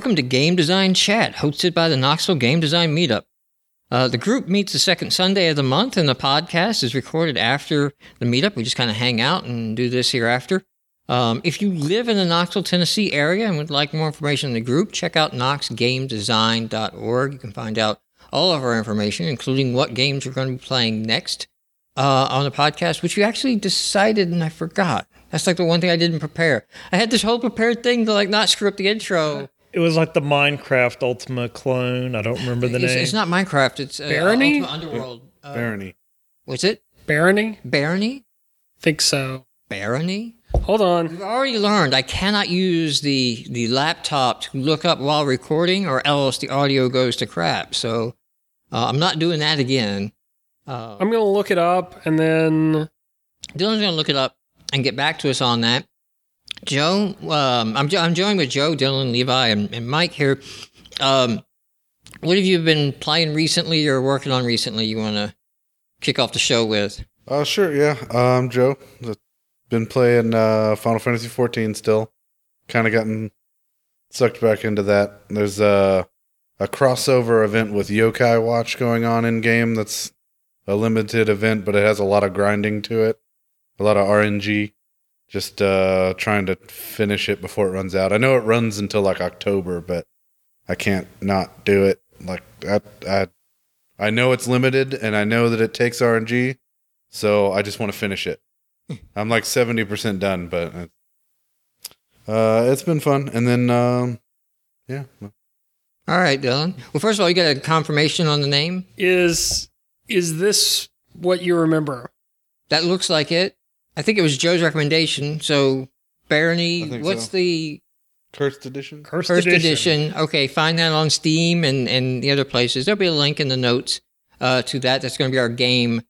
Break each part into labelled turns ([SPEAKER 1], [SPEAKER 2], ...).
[SPEAKER 1] Welcome to Game Design Chat, hosted by the Knoxville Game Design Meetup. Uh, the group meets the second Sunday of the month, and the podcast is recorded after the meetup. We just kind of hang out and do this hereafter. Um, if you live in the Knoxville, Tennessee area and would like more information on the group, check out knoxgamedesign.org. You can find out all of our information, including what games we're going to be playing next uh, on the podcast, which we actually decided and I forgot. That's like the one thing I didn't prepare. I had this whole prepared thing to like not screw up the intro.
[SPEAKER 2] It was like the Minecraft Ultima clone. I don't remember the
[SPEAKER 1] It's,
[SPEAKER 2] name.
[SPEAKER 1] it's not Minecraft. It's uh,
[SPEAKER 3] Barony?
[SPEAKER 1] Ultima Underworld. Uh,
[SPEAKER 4] Barony.
[SPEAKER 1] Was it
[SPEAKER 3] Barony?
[SPEAKER 1] Barony?
[SPEAKER 3] Think so.
[SPEAKER 1] Barony?
[SPEAKER 3] Hold on.
[SPEAKER 1] We've already learned I cannot use the the laptop to look up while recording, or else the audio goes to crap. So uh, I'm not doing that again. Uh,
[SPEAKER 3] I'm going to look it up and then
[SPEAKER 1] Dylan's going to look it up and get back to us on that. Joe, um, I'm, I'm joined with Joe, Dylan, Levi, and, and Mike here. Um, what have you been playing recently or working on recently you want to kick off the show with?
[SPEAKER 4] Uh, sure, yeah. Um, Joe, been playing uh, Final Fantasy XIV still. Kind of gotten sucked back into that. There's a a crossover event with Yokai Watch going on in game. That's a limited event, but it has a lot of grinding to it, a lot of RNG. Just uh, trying to finish it before it runs out. I know it runs until like October, but I can't not do it. Like I, I, I know it's limited, and I know that it takes RNG, so I just want to finish it. I'm like seventy percent done, but uh, uh, it's been fun. And then, um, yeah,
[SPEAKER 1] All right, Dylan. Well, first of all, you got a confirmation on the name.
[SPEAKER 3] is is this what you remember?
[SPEAKER 1] That looks like it. I think it was Joe's recommendation. So,
[SPEAKER 4] I
[SPEAKER 1] Barony, what's
[SPEAKER 4] so.
[SPEAKER 1] the
[SPEAKER 4] cursed edition.
[SPEAKER 2] Cursed,
[SPEAKER 1] first
[SPEAKER 2] edition.
[SPEAKER 1] edition. Okay, find that on Steam and, and the other places. There'll be a link in the notes uh, to that. That's going to be our game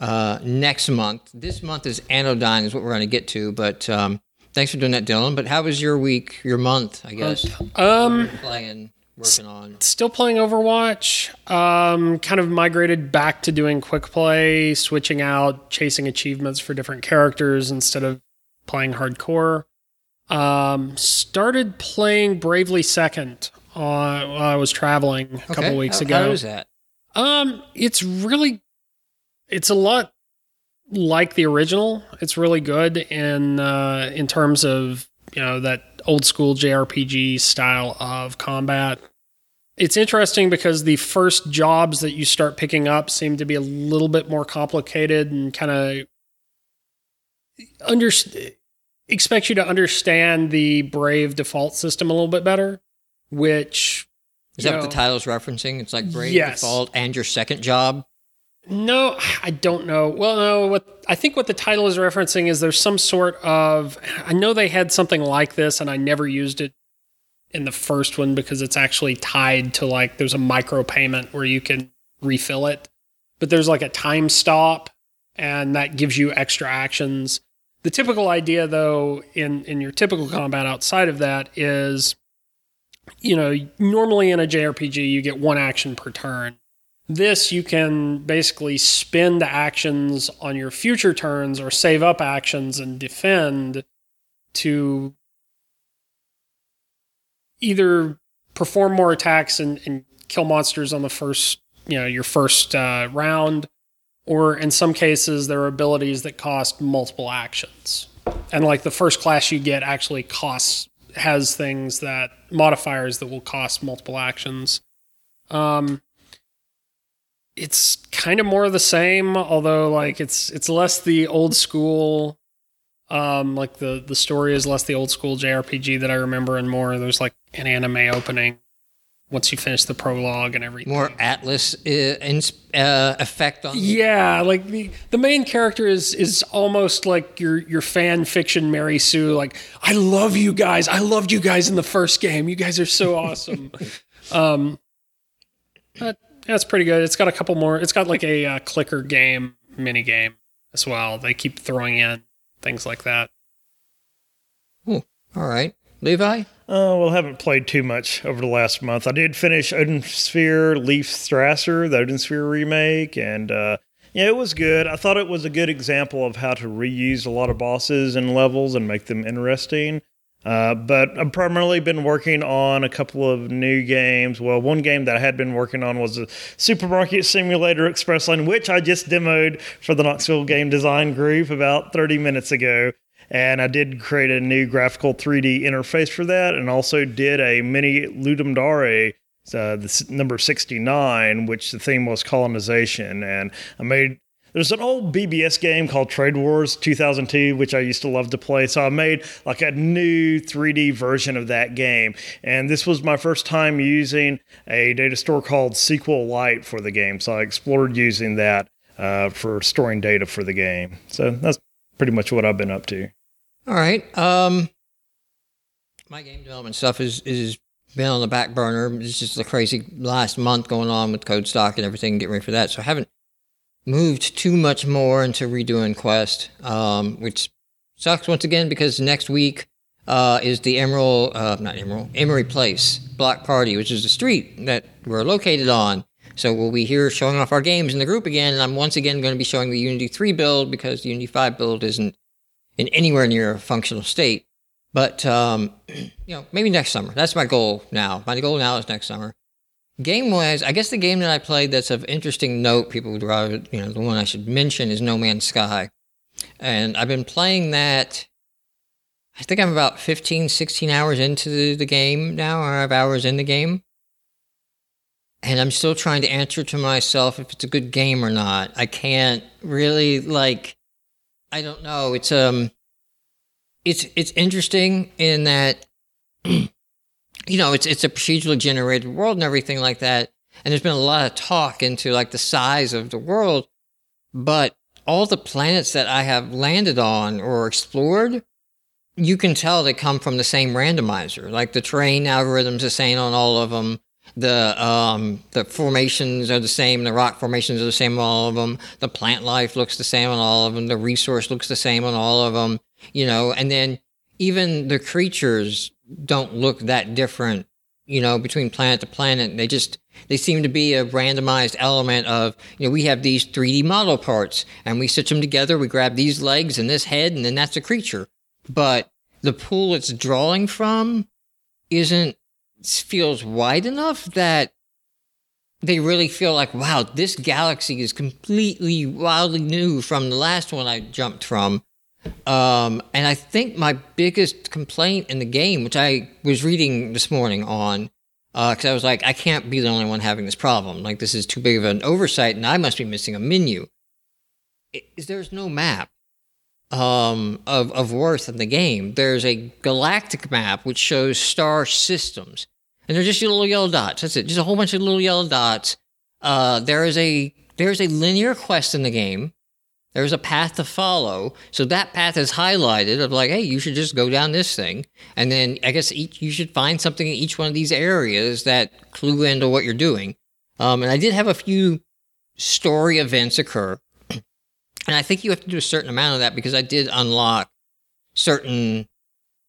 [SPEAKER 1] uh, next month. This month is Anodyne, is what we're going to get to. But um, thanks for doing that, Dylan. But how was your week, your month, I guess?
[SPEAKER 3] Um,
[SPEAKER 1] Playing, working on.
[SPEAKER 3] still playing Overwatch. Um, kind of migrated back to doing quick play, switching out, chasing achievements for different characters instead of playing hardcore. Um, started playing Bravely Second uh, while I was traveling a couple
[SPEAKER 1] Okay,
[SPEAKER 3] weeks
[SPEAKER 1] how,
[SPEAKER 3] ago.
[SPEAKER 1] How is that?
[SPEAKER 3] Um, it's really, it's a lot like the original. It's really good in uh, in terms of you know that old school JRPG style of combat. It's interesting because the first jobs that you start picking up seem to be a little bit more complicated and kind of under expect you to understand the Brave default system a little bit better, which
[SPEAKER 1] Is that
[SPEAKER 3] you
[SPEAKER 1] what the
[SPEAKER 3] know-
[SPEAKER 1] title's referencing? It's like Brave
[SPEAKER 3] Yes.
[SPEAKER 1] Default and your second job.
[SPEAKER 3] No, I don't know. Well, no, what I think what the title is referencing is there's some sort of I know they had something like this and I never used it in the first one because it's actually tied to like there's a micro payment where you can refill it. But there's like a time stop and that gives you extra actions. The typical idea though in in your typical combat outside of that is you know, normally in a JRPG you get one action per turn. This you can basically spend actions on your future turns or save up actions and defend to either perform more attacks and, and kill monsters on the first, you know, your first uh, round, or in some cases there are abilities that cost multiple actions. And like the first class you get actually costs has things that modifiers that will cost multiple actions. Um, it's kind of more of the same, although like it's it's less the old school. Um, like the the story is less the old school JRPG that I remember, and more there's like an anime opening once you finish the prologue and everything.
[SPEAKER 1] More Atlus uh, ins- uh, effect on
[SPEAKER 3] Yeah, like the the main character is is almost like your your fan fiction Mary Sue. Like I love you guys. I loved you guys in the first game. You guys are so awesome. um, but that's pretty good. It's got a couple more. It's got like a uh, clicker game mini game as well. They keep throwing in things like that.
[SPEAKER 1] All right. Levi?
[SPEAKER 2] Uh, well, I haven't played too much over the last month. I did finish Odin Sphere Leifthrasir, the Odin Sphere remake, and uh, yeah, it was good. I thought it was a good example of how to reuse a lot of bosses and levels and make them interesting. Uh, but I've primarily been working on a couple of new games. Well, one game that I had been working on was a Supermarket Simulator Express Lane, which I just demoed for the Knoxville Game Design Group about 30 minutes ago. And I did create a new graphical 3D interface for that, and also did a mini Ludum Dare uh, the number 69, which the theme was colonization. And I made there's an old BBS game called Trade Wars 2002, which I used to love to play. So I made like a new 3D version of that game. And this was my first time using a data store called SQLite for the game. So I explored using that uh, for storing data for the game. So that's pretty much what I've been up to.
[SPEAKER 1] All right. Um, my game development stuff is is been on the back burner. It's just the crazy last month going on with CodeStock and everything, getting ready for that. So I haven't moved too much more into redoing Quest, um, which sucks once again because next week uh, is the Emerald, uh, not Emerald, Emory Place Block Party, which is the street that we're located on. So we'll be here showing off our games in the group again, and I'm once again going to be showing the Unity 3 build because the Unity 5 build isn't in anywhere near a functional state. But um, you know, maybe next summer. That's my goal now. My goal now is next summer. Game wise, I guess the game that I played that's of interesting note, people would rather, you know, the one I should mention is No Man's Sky. And I've been playing that, I think I'm about 15, 16 hours into the, game now, or I have hours in the game. And I'm still trying to answer to myself if it's a good game or not. I can't really, like, I don't know. It's, um, it's, it's interesting in that you know, it's it's a procedurally generated world and everything like that. And there's been a lot of talk into like the size of the world, but all the planets that I have landed on or explored, you can tell they come from the same randomizer. Like the terrain algorithms the same on all of them. The um, the formations are the same. The rock formations are the same on all of them. The plant life looks the same on all of them. The resource looks the same on all of them. You know, and then even the creatures don't look that different, you know, between planet to planet. They just they seem to be a randomized element of, you know, we have these 3D model parts and we stitch them together, we grab these legs and this head and then that's a creature. But the pool it's drawing from isn't feels wide enough that they really feel like, wow, this galaxy is completely wildly new from the last one I jumped from. Um, and I think my biggest complaint in the game, which I was reading this morning on, because uh, I was like, I can't be the only one having this problem. Like, this is too big of an oversight, and I must be missing a menu. Is there's no map um, of of worth in the game. There's a galactic map which shows star systems, and they're just little yellow dots. That's it. Just a whole bunch of little yellow dots. Uh, there is a there's a linear quest in the game there's a path to follow. So that path is highlighted of like, hey, you should just go down this thing. And then I guess each, you should find something in each one of these areas that clue into what you're doing. Um, and I did have a few story events occur. And I think you have to do a certain amount of that because I did unlock certain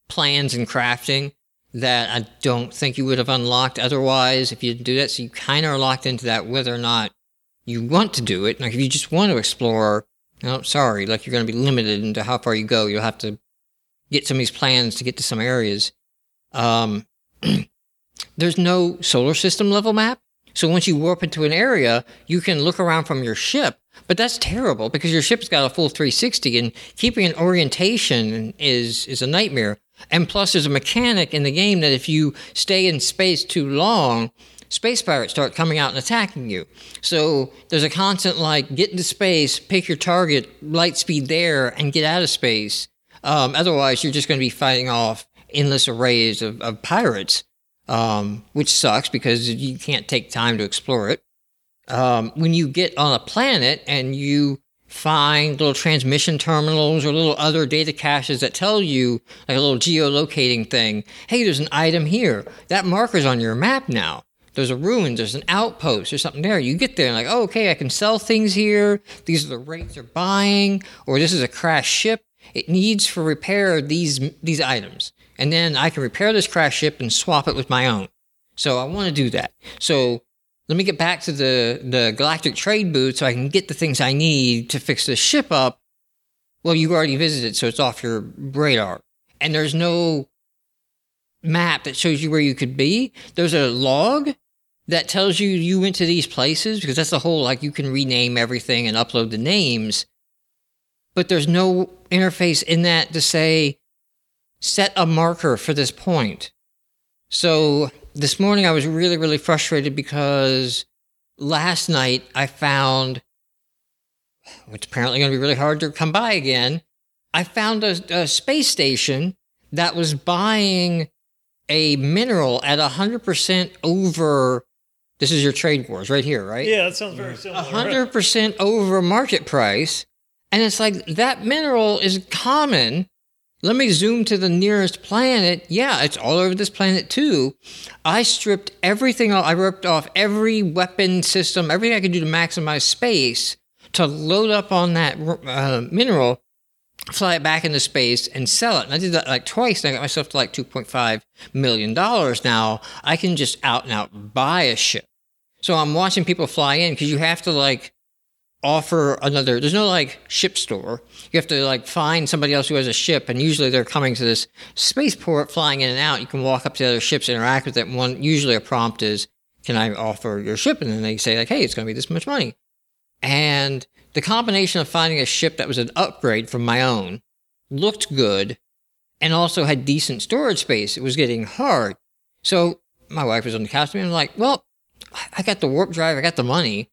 [SPEAKER 1] plans and crafting that I don't think you would have unlocked otherwise if you didn't do that. So you kind of are locked into that whether or not you want to do it. Like if you just want to explore Oh, sorry. Like you're going to be limited into how far you go. You'll have to get some of these plans to get to some areas. Um, there's no solar system level map. So once you warp into an area, you can look around from your ship. But that's terrible because your ship's got a full 360 and keeping an orientation is, is a nightmare. And plus there's a mechanic in the game that if you stay in space too long, space pirates start coming out and attacking you. So there's a constant like get into space, pick your target, light speed there, and get out of space. Um, otherwise, you're just going to be fighting off endless arrays of, of pirates, um, which sucks because you can't take time to explore it. Um, when you get on a planet and you find little transmission terminals or little other data caches that tell you, like a little geolocating thing, hey, there's an item here. That marker's on your map now there's a ruin, there's an outpost, there's something there. You get there and like, oh, okay, I can sell things here. These are the rates they're buying, or this is a crashed ship. It needs for repair these these items, and then I can repair this crashed ship and swap it with my own. So I want to do that. So let me get back to the the galactic trade booth so I can get the things I need to fix this ship up. Well, you already visited, so it's off your radar, and there's no map that shows you where you could be. There's a log that tells you you went to these places because that's the whole like you can rename everything and upload the names. But there's no interface in that to say set a marker for this point. So this morning I was really, really frustrated because last night I found, which apparently going to be really hard to come by again, I found a, a space station that was buying a mineral at 100% over. This is your trade wars right here, right?
[SPEAKER 2] Yeah, that sounds very similar.
[SPEAKER 1] hundred percent over market price, and it's like that mineral is common. Let me zoom to the nearest planet. Yeah, it's all over this planet too. I stripped everything. I ripped off every weapon system, everything I could do to maximize space to load up on that uh, mineral, fly it back into space, and sell it. And I did that like twice. And I got myself to like two point five million dollars. Now I can just out and out buy a ship. So I'm watching people fly in because you have to like offer another there's no like ship store you have to like find somebody else who has a ship and usually they're coming to this spaceport flying in and out you can walk up to the other ships interact with them one usually a prompt is can i offer your ship and then they say like hey it's going to be this much money and the combination of finding a ship that was an upgrade from my own looked good and also had decent storage space it was getting hard so my wife was on the couch and I'm like well i got the warp drive i got the money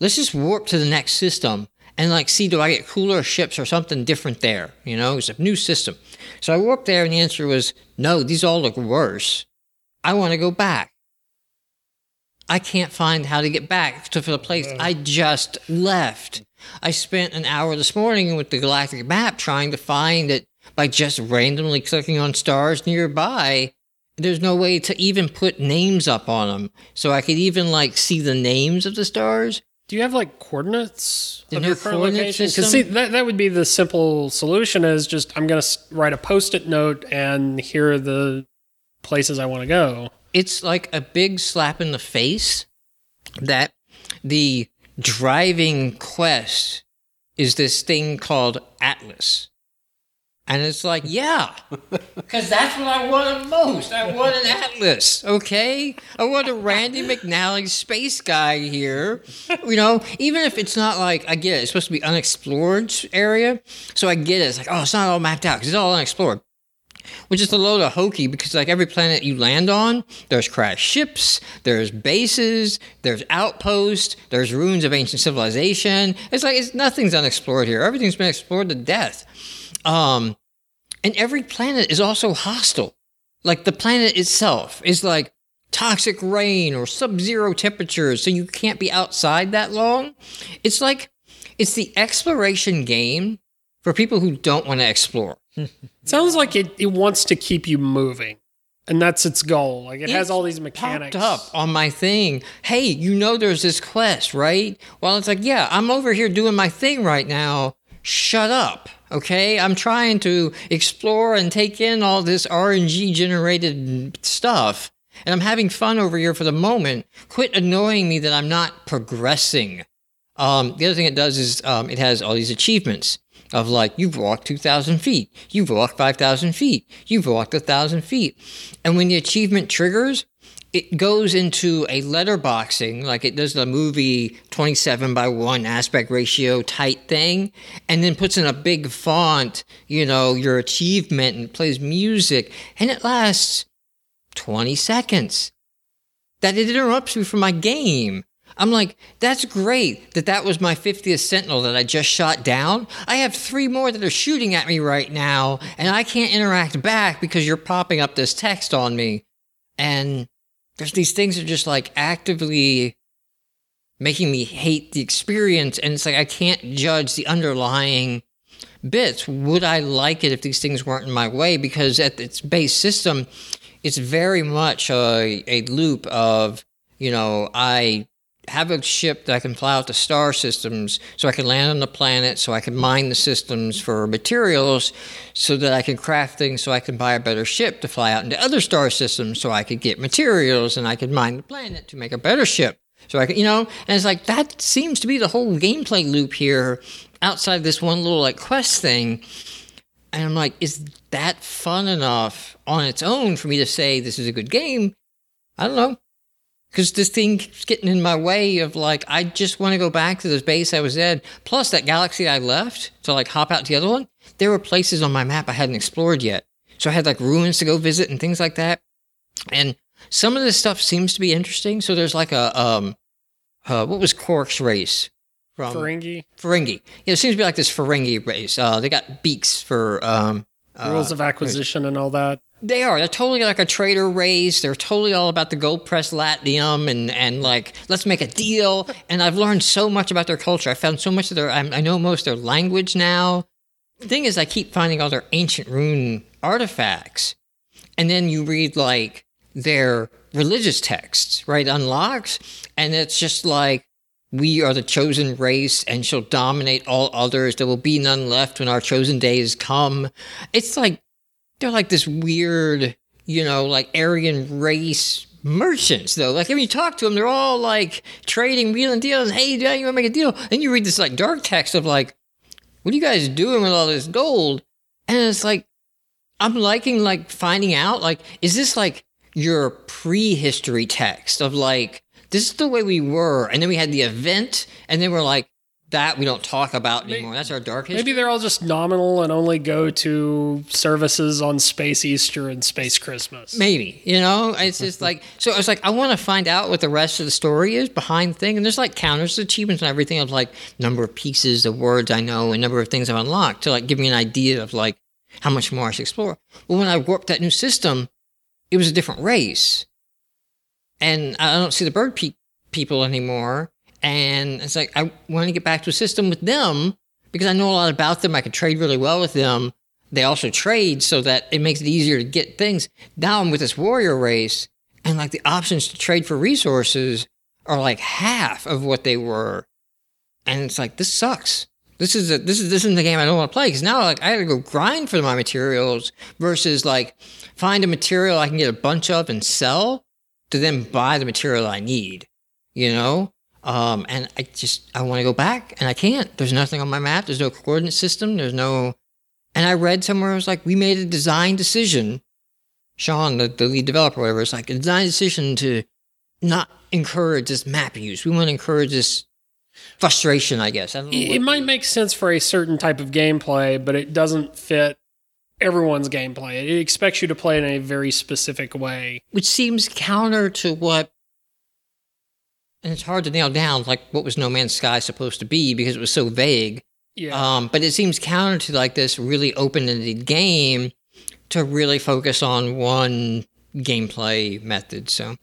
[SPEAKER 1] let's just warp to the next system and like see do I get cooler ships or something different there? You know, it's a new system. So I warped there and the answer was no, these all look worse. I want to go back. I can't find how to get back to the place mm. I just left. I spent an hour this morning with the galactic map trying to find it by just randomly clicking on stars nearby. There's no way to even put names up on them. So I could even like see the names of the stars.
[SPEAKER 3] Do you have like coordinates
[SPEAKER 1] The
[SPEAKER 3] of your current location? Because see, that, that would be the simple solution. Is just I'm going to write a post-it note, and here are the places I want to go.
[SPEAKER 1] it's like a big slap in the face that the driving quest is this thing called Atlas. And it's like, yeah, because that's what I wanted most. I want an Atlas, okay? I want a Randy McNally space guy here. You know, even if it's not like, I get it, it's supposed to be unexplored area. So I get it. It's like, oh, it's not all mapped out because it's all unexplored which is a load of hokey because like every planet you land on there's crashed ships there's bases there's outposts there's ruins of ancient civilization. It's like it's nothing's unexplored here. Everything's been explored to death. Um and every planet is also hostile. Like the planet itself is like toxic rain or sub-zero temperatures so you can't be outside that long. It's like it's the exploration game for people who don't want to explore
[SPEAKER 3] Sounds like it, it wants to keep you moving, and that's its goal. Like it has all these mechanics.
[SPEAKER 1] up on my thing. Hey, you know there's this quest, right? Well, it's like, yeah, I'm over here doing my thing right now. Shut up. Okay, I'm trying to explore and take in all this RNG generated stuff, and I'm having fun over here for the moment. Quit annoying me that I'm not progressing. Um, the other thing it does is um, it has all these achievements of like you've walked 2,000 feet, you've walked 5,000 feet, you've walked 1,000 feet. And when the achievement triggers, it goes into a letterboxing, like it does the movie 27 by 1 aspect ratio tight thing, and then puts in a big font, you know, your achievement and plays music, and it lasts 20 seconds. That it interrupts me from my game. I'm like, that's great that that was my 50th Sentinel that I just shot down. I have three more that are shooting at me right now, and I can't interact back because you're popping up this text on me. And there's these things that are just like actively making me hate the experience. And it's like, I can't judge the underlying bits. Would I like it if these things weren't in my way? Because at its base system, it's very much a, a loop of, you know, I have a ship that I can fly out to star systems so I can land on the planet, so I can mine the systems for materials, so that I can craft things so I can buy a better ship to fly out into other star systems so I could get materials and I could mine the planet to make a better ship. So I could, you know, and it's like that seems to be the whole gameplay loop here outside this one little like quest thing. And I'm like, is that fun enough on its own for me to say this is a good game? I don't know. Because this thing keeps getting in my way of like, I just want to go back to this base I was at. Plus, that galaxy I left to like hop out to the other one, there were places on my map I hadn't explored yet. So I had like ruins to go visit and things like that. And some of this stuff seems to be interesting. So there's like a, um, uh, what was Quark's race? From
[SPEAKER 3] Ferengi,
[SPEAKER 1] Ferengi. Yeah, it seems to be like this Ferengi race. Uh, they got beaks for um, Uh,
[SPEAKER 3] rules of acquisition, and all that.
[SPEAKER 1] They are. They're totally like a trader race. They're totally all about the gold press latinum and and like let's make a deal. And I've learned so much about their culture. I found so much of their. I, I know most of their language now. The thing is, I keep finding all their ancient rune artifacts, and then you read like their religious texts, right? Unlocks, and it's just like we are the chosen race and shall dominate all others. There will be none left when our chosen day days come. It's like they're like this weird, you know, like Aryan race merchants though. Like when you talk to them, they're all like trading, wheeling deals. Hey, you want to make a deal? And you read this like dark text of like, what are you guys doing with all this gold? And it's like, I'm liking like finding out like, is this like your prehistory text of like, this is the way we were. And then we had the event, and then we're like, that we don't talk about anymore. That's our dark history.
[SPEAKER 3] Maybe they're all just nominal and only go to services on Space Easter and Space Christmas.
[SPEAKER 1] Maybe, you know, it's just like, so I was like, I want to find out what the rest of the story is behind the thing. And there's like counters, achievements, and everything of like number of pieces of words I know and number of things I've unlocked to like give me an idea of like how much more I should explore. Well, when I warped that new system, it was a different race. And I don't see the bird pe- people anymore. And it's like, I want to get back to a system with them because I know a lot about them. I can trade really well with them. They also trade so that it makes it easier to get things. Now I'm with this warrior race, and like the options to trade for resources are like half of what they were. And it's like, this sucks. This is a, this is this isn't the game I don't want to play because now like I got to go grind for my materials versus like find a material I can get a bunch of and sell to then buy the material I need. You know, um, and I just I want to go back and I can't. There's nothing on my map. There's no coordinate system. There's no. And I read somewhere it was like we made a design decision. Sean, the, the lead developer, whatever, it's like a design decision to not encourage this map use. We want to encourage this frustration, I guess. I don't
[SPEAKER 3] It might make sense for a certain type of gameplay, but it doesn't fit everyone's gameplay. It expects you to play in a very specific way.
[SPEAKER 1] which seems counter to what and it's hard to nail down like what was no man's sky supposed to be because it was so vague
[SPEAKER 3] Yeah.
[SPEAKER 1] um, but it seems counter to like this really open-ended game to really focus on one gameplay method so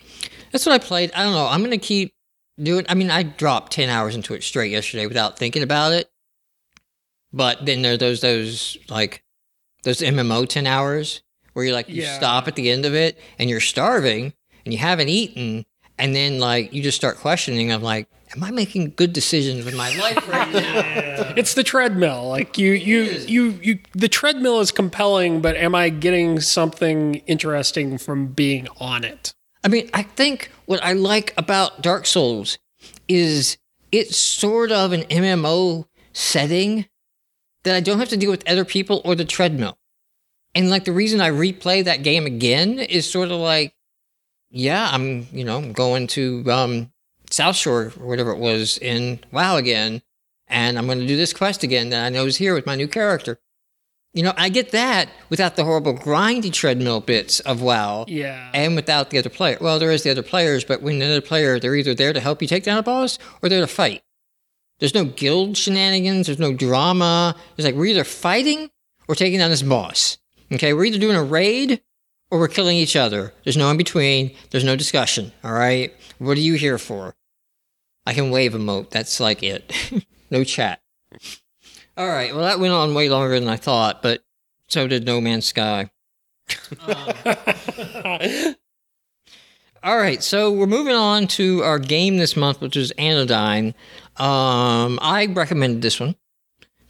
[SPEAKER 1] that's what i played i don't know i'm gonna keep doing i mean i dropped 10 hours into it straight yesterday without thinking about it but then there are those those like those mmo 10 hours where you're like you
[SPEAKER 3] Yeah.
[SPEAKER 1] stop at the end of it and you're starving and you haven't eaten and then like you just start questioning i'm like am i making good decisions with my life right now
[SPEAKER 3] it's the treadmill. Like you, you, you, you. The treadmill is compelling, but am I getting something interesting from being on it?
[SPEAKER 1] I mean, I think what I like about Dark Souls is it's sort of an MMO setting that I don't have to deal with other people or the treadmill. And like the reason I replay that game again is sort of like, yeah, I'm, you know, going to um, Southshore or whatever it was in WoW again, and I'm going to do this quest again that I know is here with my new character. You know, I get that without the horrible grindy treadmill bits of WoW
[SPEAKER 3] Yeah.
[SPEAKER 1] and without the other player. Well, there is the other players, but when the other player, they're either there to help you take down a boss or they're to fight. There's no guild shenanigans. There's no drama. It's like we're either fighting or taking down this boss. Okay, we're either doing a raid or we're killing each other. There's no in between. There's no discussion. All right, what are you here for? I can wave a emote. That's like it. no chat. All right. Well, that went on way longer than I thought, but so did No Man's Sky. All right, so we're moving on to our game this month, which is Anodyne. Um, I recommended this one.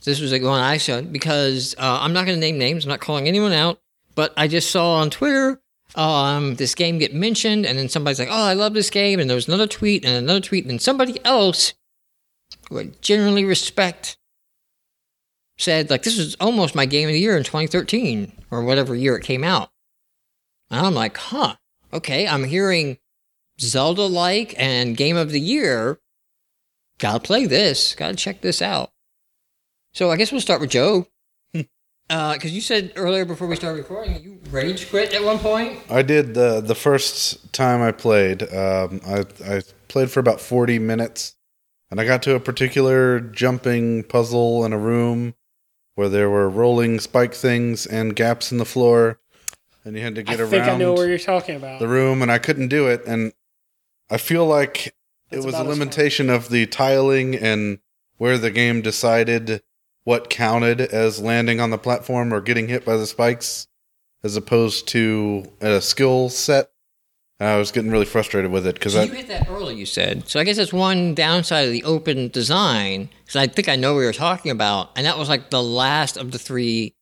[SPEAKER 1] This was like one I showed because uh, I'm not going to name names. I'm not calling anyone out, but I just saw on Twitter um, this game get mentioned, and then somebody's like, "Oh, I love this game," and there was another tweet and another tweet, and somebody else who I generally respect said like this was almost my game of the year in 2013 or whatever year it came out. And I'm like, huh, okay, I'm hearing Zelda like and game of the year. Gotta play this, gotta check this out. So I guess we'll start with Joe. Because you said earlier before we started recording, you rage quit at one point.
[SPEAKER 4] I did the the first time I played. Um, I I played for about forty minutes, and I got to a particular jumping puzzle in a room where there were rolling spike things and gaps in the floor, and you had to get
[SPEAKER 3] I
[SPEAKER 4] get
[SPEAKER 3] think
[SPEAKER 4] around
[SPEAKER 3] I know where you're talking about.
[SPEAKER 4] the room, and I couldn't do it. And I feel like
[SPEAKER 3] That's
[SPEAKER 4] it was a
[SPEAKER 3] about as far.
[SPEAKER 4] limitation of the tiling and where the game decided what counted as landing on the platform or getting hit by the spikes, as opposed to a skill set. I was getting really frustrated with it because
[SPEAKER 1] So
[SPEAKER 4] I
[SPEAKER 1] you hit that early, you said. So I guess that's one downside of the open design. Because I think I know what you're talking about, and that was like the last of the three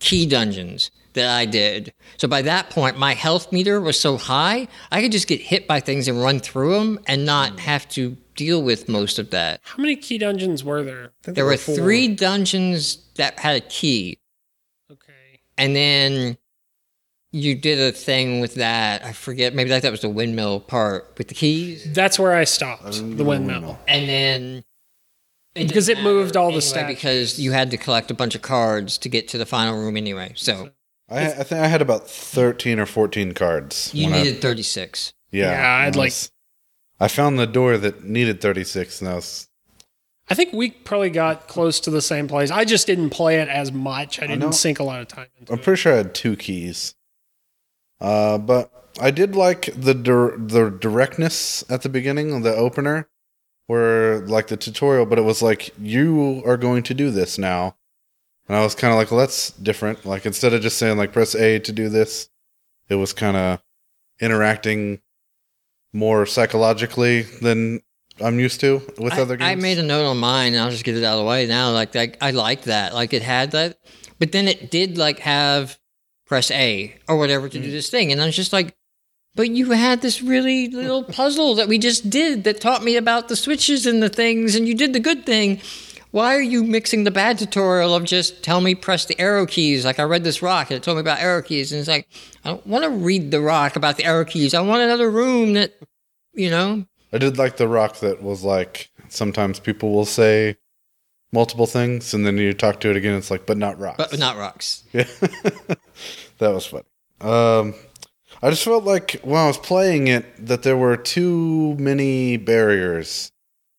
[SPEAKER 1] key dungeons that I did. So by that point, my health meter was so high, I could just get hit by things and run through them and not hmm. have to deal with most of that.
[SPEAKER 3] How many key dungeons were there?
[SPEAKER 1] There were
[SPEAKER 3] four.
[SPEAKER 1] three dungeons that had a key,
[SPEAKER 3] Okay.
[SPEAKER 1] and then you did a thing with that. I forget. Maybe like that was the windmill part with the keys.
[SPEAKER 3] That's where I stopped.
[SPEAKER 4] I don't
[SPEAKER 3] The
[SPEAKER 4] know
[SPEAKER 3] windmill.
[SPEAKER 1] and then
[SPEAKER 3] Because it moved all the
[SPEAKER 1] anyway,
[SPEAKER 3] stats.
[SPEAKER 1] because you had to collect a bunch of cards to get to the final room anyway. So
[SPEAKER 4] I, I think I had about thirteen or fourteen cards.
[SPEAKER 1] you
[SPEAKER 4] when I-
[SPEAKER 1] needed 36.
[SPEAKER 4] yeah,
[SPEAKER 3] Yeah, I'd
[SPEAKER 4] and I
[SPEAKER 3] like-
[SPEAKER 4] was- I found the door that needed thirty six, and I was
[SPEAKER 3] I think we probably got close to the same place. I just didn't play it as much. I
[SPEAKER 4] know.
[SPEAKER 3] didn't sink a lot of time into
[SPEAKER 4] I'm
[SPEAKER 3] it.
[SPEAKER 4] pretty sure I had two keys. Uh, but I did like the dir- the directness at the beginning, of the opener, where like the tutorial, but it was like you are going to do this now, and I was kind of like, well, that's different. Like instead of just saying like press A to do this, it was kind of interacting more psychologically than I'm used to with
[SPEAKER 1] I,
[SPEAKER 4] other games.
[SPEAKER 1] I made a note on mine, and I'll just get it out of the way now. Like I like that. Like it had that, but then it did like have press A or whatever to do mm. this thing, and I was just like, but you had this really little puzzle that we just did that taught me about the switches and the things, and you did the good thing. Why are you mixing the bad tutorial of just tell me press the arrow keys? Like I read this rock and it told me about arrow keys, and it's like I don't want to read the rock about the arrow keys. I want another room that, you know,
[SPEAKER 4] I did like the rock that was like sometimes people will say multiple things and then you talk to it again it's like but not rocks.
[SPEAKER 1] but not rocks.
[SPEAKER 4] Yeah. that was fun. Um I just felt like when I was playing it that there were too many barriers.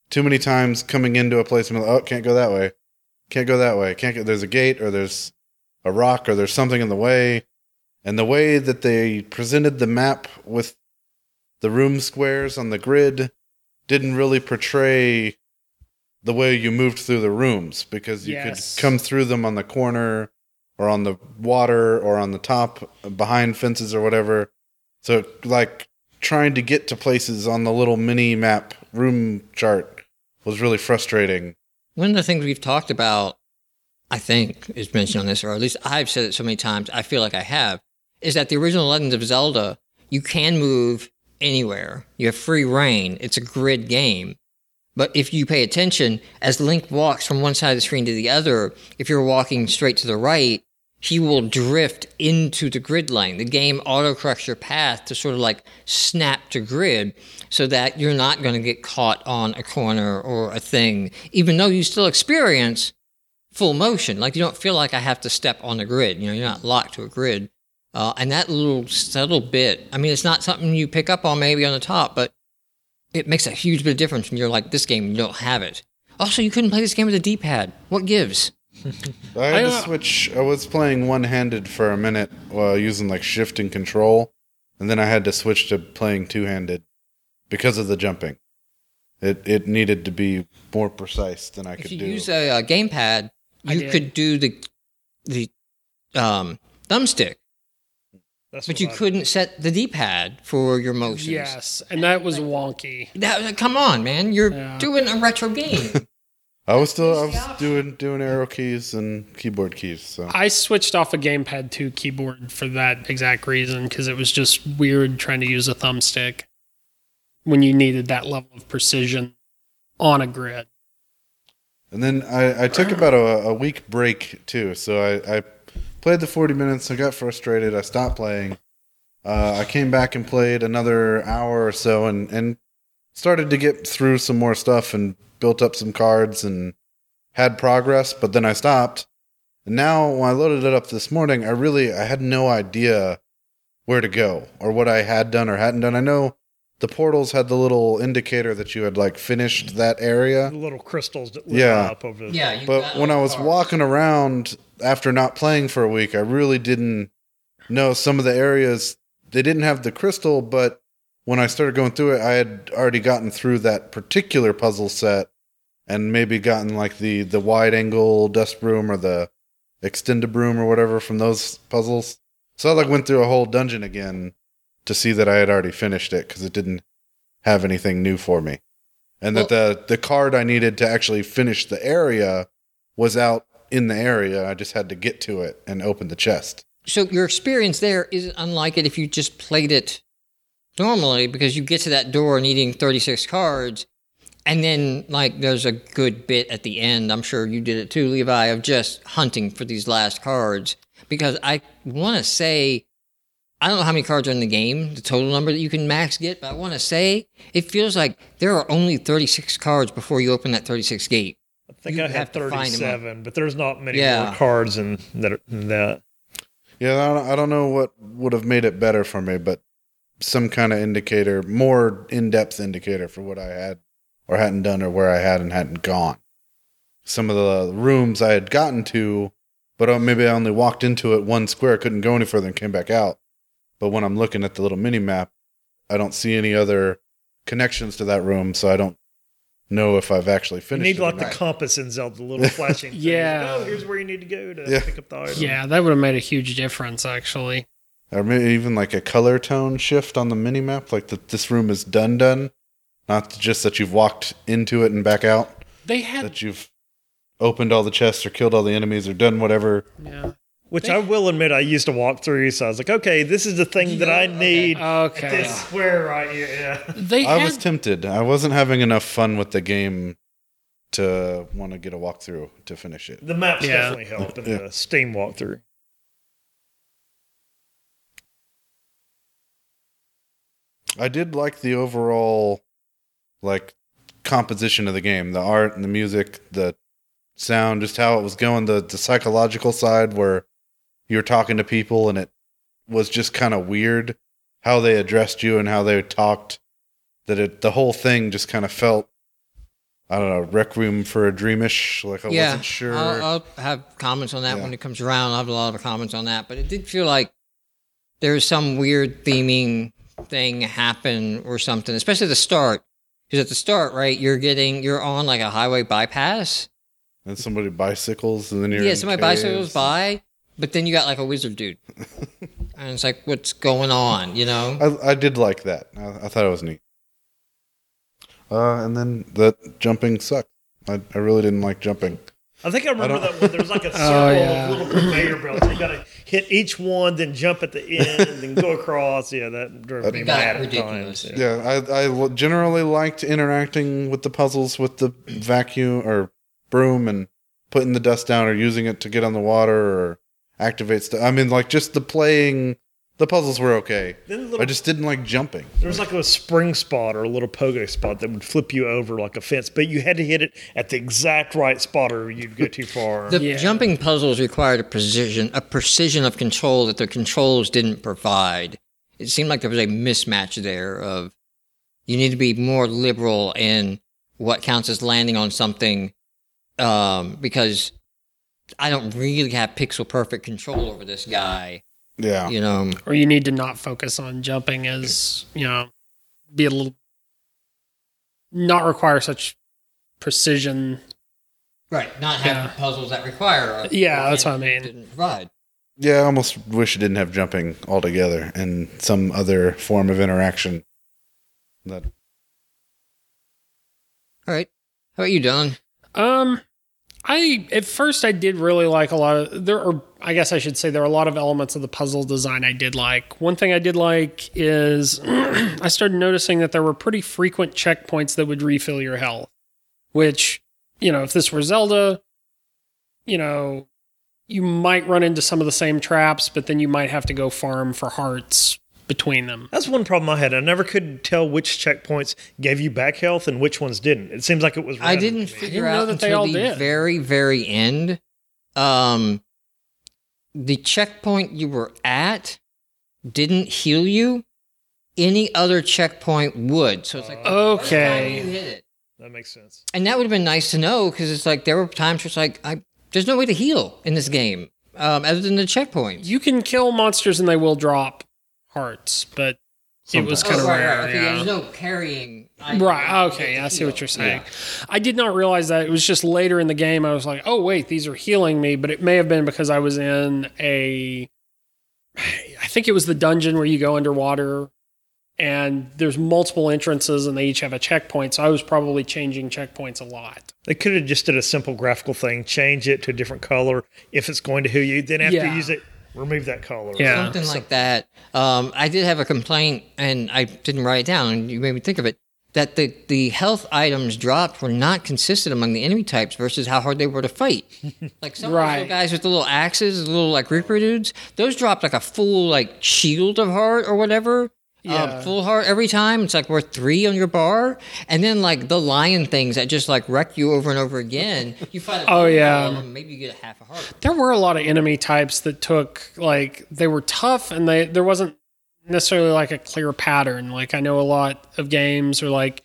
[SPEAKER 4] Too many times coming into a place and like, oh can't go that way. Can't go that way. Can't go there's a gate or there's a rock or there's something in the way. And the way that they presented the map with the room squares on the grid didn't really portray the way you moved through the rooms because you
[SPEAKER 3] Yes.
[SPEAKER 4] could come through them on the corner or on the water or on the top behind fences or whatever. So like trying to get to places on the little mini map room chart was really frustrating.
[SPEAKER 1] One of the things we've talked about, I think, is mentioned on this, or at least I've said it so many times, I feel like I have, is that the original Legends of Zelda, you can move anywhere. You have free reign. It's a grid game. But if you pay attention, as Link walks from one side of the screen to the other, if you're walking straight to the right, he will drift into the grid line. The game autocorrects your path to sort of like snap to grid so that you're not going to get caught on a corner or a thing, even though you still experience full motion. Like you don't feel like I have to step on the grid. You know, you're not locked to a grid. Uh, and that little subtle bit, I mean, it's not something you pick up on maybe on the top, but it makes a huge bit of difference when you're like, this game, you don't have it. Also, you couldn't play this game with a D pad. What gives?
[SPEAKER 4] I had
[SPEAKER 3] I,
[SPEAKER 4] to
[SPEAKER 3] uh,
[SPEAKER 4] switch. I was playing one handed for a minute while using like shift and control, and then I had to switch to playing two handed because of the jumping. It it needed to be more precise than I could do.
[SPEAKER 1] If
[SPEAKER 4] could
[SPEAKER 1] you
[SPEAKER 4] do.
[SPEAKER 1] use a, uh gamepad, you could do the the um, thumbstick,
[SPEAKER 2] That's
[SPEAKER 1] but you
[SPEAKER 2] I-
[SPEAKER 1] couldn't set the D pad for your motions.
[SPEAKER 3] Yes, and that was wonky.
[SPEAKER 1] That, come on, man! You're
[SPEAKER 3] Yeah.
[SPEAKER 1] doing a retro game.
[SPEAKER 4] I was still I was doing doing arrow keys and keyboard keys. So
[SPEAKER 3] I switched off a gamepad to keyboard for that exact reason because it was just weird trying to use a thumbstick when you needed that level of precision on a grid.
[SPEAKER 4] And then I, I took about a, a week break too. So I, I played the 40 minutes. I got frustrated. I stopped playing. Uh, I came back and played another hour or so and, and started to get through some more stuff and built up some cards and had progress. But then I stopped. And now when I loaded it up this morning, I really I had no idea where to go or what I had done or hadn't done. I know the portals had the little indicator that you had like finished that area.
[SPEAKER 2] The little crystals that lit
[SPEAKER 4] Yeah.
[SPEAKER 2] up over the
[SPEAKER 1] Yeah,
[SPEAKER 4] But when I was
[SPEAKER 1] cards.
[SPEAKER 4] walking around after not playing for a week, I really didn't know some of the areas. They didn't have the crystal, but when I started going through it, I had already gotten through that particular puzzle set and maybe gotten like the the wide angle dust broom or the extended broom or whatever from those puzzles. So I like went through a whole dungeon again to see that I had already finished it because it didn't have anything new for me, and that the the card I needed to actually finish the area was out in the area. I just had to get to it and open the chest.
[SPEAKER 1] So your experience there is unlike it if you just played it normally because you get to that door needing 36 cards and then like there's a good bit at the end i'm sure you did it too levi of just hunting for these last cards because i want to say i don't know how many cards are in the game the total number that you can max get but i want to say it feels like there are only 36 cards before you open that 36 gate
[SPEAKER 2] I think
[SPEAKER 1] You
[SPEAKER 2] I
[SPEAKER 1] have
[SPEAKER 2] had
[SPEAKER 1] to find 'em up.
[SPEAKER 2] 37, but there's not many
[SPEAKER 1] Yeah.
[SPEAKER 2] more cards in that. In that.
[SPEAKER 4] Yeah, I don't, I don't know what would have made it better for me, but some kind of indicator, more in depth indicator for what I had or hadn't done or where I had and hadn't gone. Some of the rooms I had gotten to, but maybe I only walked into it one square, couldn't go any further and came back out. But when I'm looking at the little mini map, I don't see any other connections to that room, so I don't know if I've actually
[SPEAKER 2] You
[SPEAKER 4] finished
[SPEAKER 2] need
[SPEAKER 4] it
[SPEAKER 2] like the compass in Zelda, the little flashing. thing.
[SPEAKER 3] Yeah.
[SPEAKER 2] Oh, here's where you need to go to
[SPEAKER 4] Yeah.
[SPEAKER 2] pick up the item.
[SPEAKER 3] Yeah, that would have made a huge difference, actually.
[SPEAKER 4] Or maybe even like a color tone shift on the mini map, like that this room is done done, not just that you've walked into it and back out,
[SPEAKER 3] They had,
[SPEAKER 4] that you've opened all the chests or killed all the enemies or done whatever.
[SPEAKER 3] yeah.
[SPEAKER 2] Which I will admit, I used to walk through, so I was like, okay, this is the thing that I
[SPEAKER 1] Yeah, okay.
[SPEAKER 2] need.
[SPEAKER 3] Okay.
[SPEAKER 2] This square right here. Yeah.
[SPEAKER 3] They
[SPEAKER 4] I
[SPEAKER 3] had,
[SPEAKER 4] was tempted. I wasn't having enough fun with the game to want to get a walkthrough to finish it.
[SPEAKER 2] The maps
[SPEAKER 3] Yeah.
[SPEAKER 2] definitely helped in
[SPEAKER 4] Yeah.
[SPEAKER 2] the Steam walkthrough.
[SPEAKER 4] I did like the overall like composition of the game, the art and the music, the sound, just how it was going, the the psychological side where you were talking to people and it was just kind of weird how they addressed you and how they talked. That it the whole thing just kind of felt I don't know, Requiem for a Dreamish. Like I
[SPEAKER 1] yeah,
[SPEAKER 4] wasn't sure.
[SPEAKER 1] I'll, I'll have comments on that
[SPEAKER 4] Yeah.
[SPEAKER 1] when it comes around. I'll have a lot of comments on that, but it did feel like there's some weird theming thing happen or something, especially at the start. Because at the start, right, you're getting you're on like a highway bypass.
[SPEAKER 4] and somebody bicycles and then you're
[SPEAKER 1] yeah,
[SPEAKER 4] in
[SPEAKER 1] somebody
[SPEAKER 4] caves.
[SPEAKER 1] bicycles by, but then you got like a wizard dude, and it's like, what's going on? You know?
[SPEAKER 4] I, I did like that. I, I thought it was neat. Uh, and then the jumping sucked. I, I really didn't like jumping.
[SPEAKER 2] I think I remember
[SPEAKER 4] don't-
[SPEAKER 2] that one. There was like a circle
[SPEAKER 3] Oh, yeah.
[SPEAKER 2] of little conveyor belts. You got to hit each one, then jump at the end, and then go across. Yeah, that drove me mad at times. Yeah.
[SPEAKER 4] I, I, I l- generally liked interacting with the puzzles with the vacuum or broom and putting the dust down or using it to get on the water or activate stuff. I mean, like just the playing. The puzzles were okay.
[SPEAKER 2] Then the little,
[SPEAKER 4] I just didn't like jumping.
[SPEAKER 2] there was like a spring spot or a little pogo spot that would flip you over like a fence, but you had to hit it at the exact right spot or you'd go too far.
[SPEAKER 1] The
[SPEAKER 3] Yeah.
[SPEAKER 1] jumping puzzles required a precision, a precision of control that the controls didn't provide. It seemed like there was a mismatch there. Of you need to be more liberal in what counts as landing on something, um, because I don't really have pixel perfect control over this guy.
[SPEAKER 4] Yeah.
[SPEAKER 1] You know,
[SPEAKER 3] or you need to not focus on jumping as you know be a little not require such precision
[SPEAKER 1] right? Not having
[SPEAKER 3] Yeah.
[SPEAKER 1] puzzles that require. A,
[SPEAKER 3] Yeah, that's what I mean.
[SPEAKER 1] Didn't provide.
[SPEAKER 4] Yeah, I almost wish it didn't have jumping altogether and some other form of interaction. That
[SPEAKER 1] All right. How about you, Don?
[SPEAKER 3] um i at first i did really like a lot of there are i guess i should say there are a lot of elements of the puzzle design i did like. One thing i did like is i started noticing that there were pretty frequent checkpoints that would refill your health which you know, if this were Zelda, you know, you might run into some of the same traps, but then you might have to go farm for hearts between them.
[SPEAKER 2] That's one problem I had. I never could tell which checkpoints gave you back health and which ones didn't. It seems like it was.
[SPEAKER 1] I didn't
[SPEAKER 2] to me.
[SPEAKER 1] figure
[SPEAKER 3] didn't know
[SPEAKER 1] out
[SPEAKER 3] that they all
[SPEAKER 1] the
[SPEAKER 3] did.
[SPEAKER 1] very, very end. Um, the checkpoint you were at didn't heal you. Any other checkpoint would. So it's like
[SPEAKER 3] Okay.
[SPEAKER 1] you hit it.
[SPEAKER 2] That makes sense.
[SPEAKER 1] And that would have been nice to know because it's like there were times where it's like I there's no way to heal in this game um, other than the checkpoints.
[SPEAKER 3] You can kill monsters and they will drop hearts, but it was
[SPEAKER 4] Sometimes.
[SPEAKER 3] kind of
[SPEAKER 1] Oh, right,
[SPEAKER 3] rare.
[SPEAKER 1] right, okay,
[SPEAKER 3] yeah.
[SPEAKER 1] There's no carrying. item
[SPEAKER 3] Right. Okay.
[SPEAKER 1] get
[SPEAKER 3] I
[SPEAKER 1] to
[SPEAKER 3] see what you're saying. I did not realize that. It was just later in the game. I was like, oh, wait, these are healing me. But it may have been because I was in a. I think it was the dungeon where you go underwater and there's multiple entrances and they each have a checkpoint. So I was probably changing checkpoints a lot.
[SPEAKER 2] They could have just did a simple graphical thing, change it to a different color if it's going to heal you. Then after
[SPEAKER 3] Yeah.
[SPEAKER 2] you use it, remove that color.
[SPEAKER 3] Yeah.
[SPEAKER 1] something like that. Um, I did have a complaint, and I didn't write it down, and you made me think of it. That the, the health items dropped were not consistent among the enemy types versus how hard they were to fight. Like some of the
[SPEAKER 3] Right.
[SPEAKER 1] little guys with the little axes, the little like Reaper dudes, those dropped like a full like shield of heart or whatever.
[SPEAKER 3] Yeah.
[SPEAKER 1] Um, full heart every time. It's like worth three on your bar, and then like the lion things that just like wreck you over and over again. You a
[SPEAKER 3] Oh, yeah.
[SPEAKER 1] maybe you get a half a heart.
[SPEAKER 3] There were a lot of enemy types that took like they were tough and they there wasn't necessarily like a clear pattern. Like I know a lot of games are like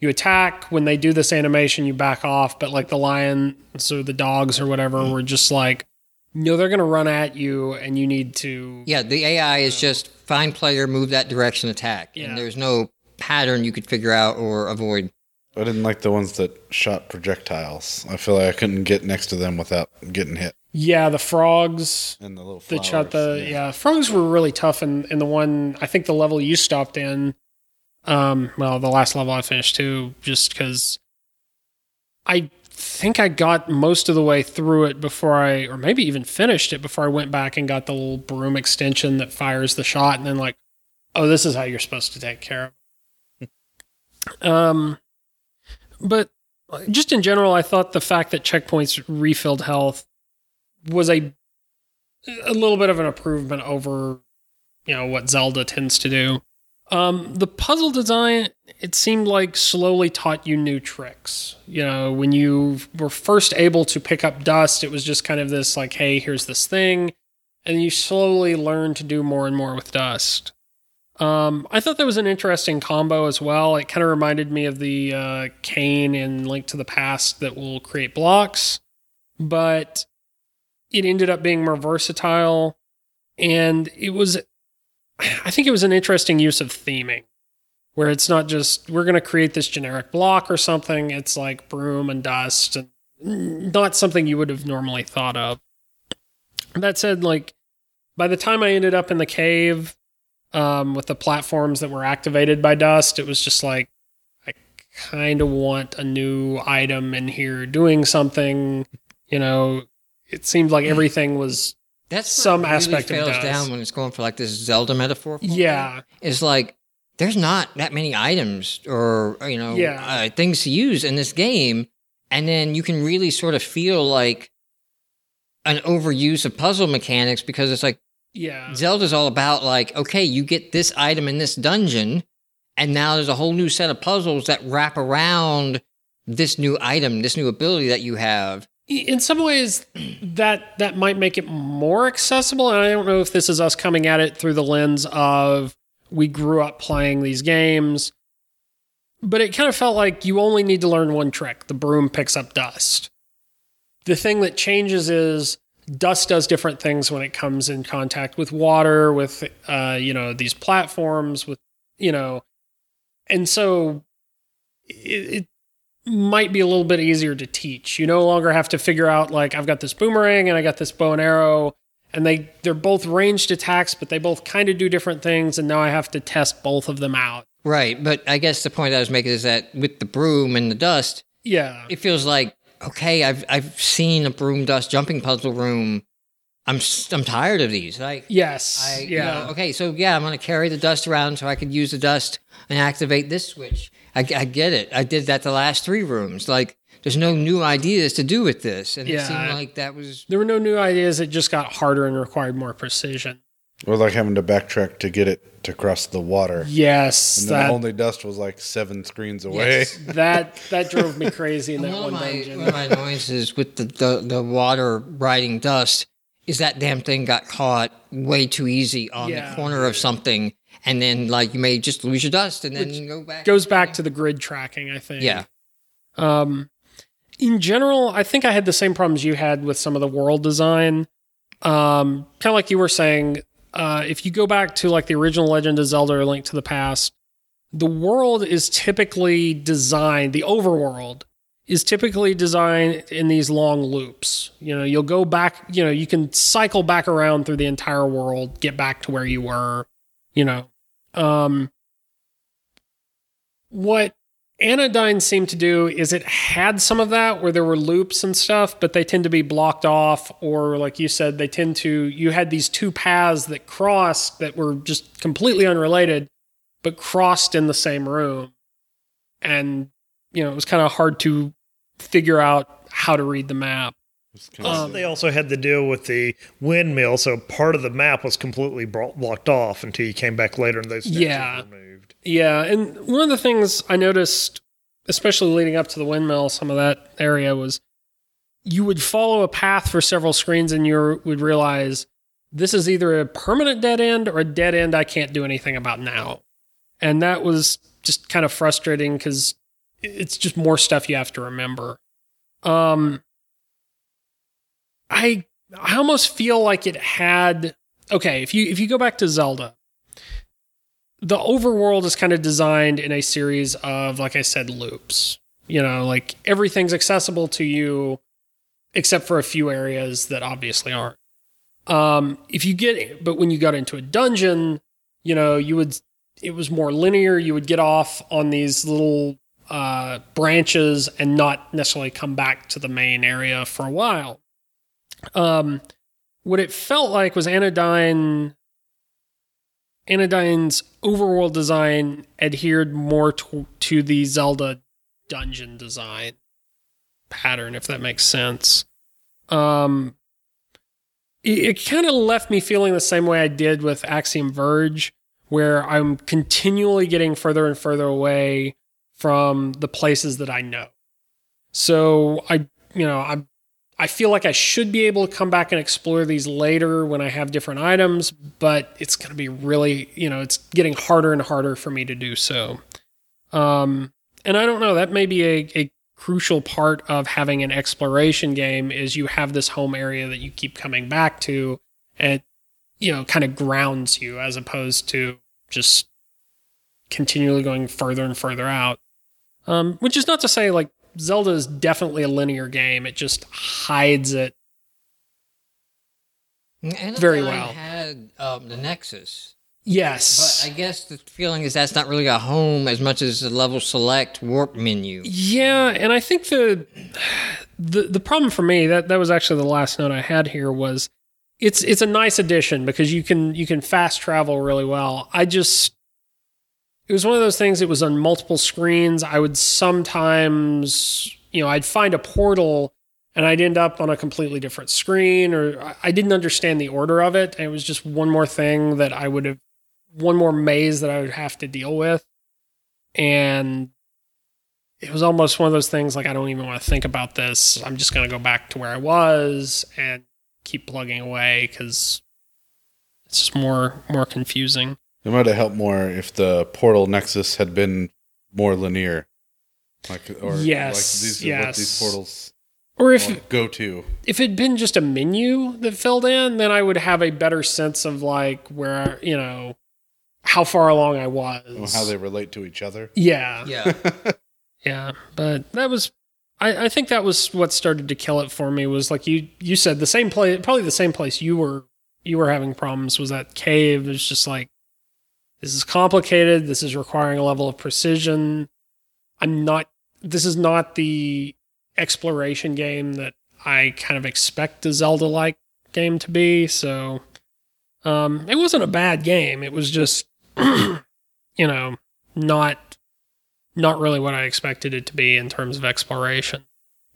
[SPEAKER 3] you attack when they do this animation you back off, but like the lions or the dogs or whatever were just like no they're going to run at you and you need to
[SPEAKER 1] Yeah, the AI is just find player, move that direction, attack.
[SPEAKER 3] Yeah.
[SPEAKER 1] And there's no pattern you could figure out or avoid.
[SPEAKER 4] I didn't like the ones that shot projectiles. I feel like I couldn't get next to them without getting hit.
[SPEAKER 3] Yeah, the frogs
[SPEAKER 4] And the little
[SPEAKER 3] that shot the yeah. frogs were really tough in in the one I think the level you stopped in um well the last level I finished too just cuz I think I got most of the way through it before I or maybe even finished it before I went back and got the little broom extension that fires the shot and then like oh this is how you're supposed to take care of it. um but just in general I thought the fact that checkpoints refilled health was a a little bit of an improvement over you know what Zelda tends to do. Um, the puzzle design it seemed like slowly taught you new tricks. You know, when you were first able to pick up dust, it was just kind of this like, hey, here's this thing, and you slowly learn to do more and more with dust. Um, I thought that was an interesting combo as well. It kind of reminded me of the uh, cane in Link to the Past that will create blocks, but it ended up being more versatile and it was i think it was an interesting use of theming where it's not just we're going to create this generic block or something. It's like broom and dust and not something you would have normally thought of. That said like by the time i ended up in the cave um, with the platforms that were activated by dust it was just like i kind of want a new item in here doing something you know? It seemed like everything was
[SPEAKER 1] That's
[SPEAKER 3] Some
[SPEAKER 1] really
[SPEAKER 3] aspect of it
[SPEAKER 1] fails down when it's going for like this Zelda metaphor.
[SPEAKER 3] yeah
[SPEAKER 1] is like there's not that many items or you know
[SPEAKER 3] Yeah.
[SPEAKER 1] uh, things to use in this game, and then you can really sort of feel like an overuse of puzzle mechanics because it's like
[SPEAKER 3] yeah
[SPEAKER 1] Zelda's all about like, okay, you get this item in this dungeon, and now there's a whole new set of puzzles that wrap around this new item, this new ability that you have.
[SPEAKER 3] In some ways that that might make it more accessible and i don't know if this is us coming at it through the lens of we grew up playing these games but it kind of felt like you only need to learn one trick. The broom picks up dust. The thing that changes is dust does different things when it comes in contact with water with uh, you know these platforms with you know and so it, it might be a little bit easier to teach. You no longer have to figure out like I've got this boomerang and I got this bow and arrow and they they're both ranged attacks but they both kind of do different things and now I have to test both of them out.
[SPEAKER 1] Right, but I guess the point I was making is that with the broom and the dust,
[SPEAKER 3] Yeah.
[SPEAKER 1] it feels like okay, I've I've seen a broom dust jumping puzzle room. I'm I'm tired of these. Like
[SPEAKER 3] Yes.
[SPEAKER 1] I, you
[SPEAKER 3] yeah.
[SPEAKER 1] know, okay, so yeah, I'm going to carry the dust around so I could use the dust and activate this switch. I, I get it. I did that the last three rooms. Like, there's no new ideas to do with this, and it
[SPEAKER 3] Yeah.
[SPEAKER 1] seemed like that was
[SPEAKER 3] There were no new ideas. It just got harder and required more precision.
[SPEAKER 4] Or like having to backtrack to get it to cross the water.
[SPEAKER 3] Yes,
[SPEAKER 4] And then
[SPEAKER 3] that
[SPEAKER 4] only dust was like seven screens away.
[SPEAKER 1] Yes.
[SPEAKER 3] that that drove me crazy in that
[SPEAKER 1] one,
[SPEAKER 3] one
[SPEAKER 1] of my,
[SPEAKER 3] dungeon.
[SPEAKER 1] one of my annoyances with the, the, the water riding dust is that damn thing got caught way too easy on
[SPEAKER 3] Yeah.
[SPEAKER 1] the corner of something, and then like you may just lose your dust and then go back.
[SPEAKER 3] Goes back to the grid tracking, I think.
[SPEAKER 1] yeah,
[SPEAKER 3] Um, in general, I think I had the same problems you had with some of the world design. Um, kind of like you were saying, uh, if you go back to like the original Legend of Zelda or Link to the Past, the world is typically designed, the overworld is typically designed in these long loops. You know, you'll go back, you know, you can cycle back around through the entire world, get back to where you were, you know. Um, what Anodyne seemed to do is it had some of that where there were loops and stuff, but they tend to be blocked off, or like you said, they tend to. You had these two paths that crossed that were just completely unrelated, but crossed in the same room. And, you know, it was kind of hard to figure out how to read the map.
[SPEAKER 4] It's kind of-
[SPEAKER 3] Um,
[SPEAKER 2] they also had to deal with the windmill, so part of the map was completely bro- blocked off until you came back later and those
[SPEAKER 3] Yeah.
[SPEAKER 2] removed.
[SPEAKER 3] Yeah, and one of the things I noticed, especially leading up to the windmill, some of that area was you would follow a path for several screens and you would realize this is either a permanent dead end or a dead end I can't do anything about now. And that was just kind of frustrating because it's just more stuff you have to remember. Um, I I almost feel like it had okay if you if you go back to Zelda, the overworld is kind of designed in a series of like I said loops. You know, like everything's accessible to you except for a few areas that obviously aren't. Um, if you get, but when you got into a dungeon, you know, you would, it was more linear. You would get off on these little uh, branches and not necessarily come back to the main area for a while. Um, what it felt like was Anodyne. Anodyne's overworld design adhered more to, to the Zelda dungeon design pattern, if that makes sense. Um, it, it kind of left me feeling the same way I did with Axiom Verge, where I'm continually getting further and further away from the places that I know. So I, you know, I, I feel like I should be able to come back and explore these later when I have different items, but it's going to be really, you know, it's getting harder and harder for me to do so. Um, and I don't know, that may be a, a crucial part of having an exploration game is you have this home area that you keep coming back to and you know kind of grounds you as opposed to just continually going further and further out um, which is not to say like zelda is definitely a linear game it just hides it
[SPEAKER 1] and
[SPEAKER 3] Very
[SPEAKER 1] I
[SPEAKER 3] well.
[SPEAKER 1] Had um, the Nexus,
[SPEAKER 3] yes
[SPEAKER 1] but I guess the feeling is that's not really a home as much as the level select warp menu.
[SPEAKER 3] Yeah, and I think the the the problem for me that that was actually the last note I had here was it's it's a nice addition because you can you can fast travel really well. I just it was one of those things it was on multiple screens. I would sometimes, you know, I'd find a portal and I'd end up on a completely different screen or I- didn't understand the order of it. And it was just one more thing that I would have one more maze that I would have to deal with. And it was almost one of those things like I don't even want to think about this. I'm just going to go back to where I was and keep plugging away because it's just more more confusing.
[SPEAKER 4] It might have helped more if the Portal Nexus had been more linear. Like or
[SPEAKER 3] Yes,
[SPEAKER 4] like these are what
[SPEAKER 3] yes.
[SPEAKER 4] these portals
[SPEAKER 3] Or if
[SPEAKER 4] go to.
[SPEAKER 3] if it'd been just a menu that filled in, then I would have a better sense of like where you know how far along I was.
[SPEAKER 4] and How they relate to each other.
[SPEAKER 3] yeah,
[SPEAKER 1] Yeah,
[SPEAKER 3] Yeah, but that was I, I think that was what started to kill it for me was like you you said the same place probably the same place you were you were having problems was that cave It's just like this is complicated this is requiring a level of precision I'm not this is not the exploration game that I kind of expect a Zelda like game to be so um it wasn't a bad game it was just you know not not really what I expected it to be in terms of exploration.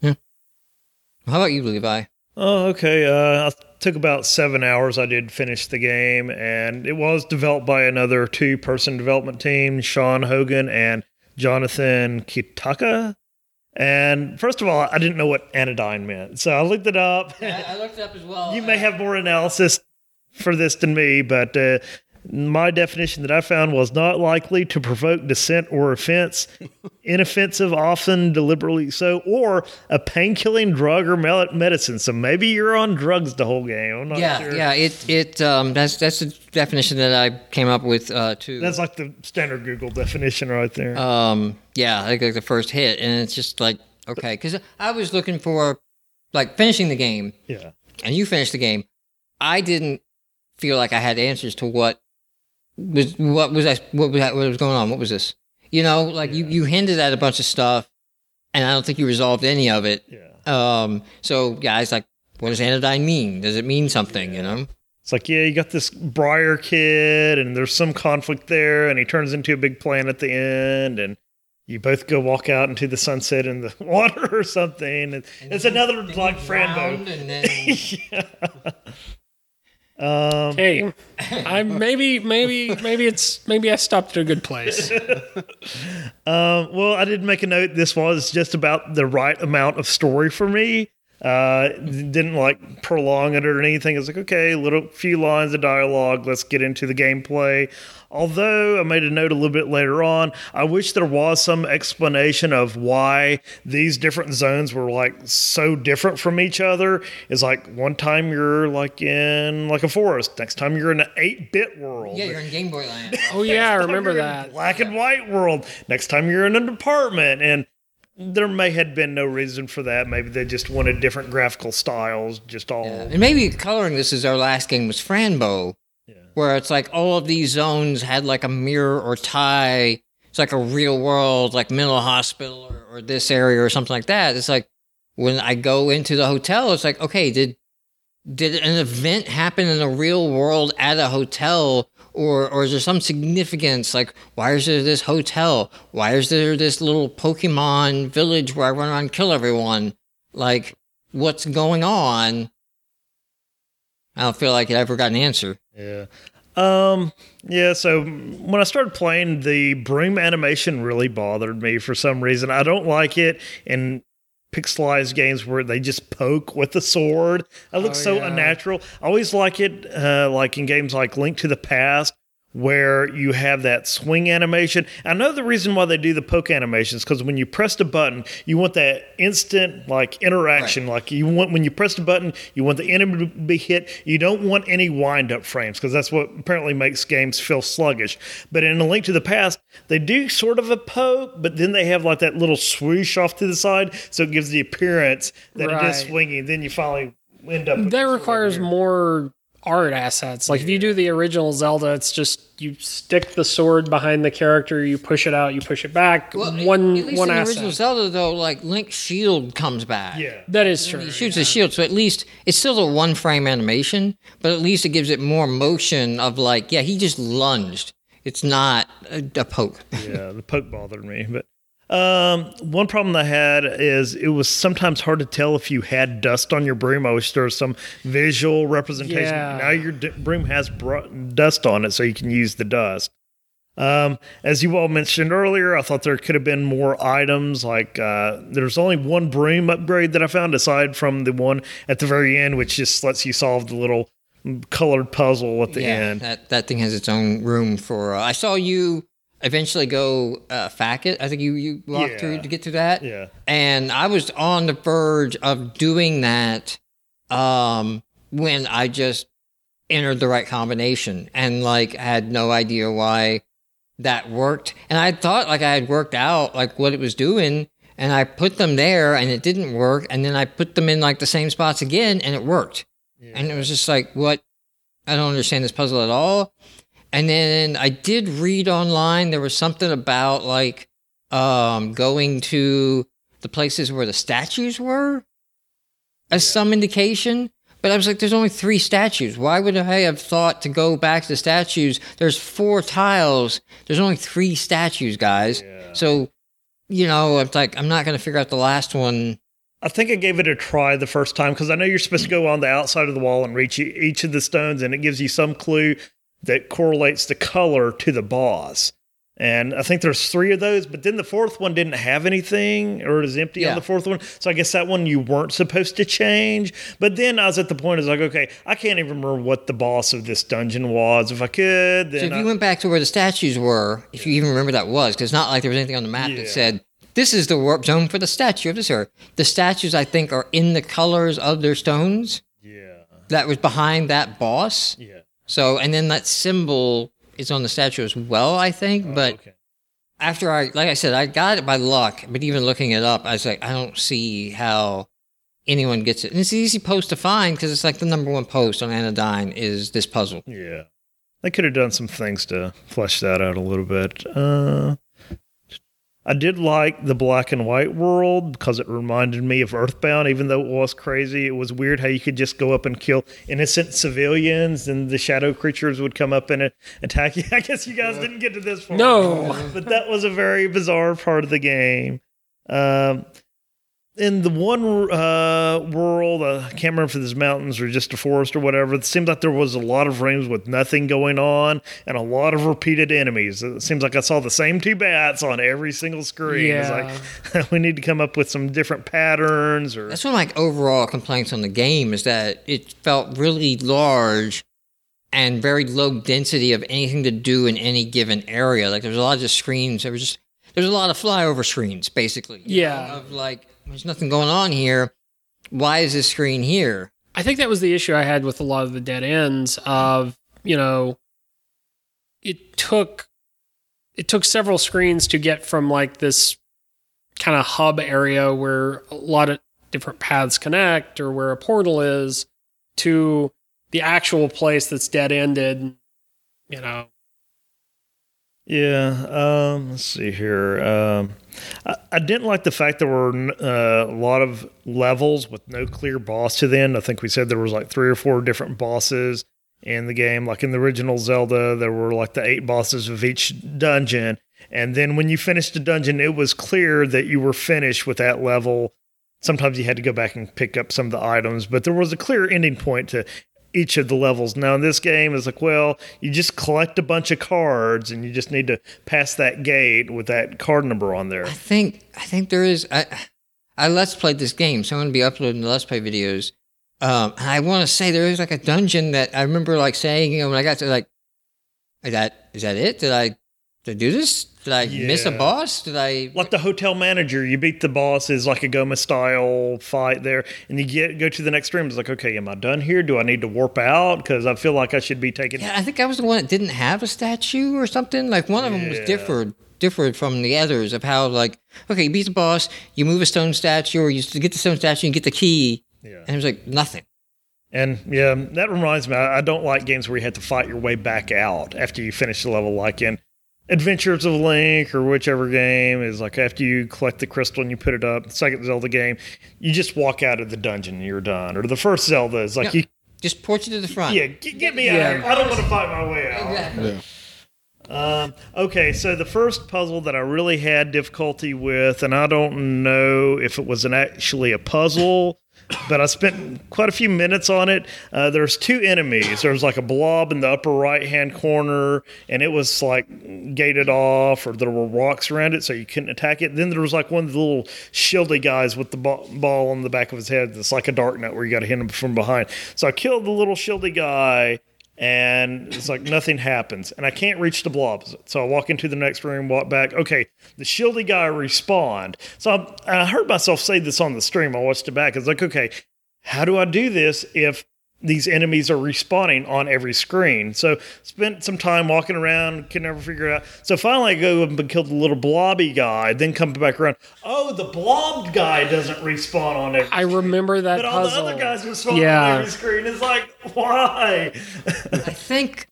[SPEAKER 3] Yeah.
[SPEAKER 1] How about you, Levi?
[SPEAKER 2] Oh, okay. Uh, I took about seven hours. I did finish the game, and it was developed by another two-person development team, Sean Hogan and Jonathan Kittaka. And first of all, I didn't know what anodyne meant, so I looked it up.
[SPEAKER 1] I looked it up as well.
[SPEAKER 2] you may have more analysis for this than me, but uh, my definition that I found was not likely to provoke dissent or offense, inoffensive, often deliberately so, or a pain-killing drug or mel- medicine. So maybe you're on drugs the whole game. I'm not
[SPEAKER 1] Yeah,
[SPEAKER 2] sure.
[SPEAKER 1] yeah. It it um that's that's the definition that I came up with uh too.
[SPEAKER 2] That's like the standard Google definition right there.
[SPEAKER 1] um yeah like, like the first hit and it's just like okay because i was looking for like finishing the game
[SPEAKER 2] yeah.
[SPEAKER 1] and you finished the game i didn't feel like i had answers to what was what was I, what was, that, what was going on? What was this? You know like you you hinted at a bunch of stuff and i don't think you resolved any of it.
[SPEAKER 2] Yeah.
[SPEAKER 1] um so guys like what does anodyne mean? Does it mean something you know?
[SPEAKER 2] It's like, yeah, you got this Briar kid, and there's some conflict there, and he turns into a big plan at the end, and you both go walk out into the sunset in the water or something. And it's another like Fran Bow.
[SPEAKER 1] and then
[SPEAKER 2] Um,
[SPEAKER 3] Hey, I maybe maybe maybe it's maybe I stopped at a good place.
[SPEAKER 2] Um, well, I did make a note. This was just about the right amount of story for me. Uh, didn't like prolong it or anything. It's like okay, a little few lines of dialogue. Let's get into the gameplay. Although I made a note a little bit later on, I wish there was some explanation of why these different zones were like so different from each other. It's like one time you're like in like a forest, next time you're in an eight bit world.
[SPEAKER 1] yeah you're in game boy land
[SPEAKER 3] Oh yeah, I remember that.
[SPEAKER 2] black and white world. Next time you're in an apartment, and there may have been no reason for that. Maybe they just wanted different graphical styles. Just all
[SPEAKER 1] And maybe coloring this is our last game was Fran Bow, where it's like all of these zones had like a mirror or tie. It's like a real world, like mental hospital or, or this area or something like that. It's like when I go into the hotel, it's like, okay, did did an event happen in the real world at a hotel or or is there some significance? Like why is there this hotel? Why is there this little pokemon village where i run around and kill everyone? Like what's going on? I don't feel like i ever got an answer.
[SPEAKER 2] Yeah. Um, yeah, so when I started playing, the broom animation really bothered me for some reason. I don't like it in pixelized games where they just poke with the sword. That looks
[SPEAKER 3] Oh,
[SPEAKER 2] so
[SPEAKER 3] yeah.
[SPEAKER 2] unnatural. I always like it uh, like in games like Link to the Past where you have that swing animation. I know the reason why they do the poke animations because when you press the button, you want that instant like interaction. Like you want when you press the button, you want the enemy to be hit. You don't want any wind up frames because that's what apparently makes games feel sluggish. But in A Link to the Past, they do sort of a poke, but then they have like that little swoosh off to the side, so it gives the appearance that it is swinging. Then you finally end up.
[SPEAKER 3] That requires more art assets. Like if you do the original Zelda, it's just you stick the sword behind the character, you push it out, you push it back. one
[SPEAKER 1] at least
[SPEAKER 3] one
[SPEAKER 1] in the
[SPEAKER 3] asset.
[SPEAKER 1] original zelda though like link's shield comes back
[SPEAKER 2] Yeah.
[SPEAKER 3] that is true.
[SPEAKER 1] he shoots his shield so at least it's still a one frame animation but at least it gives it more motion of like yeah he just lunged it's not a, a poke
[SPEAKER 2] yeah, the poke bothered me. But um, one problem I had is it was sometimes hard to tell if you had dust on your broom. I wish there was some visual representation.
[SPEAKER 3] Yeah.
[SPEAKER 2] Now your d- broom has br- dust on it, so you can use the dust. Um, as you all mentioned earlier, I thought there could have been more items. Like uh, there's only one broom upgrade that I found, aside from the one at the very end, which just lets you solve the little colored puzzle at the
[SPEAKER 1] yeah
[SPEAKER 2] end.
[SPEAKER 1] that, that thing has its own room for uh, i saw you eventually go uh fack it i think you you walked
[SPEAKER 2] Yeah.
[SPEAKER 1] through to get to that
[SPEAKER 2] Yeah.
[SPEAKER 1] and I was on the verge of doing that um, when I just entered the right combination and like had no idea why that worked. And I thought like I had worked out like what it was doing, and I put them there and it didn't work, and then I put them in like the same spots again and it worked. And it was just like, what? I don't understand this puzzle at all. And then I did read online there was something about like um going to the places where the statues were as some indication. But I was like, there's only three statues. Why would I have thought to go back to the statues? There's four tiles. There's only three statues, guys. So, you know, it's like I'm not going to figure out the last one
[SPEAKER 2] I think I gave it a try the first time because I know you're supposed to go on the outside of the wall and reach each of the stones, and it gives you some clue that correlates the color to the boss. And I think there's three of those, but then the fourth one didn't have anything or it was empty
[SPEAKER 1] Yeah.
[SPEAKER 2] on the fourth one. So I guess that one you weren't supposed to change. But then I was at the point, is like, okay, I can't even remember what the boss of this dungeon was. If I could, then
[SPEAKER 1] So if
[SPEAKER 2] I-
[SPEAKER 1] you went back to where the statues were, if you even remember that was, because it's not like there was anything on the map
[SPEAKER 2] Yeah.
[SPEAKER 1] that said this is the warp zone for the statue of this earth. The statues, I think, are in the colors of their stones.
[SPEAKER 2] yeah,
[SPEAKER 1] That was behind that boss.
[SPEAKER 2] yeah.
[SPEAKER 1] So, and then that symbol is on the statue as well, I think. but
[SPEAKER 2] okay.
[SPEAKER 1] after I, like I said, I got it by luck. But even looking it up, I was like, I don't see how anyone gets it. And it's an easy post to find because it's like the number one post on Anodyne is this puzzle.
[SPEAKER 2] Yeah. They could have done some things to flesh that out a little bit. Uh, I did like the black and white world because it reminded me of Earthbound, even though it was crazy. It was weird how you could just go up and kill innocent civilians and the shadow creatures would come up and attack you. I guess you guys didn't get to this part.
[SPEAKER 3] No.
[SPEAKER 2] But that was a very bizarre part of the game. Um, in the one uh, world, uh, I can't remember if it's mountains or just a forest or whatever. It seems like there was a lot of rooms with nothing going on and a lot of repeated enemies. It seems like I saw the same two bats on every single screen.
[SPEAKER 3] Yeah.
[SPEAKER 2] It's like we need to come up with some different patterns or
[SPEAKER 1] That's one of my overall complaints on the game is that it felt really large and very low density of anything to do in any given area. Like there's a lot of just screens. There was just there's a lot of flyover screens, basically.
[SPEAKER 3] Yeah.
[SPEAKER 1] know, of like there's nothing going on here. Why is this screen here?
[SPEAKER 3] I think that was the issue I had with a lot of the dead ends of, you know, it took it took several screens to get from like this kind of hub area where a lot of different paths connect or where a portal is to the actual place that's dead ended, you know.
[SPEAKER 2] Yeah, um, let's see here. Um, I, I didn't like the fact there were uh, a lot of levels with no clear boss to the end. I think we said there was like three or four different bosses in the game. Like in the original Zelda, there were like the eight bosses of each dungeon. And then when you finished a dungeon, it was clear that you were finished with that level. Sometimes you had to go back and pick up some of the items, but there was a clear ending point to each of the levels. Now in this game is like, well, you just collect a bunch of cards and you just need to pass that gate with that card number on there.
[SPEAKER 1] I think I think there is. I I let's play this game, so I'm going to be uploading the let's play videos. Um, I want to say there is like a dungeon that I remember like saying, you know, when I got to like, is that is that it? Did I did I do this? Did I miss a boss? Did I?
[SPEAKER 2] Like the hotel manager, you beat the boss is like a Gohma style fight there, and you get go to the next room. It's like, okay, am I done here? Do I need to warp out? Because I feel like I should be taking.
[SPEAKER 1] Yeah, I think I was the one that didn't have a statue or something. Like one of them was
[SPEAKER 2] Yeah.
[SPEAKER 1] differed differed from the others of how like okay, you beat the boss, you move a stone statue, or you get the stone statue and get the key,
[SPEAKER 2] Yeah.
[SPEAKER 1] and it was like nothing.
[SPEAKER 2] And yeah, that reminds me, I I don't like games where you have to fight your way back out after you finish the level, like in Adventures of Link or whichever game is like after you collect the crystal and you put it up. The second Zelda game, you just walk out of the dungeon and you're done. Or the first Zelda is like
[SPEAKER 1] Yeah.
[SPEAKER 2] you,
[SPEAKER 1] Just port you to the front.
[SPEAKER 2] yeah, get, get me
[SPEAKER 3] Yeah.
[SPEAKER 2] out. Of here. I don't want to fight my way out.
[SPEAKER 1] Exactly.
[SPEAKER 4] Yeah.
[SPEAKER 2] Um, okay, so the first puzzle that I really had difficulty with, and I don't know if it was an actually a puzzle, but I spent quite a few minutes on it. Uh, there's two enemies. There's like a blob in the upper right hand corner, and it was like gated off, or there were rocks around it, so you couldn't attack it. Then there was like one of the little shieldy guys with the ba- ball on the back of his head. That's like a Darknut where you got to hit him from behind. So I killed the little shieldy guy and it's like nothing happens. And i can't reach the blobs so i walk into the next room walk back. Okay the shieldy guy respond. So I, I heard myself say this on the stream. I watched it back. It's like okay how do i do this if these enemies are respawning on every screen so spent some time walking around can never figure it out so finally i go up and kill the little blobby guy then come back around oh the blobbed guy doesn't respawn on every
[SPEAKER 3] I remember that
[SPEAKER 2] but all the
[SPEAKER 3] puzzle.
[SPEAKER 2] other guys respawn
[SPEAKER 3] Yeah.
[SPEAKER 2] on every screen it's like why
[SPEAKER 1] I think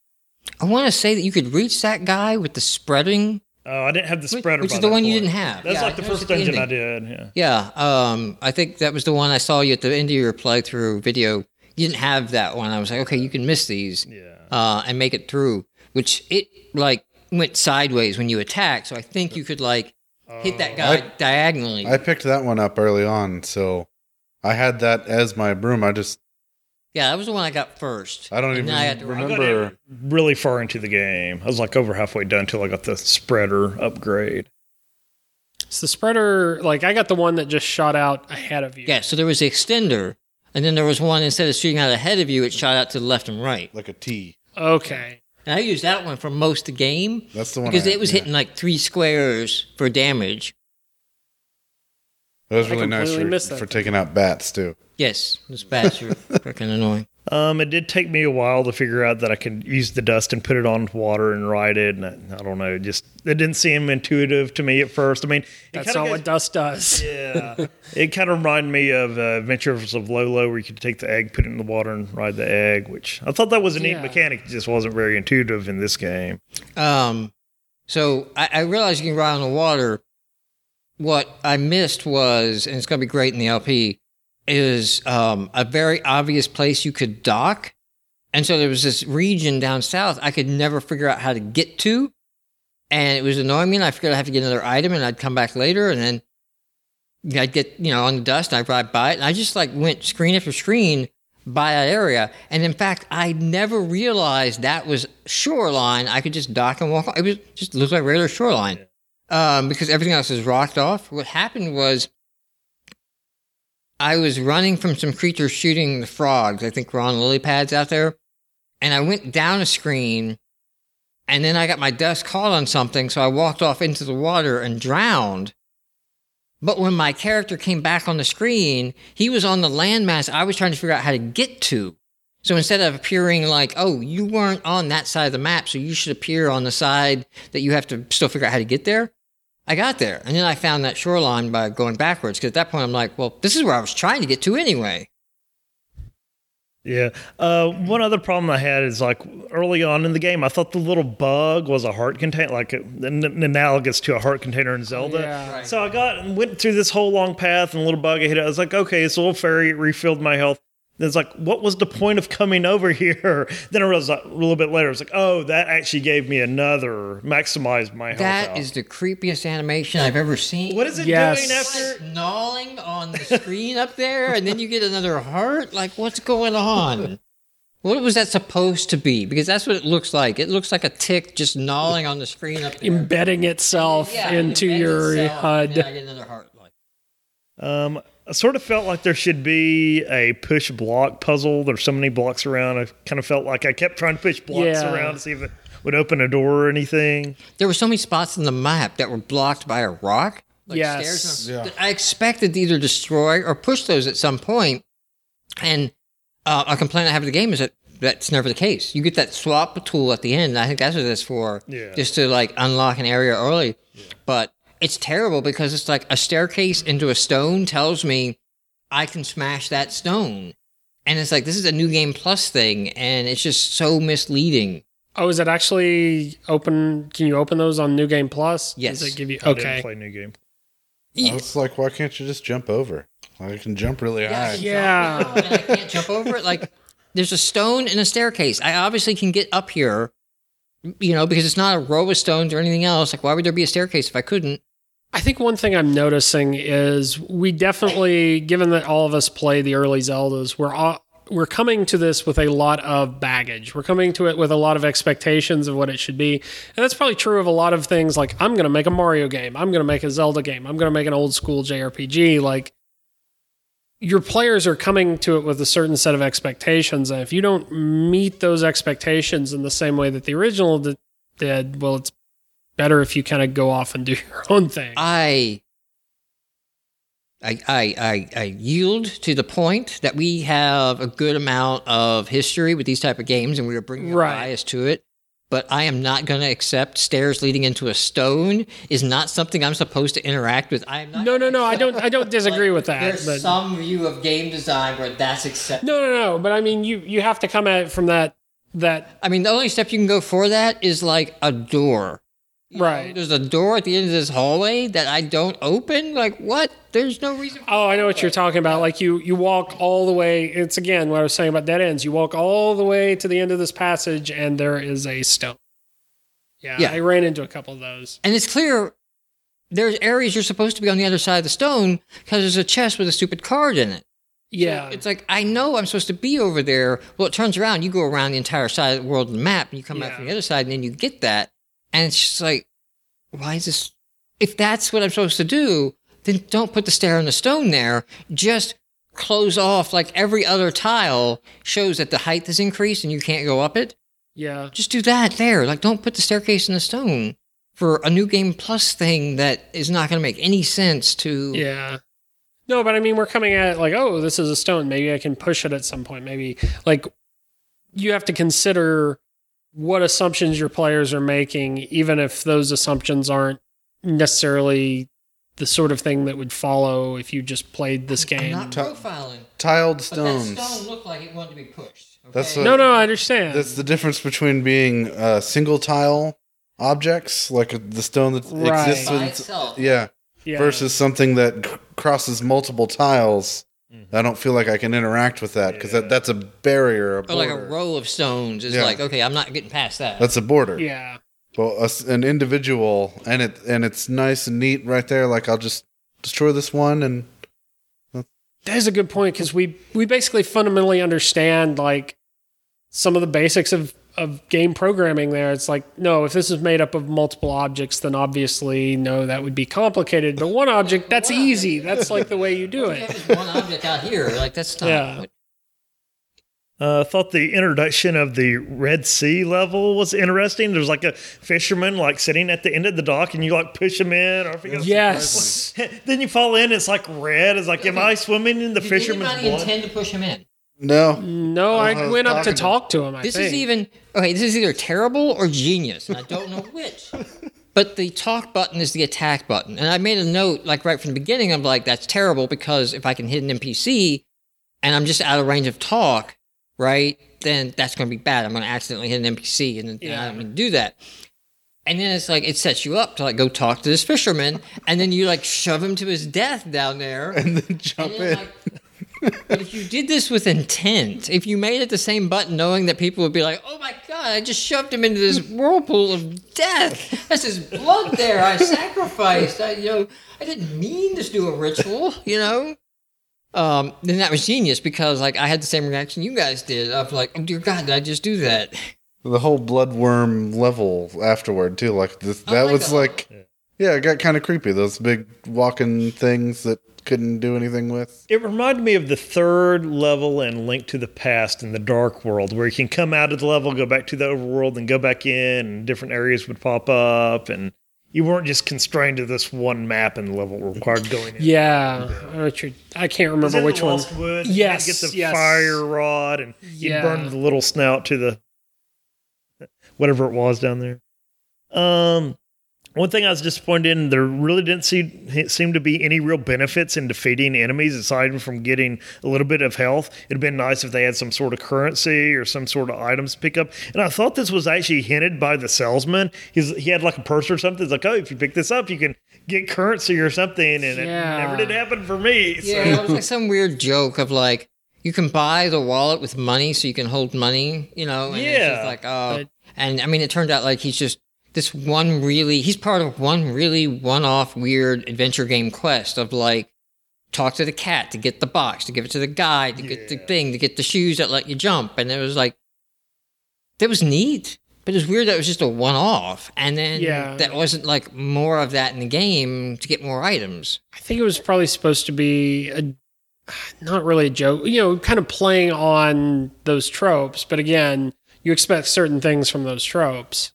[SPEAKER 1] I want to say that you could reach that guy with the spreading,
[SPEAKER 2] Oh, I didn't have the spreader.
[SPEAKER 1] which
[SPEAKER 2] by
[SPEAKER 1] is the
[SPEAKER 2] that
[SPEAKER 1] one you didn't have.
[SPEAKER 2] That's
[SPEAKER 1] Yeah,
[SPEAKER 2] like the
[SPEAKER 1] that
[SPEAKER 2] first
[SPEAKER 1] at
[SPEAKER 2] dungeon I did. Yeah.
[SPEAKER 1] Yeah, um, I think that was the one I saw you at the end of your playthrough video. You didn't have that one. I was like, okay, you can miss these
[SPEAKER 2] Yeah.
[SPEAKER 1] uh, and make it through. Which it like went sideways when you attack, so I think you could like hit that guy
[SPEAKER 4] I-
[SPEAKER 1] diagonally.
[SPEAKER 4] I picked that one up early on, so I had that as my broom. I just
[SPEAKER 1] Yeah, that was the one I got first.
[SPEAKER 4] I don't even
[SPEAKER 1] I had to-
[SPEAKER 2] I got
[SPEAKER 4] remember.
[SPEAKER 2] really far into the game. I was like over halfway done until I got the spreader upgrade.
[SPEAKER 3] It's the spreader. Like I got the one that just shot out ahead of you.
[SPEAKER 1] Yeah, so there was the extender, and then there was one instead of shooting out ahead of you, it shot out to the left and right.
[SPEAKER 4] Like a T.
[SPEAKER 3] Okay.
[SPEAKER 1] And I used that one for most of the game
[SPEAKER 4] That's the one.
[SPEAKER 1] because
[SPEAKER 4] I-
[SPEAKER 1] it was
[SPEAKER 4] yeah.
[SPEAKER 1] hitting like three squares for damage.
[SPEAKER 4] That was
[SPEAKER 3] I
[SPEAKER 4] really nice
[SPEAKER 3] completely missed
[SPEAKER 4] for,
[SPEAKER 3] that
[SPEAKER 4] for
[SPEAKER 3] thing.
[SPEAKER 4] taking out bats too.
[SPEAKER 1] Yes, those bats are freaking annoying.
[SPEAKER 2] Um, it did take me a while to figure out that I could use the dust and put it on water and ride it. And I, I don't know, it just it didn't seem intuitive to me at first. I mean, it
[SPEAKER 3] That's
[SPEAKER 2] kinda
[SPEAKER 3] not
[SPEAKER 2] goes-
[SPEAKER 3] what dust does.
[SPEAKER 2] Yeah, it kind of reminded me of uh, Adventures of Lolo, where you could take the egg, put it in the water, and ride the egg. Which I thought that was a neat
[SPEAKER 3] Yeah.
[SPEAKER 2] mechanic. It just wasn't very intuitive in this game.
[SPEAKER 1] Um, so I, I realized you can ride on the water. What I missed was, and it's going to be great in the LP, is um, a very obvious place you could dock. And so there was this region down south I could never figure out how to get to. And it was annoying me. And I figured I'd have to get another item and I'd come back later. And then I'd get, you know, on the dust and I'd ride by it. And I just like went screen after screen by that area. And in fact, I never realized that was shoreline. I could just dock and walk. It was just looked like regular shoreline um, because everything else is rocked off. What happened was I was running from some creatures shooting the frogs. I think we're on lily pads out there. And I went down a screen and then I got my dust caught on something. So I walked off into the water and drowned. But when my character came back on the screen, he was on the landmass I was trying to figure out how to get to. So instead of appearing like, oh, you weren't on that side of the map, so you should appear on the side that you have to still figure out how to get there, I got there. And then I found that shoreline by going backwards. Because at that point, I'm like, well, this is where I was trying to get to anyway.
[SPEAKER 2] Yeah. Uh, one other problem I had is like early on in the game, I thought the little bug was a heart container, like an an analogous to a heart container in Zelda.
[SPEAKER 3] Yeah.
[SPEAKER 1] Right.
[SPEAKER 2] So I got and went through this whole long path, and a little bug I hit it. I was like, okay, it's a little fairy. It refilled my health. Then it's like, what was the point of coming over here? Then I realized like, a little bit later, it's like, oh, that actually gave me another, maximized my health.
[SPEAKER 1] That
[SPEAKER 2] out.
[SPEAKER 1] is the creepiest animation I've ever seen.
[SPEAKER 2] what is it
[SPEAKER 3] Yes.
[SPEAKER 2] doing after?
[SPEAKER 1] Like gnawing on the screen up there, and then you get another heart. Like, what's going on? What was that supposed to be? Because that's what it looks like. It looks like a tick just gnawing on the screen up there.
[SPEAKER 3] Embedding itself
[SPEAKER 1] Yeah,
[SPEAKER 3] into
[SPEAKER 1] embeds
[SPEAKER 3] your
[SPEAKER 1] itself,
[SPEAKER 3] HUD.
[SPEAKER 1] and I get another heart. Like,
[SPEAKER 2] Um, I sort of felt like there should be a push block puzzle. There's so many blocks around. I kind of felt like I kept trying to push blocks
[SPEAKER 3] Yeah.
[SPEAKER 2] around to see if it would open a door or anything.
[SPEAKER 1] there were so many spots in the map that were blocked by a rock. Like
[SPEAKER 3] Yes.
[SPEAKER 1] stairs
[SPEAKER 4] Yeah.
[SPEAKER 1] I expected to either destroy or push those at some point. And uh, a complaint I have of the game is that that's never the case. You get that swap tool at the end. And I think that's what it's for.
[SPEAKER 2] Yeah.
[SPEAKER 1] Just to like unlock an area early. But it's terrible because it's like a staircase into a stone tells me I can smash that stone. And it's like, this is a new game plus thing. And it's just so misleading.
[SPEAKER 3] Oh, is it actually open? Can you open those on New Game Plus?
[SPEAKER 1] Yes.
[SPEAKER 3] Does it give you
[SPEAKER 2] I didn't
[SPEAKER 3] okay?
[SPEAKER 2] play new game.
[SPEAKER 4] I was like, why can't you just jump over? I can jump really
[SPEAKER 1] Yeah,
[SPEAKER 4] high.
[SPEAKER 3] Yeah.
[SPEAKER 1] jump and I can't jump over it. Like there's a stone and a staircase. I obviously can get up here, you know, because it's not a row of stones or anything else. Like why would there be a staircase if I couldn't?
[SPEAKER 3] I think one thing I'm noticing is we definitely, given that all of us play the early Zeldas, we're all, we're coming to this with a lot of baggage. We're coming to it with a lot of expectations of what it should be, and that's probably true of a lot of things. Like I'm going to make a Mario game, I'm going to make a Zelda game, I'm going to make an old school JRPG. Like your players are coming to it with a certain set of expectations, and if you don't meet those expectations in the same way that the original did, well, it's better if you kind of go off and do your own thing.
[SPEAKER 1] I I, I, I, yield to the point that we have a good amount of history with these type of games, and we are bringing
[SPEAKER 3] Right.
[SPEAKER 1] bias to it. But I am not going to accept stairs leading into a stone is not something I'm supposed to interact with. I am not.
[SPEAKER 3] No, no, no. I don't. I don't disagree with that.
[SPEAKER 1] There's
[SPEAKER 3] But
[SPEAKER 1] some view of game design where that's acceptable.
[SPEAKER 3] no, no, no. But I mean, you you have to come at it from that that
[SPEAKER 1] I mean, the only step you can go for that is like a door. You know,
[SPEAKER 3] Right.
[SPEAKER 1] there's a door at the end of this hallway that I don't open. Like what? There's no reason.
[SPEAKER 3] Oh, I know what you're talking about. Like you, you walk all the way. It's again what I was saying about dead ends. You walk all the way to the end of this passage, and there is a stone. Yeah,
[SPEAKER 1] Yeah.
[SPEAKER 3] I ran into a couple of those.
[SPEAKER 1] And it's clear there's areas you're supposed to be on the other side of the stone because there's a chest with a stupid card in it.
[SPEAKER 3] Yeah.
[SPEAKER 1] It's like I know I'm supposed to be over there. Well, it turns around. You go around the entire side of the world on the map, and you come back
[SPEAKER 3] Yeah.
[SPEAKER 1] from the other side, and then you get that. And it's just like, why is this? If that's what I'm supposed to do, then don't put the stair and the stone there. Just close off like every other tile shows that the height is increased and you can't go up it.
[SPEAKER 3] yeah.
[SPEAKER 1] Just do that there. Like, don't put the staircase in the stone for a new game plus thing that is not going to make any sense to.
[SPEAKER 3] Yeah. No, but I mean, we're coming at it like, oh, this is a stone. Maybe I can push it at some point. Maybe like you have to consider what assumptions your players are making, even if those assumptions aren't necessarily the sort of thing that would follow if you just played this
[SPEAKER 1] I'm
[SPEAKER 3] game.
[SPEAKER 1] not
[SPEAKER 4] Ta-
[SPEAKER 1] profiling.
[SPEAKER 4] Tiled stones.
[SPEAKER 1] But
[SPEAKER 4] stones.
[SPEAKER 1] that stone looked like it wanted to be pushed. Okay?
[SPEAKER 4] That's what-
[SPEAKER 3] no, no, I understand.
[SPEAKER 4] That's the difference between being uh, single tile objects, like the stone that
[SPEAKER 3] Right.
[SPEAKER 4] exists
[SPEAKER 1] by
[SPEAKER 4] in,
[SPEAKER 1] itself.
[SPEAKER 4] yeah,
[SPEAKER 3] yeah.
[SPEAKER 4] versus something that c- crosses multiple tiles. I don't feel like I can interact with that because
[SPEAKER 2] Yeah.
[SPEAKER 4] that, that's a barrier. A
[SPEAKER 1] Or like a row of stones is
[SPEAKER 4] Yeah.
[SPEAKER 1] like, okay, I'm not getting past that.
[SPEAKER 4] That's a border.
[SPEAKER 3] Yeah.
[SPEAKER 4] Well, a s an individual, and it and it's nice and neat right there. Like I'll just destroy this one, and
[SPEAKER 3] That is a good point because we we basically fundamentally understand like some of the basics of of game programming. There, it's like no, if this is made up of multiple objects, then obviously no, that would be complicated. But one object, that's
[SPEAKER 1] Wow.
[SPEAKER 3] easy. That's like the way you do it.
[SPEAKER 1] this one object out here. Like that's not.
[SPEAKER 3] Yeah.
[SPEAKER 2] Uh, I thought the introduction of the Red Sea level was interesting. There's like a fisherman like sitting at the end of the dock, and you like push him in. Or I forget-
[SPEAKER 3] Yes.
[SPEAKER 2] then you fall in. It's like red. It's like, am I swimming in the
[SPEAKER 1] Did
[SPEAKER 2] fisherman's
[SPEAKER 1] anybody
[SPEAKER 2] blood?
[SPEAKER 1] intend to push him in?
[SPEAKER 4] No,
[SPEAKER 3] No,
[SPEAKER 4] I
[SPEAKER 3] I went up to
[SPEAKER 4] talking
[SPEAKER 3] talk to him. I
[SPEAKER 1] This
[SPEAKER 3] think.
[SPEAKER 1] is even okay. This is either terrible or genius, and I don't know which. But the talk button is the attack button, and I made a note like right from the beginning. I'm like, that's terrible because if I can hit an NPC, and I'm just out of range of talk, right? Then that's going to be bad. I'm going to accidentally hit an NPC, and, and I
[SPEAKER 3] Yeah.
[SPEAKER 1] don't mean to do that. And then it's like it sets you up to like go talk to this fisherman, and then you like shove him to his death down there.
[SPEAKER 4] and then
[SPEAKER 1] And
[SPEAKER 4] jump
[SPEAKER 1] then,
[SPEAKER 4] in.
[SPEAKER 1] like- but if you did this with intent, if you made it the same button, knowing that people would be like, "Oh my god, I just shoved him into this whirlpool of death. That's his blood there. I sacrificed. I, you know, I didn't mean to do a ritual. You know." Um, then that was genius because like I had the same reaction you guys did of like, "Oh dear God, did I just do that?"
[SPEAKER 4] the whole bloodworm level afterward too. Like this, that
[SPEAKER 1] like
[SPEAKER 4] was
[SPEAKER 1] that.
[SPEAKER 4] like, yeah, it got kind of creepy. Those big walking things that couldn't do anything with.
[SPEAKER 2] It reminded me of the third level in Link to the Past in the Dark World, where you can come out of the level, go back to the overworld, and go back in, and different areas would pop up, and you weren't just constrained to this one map in the level required going in.
[SPEAKER 3] yeah. I, know I can't remember
[SPEAKER 2] it
[SPEAKER 3] which
[SPEAKER 2] the
[SPEAKER 3] one.
[SPEAKER 2] Lost Woods?
[SPEAKER 3] Yes,
[SPEAKER 2] You get the
[SPEAKER 3] yes.
[SPEAKER 2] fire rod, and you
[SPEAKER 3] Yeah.
[SPEAKER 2] burn the little snout to the whatever it was down there. Um, one thing I was disappointed in, there really didn't see, seem to be any real benefits in defeating enemies aside from getting a little bit of health. It'd been nice if they had some sort of currency or some sort of items to pick up. And I thought this was actually hinted by the salesman. He's, he had like a purse or something. It's like, oh, if you pick this up, you can get currency or something. And
[SPEAKER 3] Yeah.
[SPEAKER 2] it never did happen for me. So.
[SPEAKER 1] Yeah, it was like some weird joke of like you can buy the wallet with money, so you can hold money. You know, and
[SPEAKER 2] Yeah.
[SPEAKER 1] like oh,
[SPEAKER 3] But-
[SPEAKER 1] and I mean, it turned out like he's just this one really he's part of one really one-off weird adventure game quest of like talk to the cat to get the box to give it to the guy to get the thing to get the shoes that let you jump and it was like that was neat but it was weird that it was just a one-off and then
[SPEAKER 3] Yeah.
[SPEAKER 1] that wasn't like more of that in the game to get more items
[SPEAKER 3] I think it was probably supposed to be a not really a joke, you know, kind of playing on those tropes, but again, you expect certain things from those tropes.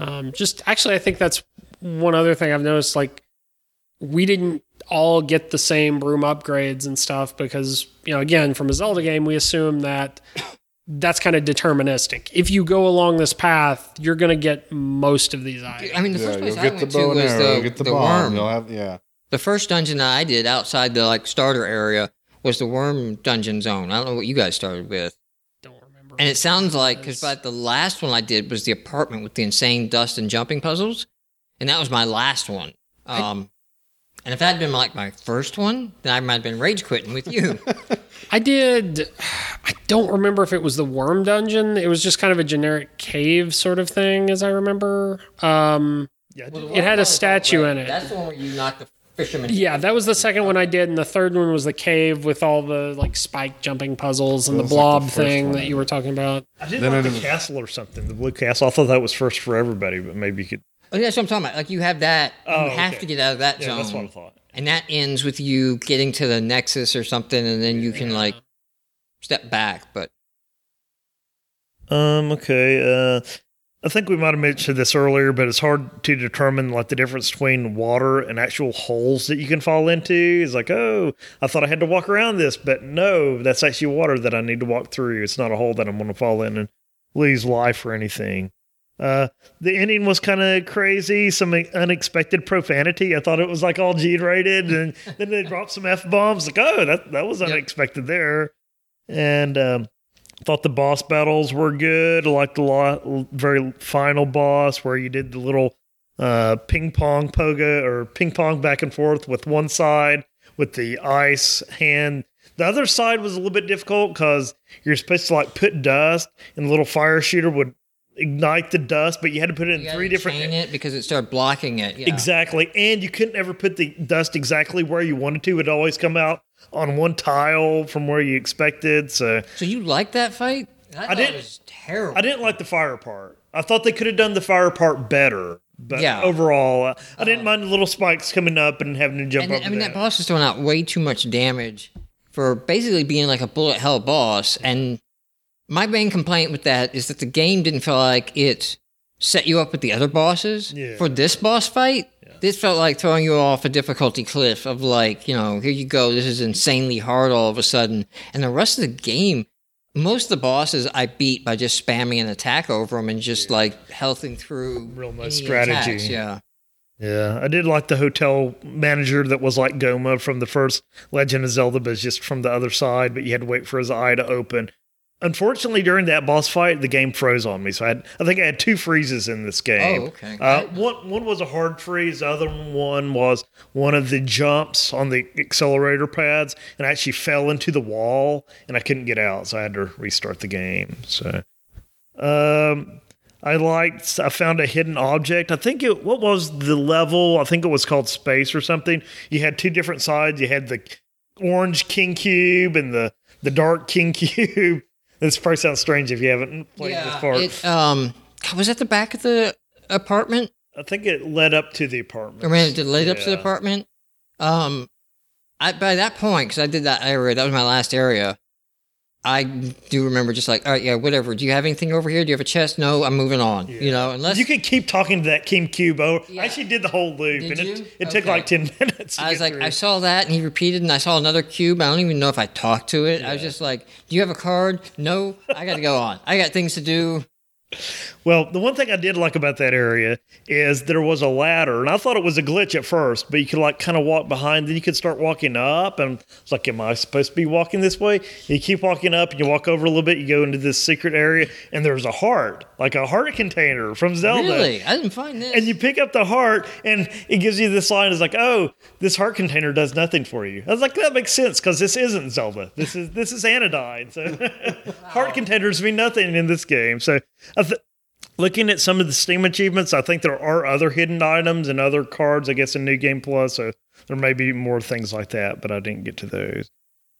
[SPEAKER 3] Um, just actually, I think that's one other thing I've noticed. Like, we didn't all get the same broom upgrades and stuff because, you know, again, from a Zelda game, we assume that that's kind of deterministic. If you go along this path, you're going to get most of these items.
[SPEAKER 1] I mean, the
[SPEAKER 4] yeah,
[SPEAKER 1] first place
[SPEAKER 4] you'll
[SPEAKER 1] I
[SPEAKER 4] the
[SPEAKER 1] went to
[SPEAKER 4] bow
[SPEAKER 1] was
[SPEAKER 4] arrow,
[SPEAKER 1] the,
[SPEAKER 4] get the,
[SPEAKER 1] the
[SPEAKER 4] bomb.
[SPEAKER 1] worm.
[SPEAKER 4] You'll have yeah.
[SPEAKER 1] The first dungeon that I did outside the like starter area was the worm dungeon zone. I don't know what you guys started with.
[SPEAKER 3] Don't remember.
[SPEAKER 1] And it sounds like because
[SPEAKER 3] was.
[SPEAKER 1] but the last one I did was the apartment with the insane dust and jumping puzzles, and that was my last one. Um, and if that had been like my first one, then I might have been rage quitting with you.
[SPEAKER 3] I did. I don't remember if it was the worm dungeon. It was just kind of a generic cave sort of thing, as I remember. Um,
[SPEAKER 2] Yeah,
[SPEAKER 3] It had a statue in it.
[SPEAKER 1] That's the one where you knock the fisherman.
[SPEAKER 3] Yeah, that was the second one I did, and the third one was the cave with all the like spike jumping puzzles and the
[SPEAKER 4] was like the
[SPEAKER 3] blob thing
[SPEAKER 4] one.
[SPEAKER 3] that you were talking about.
[SPEAKER 2] I didn't
[SPEAKER 4] Then
[SPEAKER 2] like
[SPEAKER 4] I
[SPEAKER 2] the
[SPEAKER 4] didn't-
[SPEAKER 2] castle or something, the blue castle. I thought that was first for everybody, but maybe you could.
[SPEAKER 1] Oh, that's what I'm talking about. Like you have that,
[SPEAKER 2] Oh,
[SPEAKER 1] you have
[SPEAKER 2] okay.
[SPEAKER 1] to get out of that
[SPEAKER 2] Yeah,
[SPEAKER 1] zone,
[SPEAKER 2] that's what I thought.
[SPEAKER 1] and that ends with you getting to the nexus or something, and then you can like step back. But
[SPEAKER 2] Um. Okay. Uh, I think we might have mentioned this earlier, but it's hard to determine like the difference between water and actual holes that you can fall into. It's like, oh, I thought I had to walk around this, but no, that's actually water that I need to walk through. It's not a hole that I'm going to fall in and lose life or anything. Uh, the ending was kind of crazy, some unexpected profanity. I thought it was like all G rated, and then they dropped some f bombs. Like, oh, that that was unexpected there. And um, thought the boss battles were good. I liked the lo- very final boss where you did the little uh, ping pong pogo or ping pong back and forth with one side with the ice hand. The other side was a little bit difficult because you're supposed to like put dust, and the little fire shooter would ignite the dust, but you had to put it in
[SPEAKER 1] you
[SPEAKER 2] three different
[SPEAKER 1] chain it because it started blocking it. Yeah.
[SPEAKER 2] Exactly. And you couldn't ever put the dust exactly where you wanted to. It'd always come out on one tile from where you expected. So
[SPEAKER 1] So you like that fight? I, thought
[SPEAKER 2] didn't-
[SPEAKER 1] It was terrible.
[SPEAKER 2] I didn't like the fire part. I thought they could have done the fire part better. But
[SPEAKER 1] Yeah.
[SPEAKER 2] overall, uh, I didn't mind the little spikes coming up and having to jump
[SPEAKER 1] and
[SPEAKER 2] over
[SPEAKER 1] I mean,
[SPEAKER 2] that.
[SPEAKER 1] that boss is throwing out way too much damage for basically being like a bullet hell boss. And my main complaint with that is that the game didn't feel like it set you up with the other bosses
[SPEAKER 2] Yeah.
[SPEAKER 1] for this boss fight. This felt like throwing you off a difficulty cliff of like, you know, here you go. This is insanely hard all of a sudden. And the rest of the game, most of the bosses I beat by just spamming an attack over them and just like healthing through
[SPEAKER 2] Real
[SPEAKER 1] any
[SPEAKER 2] strategy.
[SPEAKER 1] attacks, Yeah.
[SPEAKER 2] Yeah, I did like the hotel manager that was like Gohma from the first Legend of Zelda, but it's just from the other side. But you had to wait for his eye to open. Unfortunately, during that boss fight, the game froze on me. So I had, I think I had two freezes in this game.
[SPEAKER 1] Oh, okay.
[SPEAKER 2] Uh, one one was a hard freeze. The other one was one of the jumps on the accelerator pads, and I actually fell into the wall, and I couldn't get out. So I had to restart the game. So, um, I liked. I found a hidden object. I think it. What was the level? I think it was called space or something. You had two different sides. You had the orange king cube and the the dark king cube. This probably sounds strange if you haven't played this part.
[SPEAKER 1] It, um, was at the back of the apartment?
[SPEAKER 2] I think it led up to the apartment.
[SPEAKER 1] I mean, it led up to the apartment. Um, I by that point, because I did that area, that was my last area. I do remember just like, all right, yeah, whatever. Do you have anything over here? Do you have a chest? No, I'm moving on. You know, unless
[SPEAKER 2] You could keep talking to that King Cube. Oh,
[SPEAKER 1] Yeah.
[SPEAKER 2] I actually did the whole loop,
[SPEAKER 1] Did
[SPEAKER 2] and
[SPEAKER 1] you?
[SPEAKER 2] it, it took like ten minutes.
[SPEAKER 1] I was like,
[SPEAKER 2] through.
[SPEAKER 1] I saw that, and he repeated, and I saw another cube. I don't even know if I talked to it. I was just like, "Do you have a card? No, I got to go on. I got things to do."
[SPEAKER 2] Well, the one thing I did like about that area is there was a ladder, and I thought it was a glitch at first, but you could like kind of walk behind, then you could start walking up, and it's like, am I supposed to be walking this way? You keep walking up, and you walk over a little bit, you go into this secret area, and there's a heart, like a heart container from Zelda.
[SPEAKER 1] Really, I didn't find this.
[SPEAKER 2] And you pick up the heart, and it gives you this line. It's like, "Oh, this heart container does nothing for you." I was like, "That makes sense because this isn't Zelda. This is this is Anodyne. So heart containers mean nothing in this game." So, I th- looking at some of the Steam achievements, I think there are other hidden items and other cards. I guess in New Game Plus, so there may be more things like that, but I didn't get to those.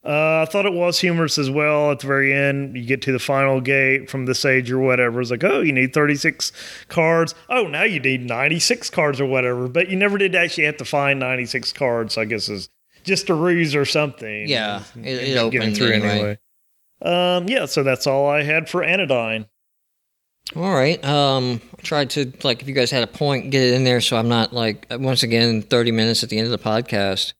[SPEAKER 2] Uh, I thought it was humorous as well. At the very end, you get to the final gate from the sage or whatever. It's like, oh, you need 36 cards. Oh, now you need 96 cards or whatever. But you never did actually have to find 96 cards. So I guess it's just a ruse or something.
[SPEAKER 1] Yeah,
[SPEAKER 2] And-
[SPEAKER 1] it- it
[SPEAKER 2] getting
[SPEAKER 1] opened
[SPEAKER 2] through
[SPEAKER 1] anyway.
[SPEAKER 2] Um, yeah, so that's all I had for Anodyne.
[SPEAKER 1] All right. Um, I tried to like if you guys had a point, get it in there, so I'm not like once again 30 minutes at the end of the podcast.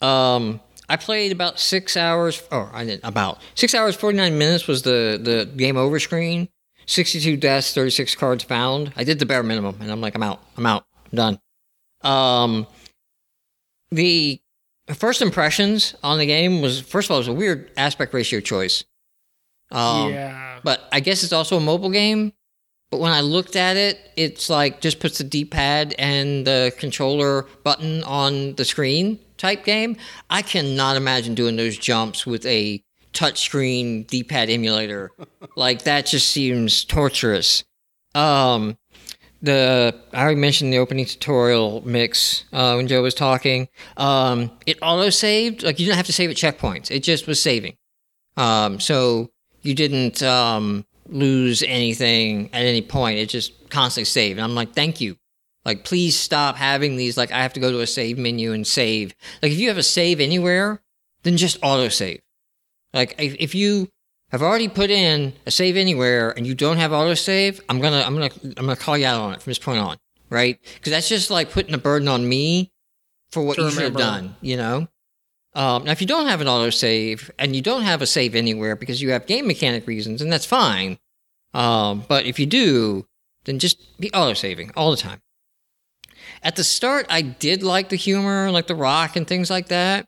[SPEAKER 1] Um, I played about six hours. Or I didn't about six hours 49 minutes was the the game over screen. 62 deaths, 36 cards found. I did the bare minimum, and I'm like, I'm out. I'm out. I'm done. Um, the first impressions on the game was first of all it was a weird aspect ratio choice. Um,
[SPEAKER 3] yeah.
[SPEAKER 1] but I guess it's also a mobile game. But when I looked at it, it's like just puts the D pad and the controller button on the screen type game. I cannot imagine doing those jumps with a touchscreen D pad emulator. like that just seems torturous. Um, the I already mentioned the opening tutorial mix uh, when Joe was talking. Um, it auto saved, like you didn't have to save at checkpoints. It just was saving. Um, so you didn't um, lose anything at any point. It just constantly saved. And I'm like, thank you. Like, please stop having these. Like, I have to go to a save menu and save. Like, if you have a save anywhere, then just auto save. Like, if, if you have already put in a save anywhere and you don't have autosave, I'm gonna I'm gonna I'm gonna call you out on it from this point on, right? Because that's just like putting a burden on me for what you should have done, you know. Um, now, if you don't have an autosave and you don't have a save anywhere because you have game mechanic reasons, and that's fine. Um, but if you do, then just be autosaving all the time. At the start, I did like the humor, like the rock and things like that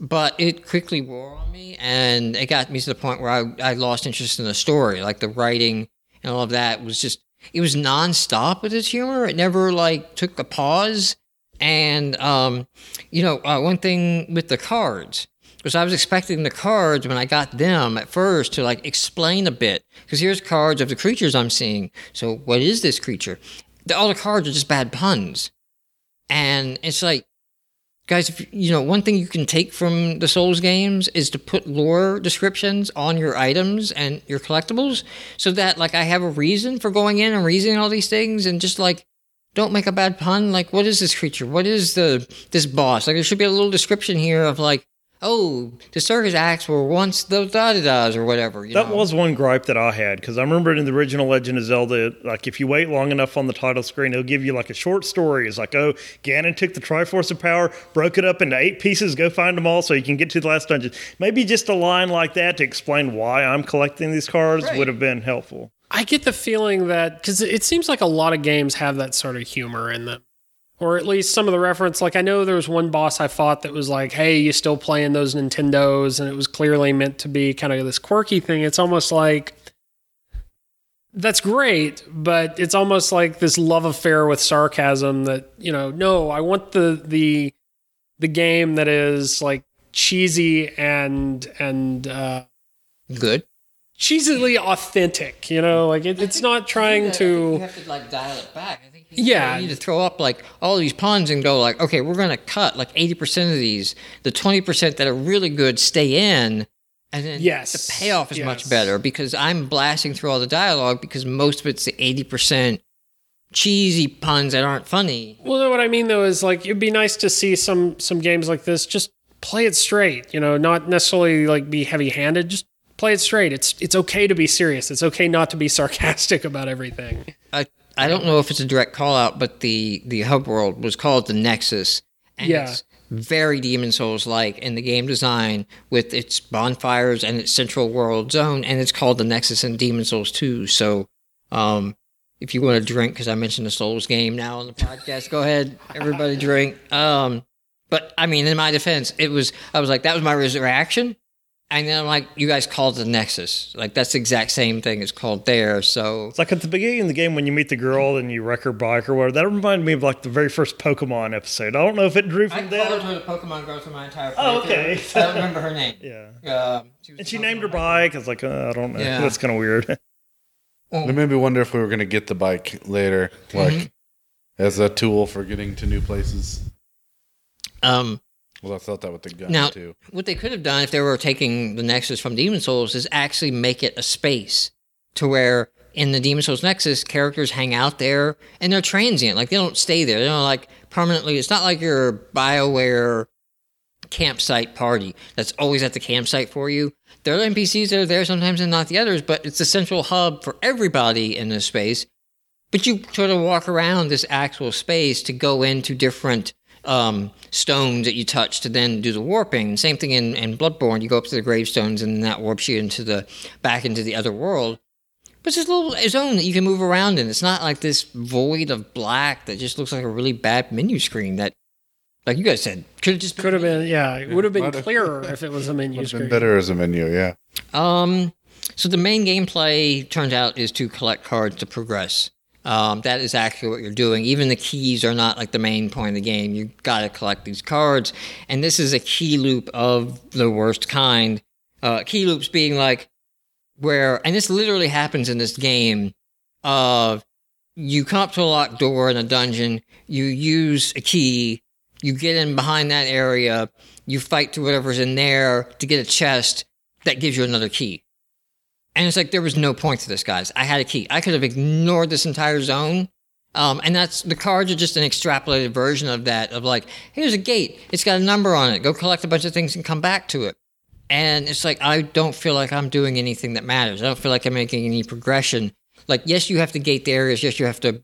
[SPEAKER 1] but it quickly wore on me and it got me to the point where I, I lost interest in the story like the writing and all of that was just it was nonstop with its humor it never like took a pause and um you know uh, one thing with the cards was i was expecting the cards when i got them at first to like explain a bit. Because here's cards of the creatures i'm seeing. So what is this creature? The, all the cards are just bad puns. And it's like guys if you know one thing you can take from the souls games is to put lore descriptions on your items and your collectibles so that like i have a reason for going in and reasoning all these things and just like don't make a bad pun like what is this creature what is the this boss like there should be a little description here of like oh the circus acts were once the da da da's or whatever you
[SPEAKER 2] That
[SPEAKER 1] know?
[SPEAKER 2] was one gripe that I had because I remember in the original Legend of Zelda, like if you wait long enough on the title screen, it'll give you like a short story. It's like, oh, Ganon took the Triforce of Power, broke it up into eight pieces, go find them all so you can get to the last dungeon. Maybe just a line like that to explain why I'm collecting these cards
[SPEAKER 1] Right.
[SPEAKER 2] would have been helpful.
[SPEAKER 3] I get the feeling that because it seems like a lot of games have that sort of humor in them, or at least some of the reference. Like I know there was one boss I fought that was like, "Hey, you still playing those Nintendos?" and it was clearly meant to be kind of this quirky thing. It's almost like that's great, but it's almost like this love affair with sarcasm. That you know, no, I want the the the game that is like cheesy and and uh,
[SPEAKER 1] good
[SPEAKER 3] cheesily authentic. You know, like it, it's not trying to.
[SPEAKER 1] you have to like dial it back. I think
[SPEAKER 3] Yeah.
[SPEAKER 1] you need to throw up like all these puns and go like, okay, we're gonna cut like eighty percent of these. The twenty percent that are really good stay in, and then
[SPEAKER 3] Yes.
[SPEAKER 1] the payoff is much better because I'm blasting through all the dialogue because most of it's the eighty percent cheesy puns that aren't funny.
[SPEAKER 3] Well, no, what I mean though is like it'd be nice to see some some games like this just play it straight. You know, not necessarily like be heavy handed. Just play it straight. It's it's okay to be serious. It's okay not to be sarcastic about everything.
[SPEAKER 1] I I don't know if it's a direct call out, but the the hub world was called the Nexus, and
[SPEAKER 3] Yeah.
[SPEAKER 1] it's very Demon Souls like in the game design with its bonfires and its central world zone, and it's called the Nexus in Demon Souls 2. So, um, if you want to drink, because I mentioned the Souls game now on the podcast, go ahead, everybody drink. Um, but I mean, in my defense, it was I was like that was my reaction. And then I'm like, you guys called it the Nexus. Like that's the exact same thing it's called there. So
[SPEAKER 2] It's like at the beginning of the game when you meet the girl and you wreck her bike or whatever. That reminded me of like the very first Pokemon episode. I don't know if it drew
[SPEAKER 1] I
[SPEAKER 2] from
[SPEAKER 1] followed
[SPEAKER 2] that.
[SPEAKER 1] her to Pokemon Go through my entire
[SPEAKER 2] Oh, okay.
[SPEAKER 1] I don't remember her name.
[SPEAKER 2] Yeah.
[SPEAKER 1] Um, was
[SPEAKER 2] And she
[SPEAKER 1] a
[SPEAKER 2] named her
[SPEAKER 1] Pokemon.
[SPEAKER 2] bike. I was like, uh, I don't know.
[SPEAKER 1] Yeah.
[SPEAKER 2] That's kind of weird.
[SPEAKER 4] It made me wonder if we were going to get the bike later, like
[SPEAKER 1] Mhm.
[SPEAKER 4] as a tool for getting to new places.
[SPEAKER 1] Um,
[SPEAKER 4] Well, I thought that with the gun
[SPEAKER 1] Now-
[SPEAKER 4] too.
[SPEAKER 1] what they could have done if they were taking the Nexus from Demon Souls is actually make it a space to where in the Demon Souls Nexus, characters hang out there and they're transient. Like they don't stay there. They don't like permanently. It's not like your Bioware campsite party that's always at the campsite for you. There are NPCs that are there sometimes and not the others, but it's the central hub for everybody in this space. But you sort of walk around this actual space to go into different um, stones that you touch to then do the warping. Same thing in, in Bloodborne. You go up to the gravestones and that warps you into the back into the other world. But it's this little zone that you can move around in. It's not like this void of black that just looks like a really bad menu screen that, like you guys said, could have just
[SPEAKER 3] Could have been, yeah, it would have been clearer if it was a menu
[SPEAKER 4] Would have been
[SPEAKER 3] screen.
[SPEAKER 4] better as a menu, yeah.
[SPEAKER 1] Um, so the main gameplay turns out is to collect cards to progress. Um, that is actually what you're doing. Even the keys are not like the main point of the game. You got to collect these cards, and this is a key loop of the worst kind. Uh, key loops being like where, and this literally happens in this game. Of you come up to a locked door in a dungeon, you use a key, you get in behind that area, you fight to whatever's in there to get a chest that gives you another key. And it's like there was no point to this, guys. I had a key. I could have ignored this entire zone. Um, and that's the cards are just an extrapolated version of that. Of like, here's a gate. It's got a number on it. Go collect a bunch of things and come back to it. And it's like I don't feel like I'm doing anything that matters. I don't feel like I'm making any progression. Like, yes, you have to gate the areas. Yes, you have to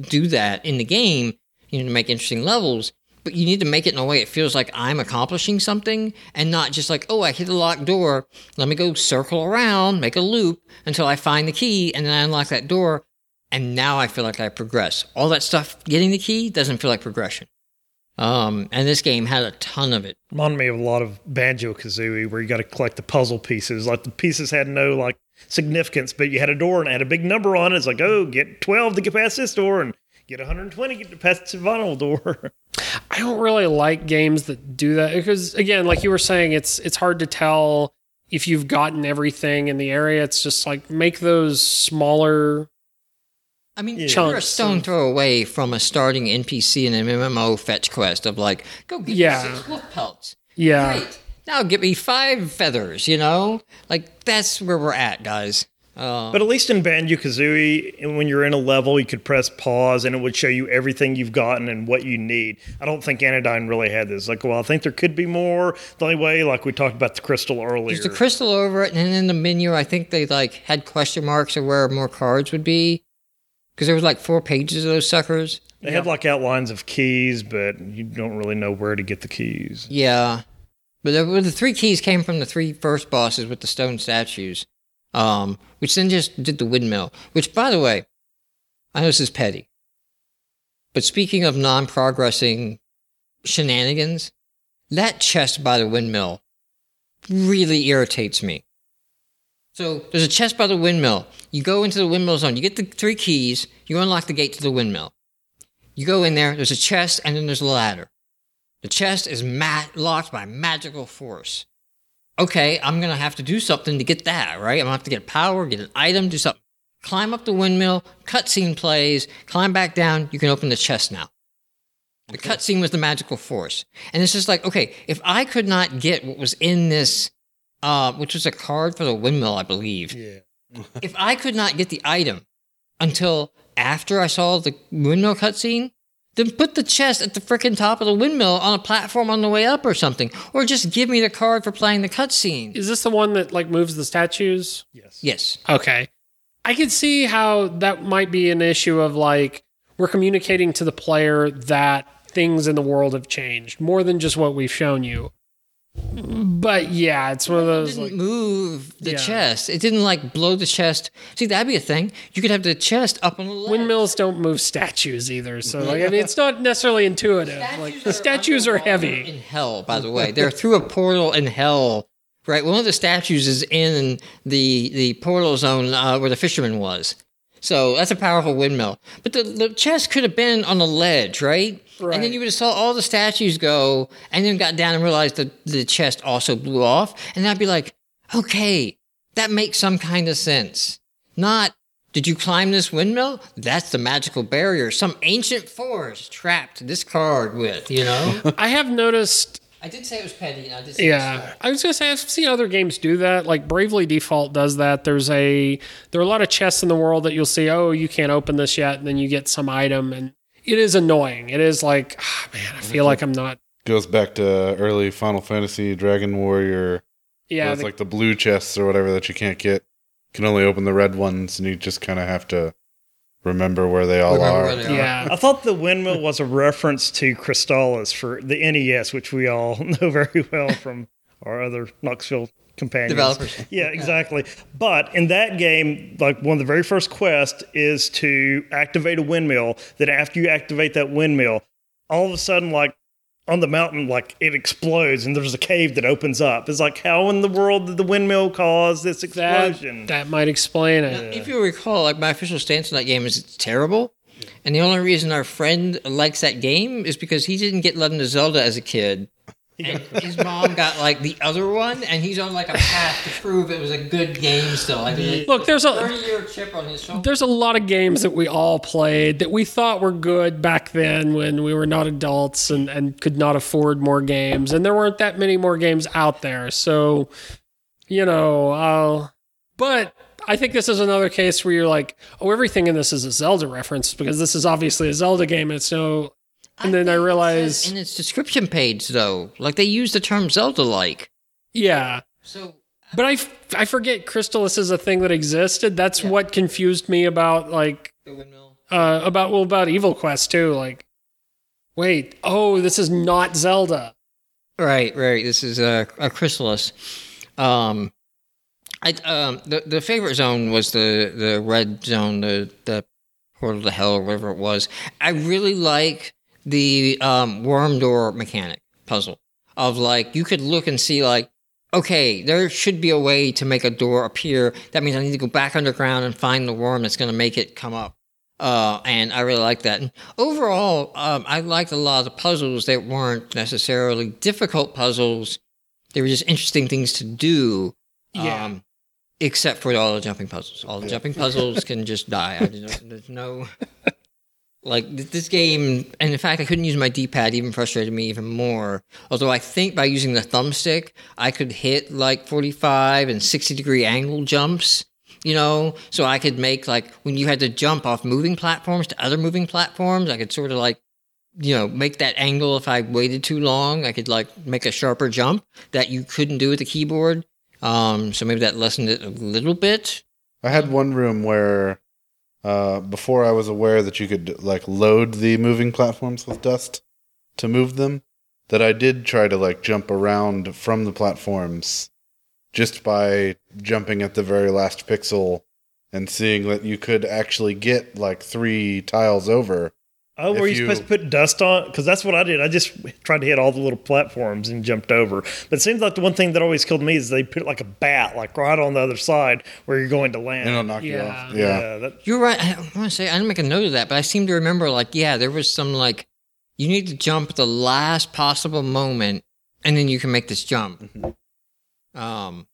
[SPEAKER 1] do that in the game. You need to make interesting levels but you need to make it in a way it feels like I'm accomplishing something and not just like, oh, I hit a locked door. Let me go circle around, make a loop until I find the key and then I unlock that door. And now I feel like I progress. All that stuff, getting the key doesn't feel like progression. Um, and this game had a ton of it.
[SPEAKER 2] Reminded me of a lot of Banjo Kazooie, where you got to collect the puzzle pieces. Like the pieces had no like significance, but you had a door and it had a big number on it. It's like, oh, get twelve to get past this door, and get 120 get past the final door.
[SPEAKER 3] I don't really like games that do that because again, like you were saying, it's it's hard to tell if you've gotten everything in the area. It's just like make those smaller.
[SPEAKER 1] I mean,
[SPEAKER 2] Yeah.
[SPEAKER 1] you're a
[SPEAKER 3] Chunks
[SPEAKER 1] stone
[SPEAKER 3] of-
[SPEAKER 1] throw away from a starting NPC in an MMO fetch quest of like, go get
[SPEAKER 3] Yeah.
[SPEAKER 1] me six wolf pelts.
[SPEAKER 3] Yeah,
[SPEAKER 1] Great. Now get me five feathers, you know? Like, that's where we're at, guys. Uh,
[SPEAKER 2] But at least in Banjo Kazooie, when you're in a level, you could press pause and it would show you everything you've gotten and what you need. I don't think Anodyne really had this. Like, well, I think there could be more. The only way, like we talked about the crystal earlier.
[SPEAKER 1] there's the crystal over it, and then in the menu, I think they like had question marks of where more cards would be. Because there was like four pages of those suckers.
[SPEAKER 2] they had like outlines of keys, but you don't really know where to get the keys.
[SPEAKER 1] Yeah. But the, the three keys came from the three first bosses with the stone statues, um, which then just did the windmill. Which, by the way, I know this is petty. But speaking of non progressing shenanigans, that chest by the windmill really irritates me. So there's a chest by the windmill. You go into the windmill zone, you get the three keys, you unlock the gate to the windmill. You go in there, there's a chest, and then there's a ladder. The chest is ma- locked by magical force. Okay, I'm gonna have to do something to get that, right? I'm gonna have to get power, get an item, do something. Climb up the windmill, cutscene plays, climb back down, you can open the chest now. The cutscene was the magical force. And it's just like, okay, if I could not get what was in this, uh, which was a card for the windmill, I believe,
[SPEAKER 2] Yeah.
[SPEAKER 1] if I could not get the item until after I saw the windmill cutscene, then put the chest at the frickin' top of the windmill on a platform on the way up or something. Or just give me the card for playing the cutscene.
[SPEAKER 3] is this the one that like moves the statues?
[SPEAKER 2] Yes.
[SPEAKER 1] Yes.
[SPEAKER 3] Okay. I could see how that might be an issue of like we're communicating to the player that things in the world have changed more than just what we've shown you. But yeah, it's one of
[SPEAKER 1] It
[SPEAKER 3] those
[SPEAKER 1] didn't
[SPEAKER 3] like
[SPEAKER 1] move the
[SPEAKER 3] Yeah.
[SPEAKER 1] chest. It didn't like blow the chest. See, that'd be a thing. You could have the chest up on the ledge.
[SPEAKER 3] windmills don't move statues either. So like I mean it's not necessarily intuitive. Like the statues are heavy.
[SPEAKER 1] in hell, by the way. They're through a portal in hell. Right, one of the statues is in the the portal zone uh, where the fisherman was. So that's a powerful windmill. But the, the chest could have been on a ledge, right?
[SPEAKER 3] Right.
[SPEAKER 1] And then you would have saw all the statues go, and then got down and realized that the chest also blew off, and I'd be like, okay, that makes some kind of sense. Not, did you climb this windmill? That's the magical barrier some ancient force trapped this card with, you know?
[SPEAKER 3] I have noticed
[SPEAKER 1] I did say it was petty, and I did say it was
[SPEAKER 3] Yeah, I was gonna say I've seen other games do that. Like Bravely Default does that. There's a there are a lot of chests in the world that you'll see. Oh, you can't open this yet, and then you get some item, and it is annoying. It is like, ah, man, I feel like I'm not.
[SPEAKER 4] Goes back to early Final Fantasy Dragon Warrior.
[SPEAKER 3] Yeah,
[SPEAKER 4] it's
[SPEAKER 3] the-
[SPEAKER 4] like the blue chests or whatever that you can't get. You can only open the red ones, and you just kind of have to remember where they all
[SPEAKER 1] Remember
[SPEAKER 4] are.
[SPEAKER 1] they are.
[SPEAKER 3] yeah.
[SPEAKER 2] I thought the windmill was a reference to Crystalis for the NES, which we all know very well from our other Knoxville companions.
[SPEAKER 1] Developers.
[SPEAKER 2] Yeah, exactly. But in that game, like one of the very first quests is to activate a windmill. That after you activate that windmill, all of a sudden, like on the mountain, like it explodes and there's a cave that opens up. It's like, how in the world did the windmill cause this explosion?
[SPEAKER 3] that might explain it.
[SPEAKER 1] If you recall, like my official stance on that game is it's terrible. And the only reason our friend likes that game is because he didn't get Legend of Zelda as a kid. And his mom got like the other one, and he's on like a path to prove it was a good game still. Like,
[SPEAKER 3] Look, there's a-
[SPEAKER 1] 30 year chip on his shoulder.
[SPEAKER 3] There's a lot of games that we all played that we thought were good back then when we were not adults and, and could not afford more games. And there weren't that many more games out there. So, you know, uh, but I think this is another case where you're like, oh, everything in this is a Zelda reference because this is obviously a Zelda game. It's no. And then I realized,
[SPEAKER 1] in its description page, though, like they use the term Zelda like.
[SPEAKER 3] yeah.
[SPEAKER 1] So
[SPEAKER 3] But I, f- I forget Crystalis is a thing that existed. That's what confused me about like
[SPEAKER 1] the windmill.
[SPEAKER 3] uh, about well about Evil Quest too. Like, wait, oh, this is not Zelda.
[SPEAKER 1] Right, right. This is a, a chrysalis. Um, I um the the favorite zone was the the red zone, the the portal to hell or whatever it was. I really like the um worm door mechanic puzzle of like you could look and see like okay there should be a way to make a door appear that means i need to go back underground and find the worm that's going to make it come up uh, and I really like that. And overall, um, I liked a lot of the puzzles that weren't necessarily difficult puzzles. They were just interesting things to do.
[SPEAKER 3] Yeah.
[SPEAKER 1] Um, except for all the jumping puzzles. All the jumping puzzles can just die. I there's no like this game, and in fact, I couldn't use my D-pad. Even frustrated me even more. Although I think by using the thumbstick, I could hit like 45 and 60 degree angle jumps. You know, so I could make like when you had to jump off moving platforms to other moving platforms, I could sort of like you know, make that angle if I waited too long. I could like make a sharper jump that you couldn't do with the keyboard. Um, so maybe that lessened it a little bit.
[SPEAKER 4] I had one room where, uh, before I was aware that you could like load the moving platforms with dust to move them, that I did try to like jump around from the platforms just by jumping at the very last pixel and seeing that you could actually get like three tiles over.
[SPEAKER 2] Oh,
[SPEAKER 4] If
[SPEAKER 2] were you,
[SPEAKER 4] you-
[SPEAKER 2] supposed to put dust on? Because that's what I did. I just tried to hit all the little platforms and jumped over. But it seems like the one thing that always killed me is they put like a bat, like right on the other side where you're going to land.
[SPEAKER 4] And it'll knock you
[SPEAKER 3] Yeah.
[SPEAKER 4] off. Yeah.
[SPEAKER 2] yeah, that,
[SPEAKER 1] You're right. I want to say I didn't make a note of that, but I seem to remember like yeah, there was some like you need to jump at the last possible moment, and then you can make this jump. Um,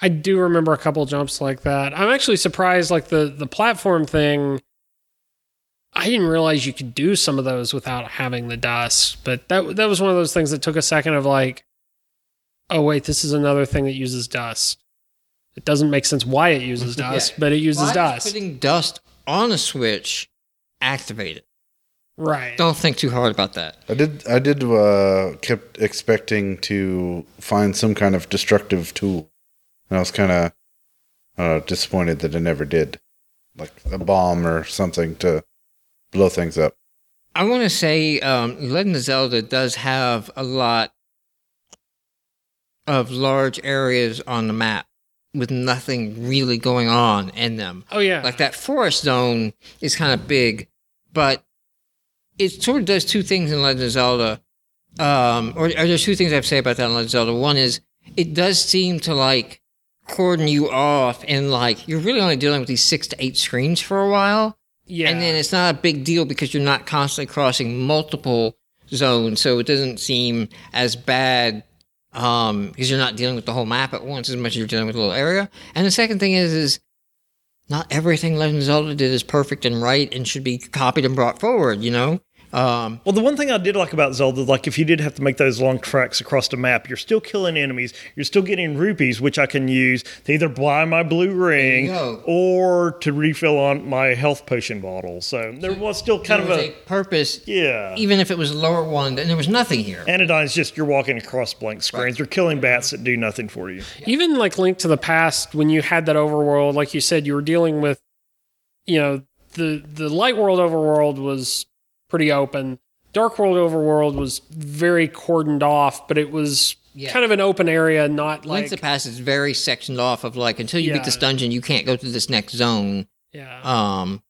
[SPEAKER 3] I do remember a couple jumps like that. I'm actually surprised, like the the platform thing. I didn't realize you could do some of those without having the dust, but that that was one of those things that took a second of like, oh wait, this is another thing that uses dust. It doesn't make sense why it uses
[SPEAKER 1] Yeah.
[SPEAKER 3] dust, but it uses
[SPEAKER 1] why
[SPEAKER 3] dust.
[SPEAKER 1] Putting dust on a switch, activate it.
[SPEAKER 3] right.
[SPEAKER 1] Don't think too hard about that.
[SPEAKER 4] I did. I did. Uh, kept expecting to find some kind of destructive tool, and I was kind of uh, disappointed that it never did, like a bomb or something to blow things up.
[SPEAKER 1] I want to say um, Legend of Zelda does have a lot of large areas on the map with nothing really going on in them.
[SPEAKER 3] Oh yeah.
[SPEAKER 1] Like that forest zone is kind of big, but it sort of does two things in Legend of Zelda. Um, or, or there's two things I have to say about that in Legend of Zelda. One is it does seem to like cordon you off and like you're really only dealing with these six to eight screens for a while.
[SPEAKER 3] Yeah.
[SPEAKER 1] And then it's not a big deal because you're not constantly crossing multiple zones, so it doesn't seem as bad um, because you're not dealing with the whole map at once as much as you're dealing with a little area. And the second thing is, is not everything Legend of Zelda did is perfect and right and should be copied and brought forward. You know, um,
[SPEAKER 2] Well, the one thing I did like about Zelda, like if you did have to make those long tracks across the map, you're still killing enemies. You're still getting rupees, which I can use to either buy my blue ring or to refill on my health potion bottle. So there was still kind
[SPEAKER 1] there
[SPEAKER 2] of a,
[SPEAKER 1] a purpose,
[SPEAKER 2] yeah.
[SPEAKER 1] even if it was a lower one, and there was nothing here.
[SPEAKER 2] Anodyne's just you're walking across blank screens. You're killing bats that do nothing for you.
[SPEAKER 3] even like Link to the Past, when you had that overworld, like you said, you were dealing with, you know, the the light world overworld was pretty open. Dark world overworld was very cordoned off, but it was
[SPEAKER 1] Yeah.
[SPEAKER 3] kind of an open area, not like
[SPEAKER 1] to the Past is very sectioned off of like until you beat this dungeon, you can't go to this next zone.
[SPEAKER 3] yeah.
[SPEAKER 1] um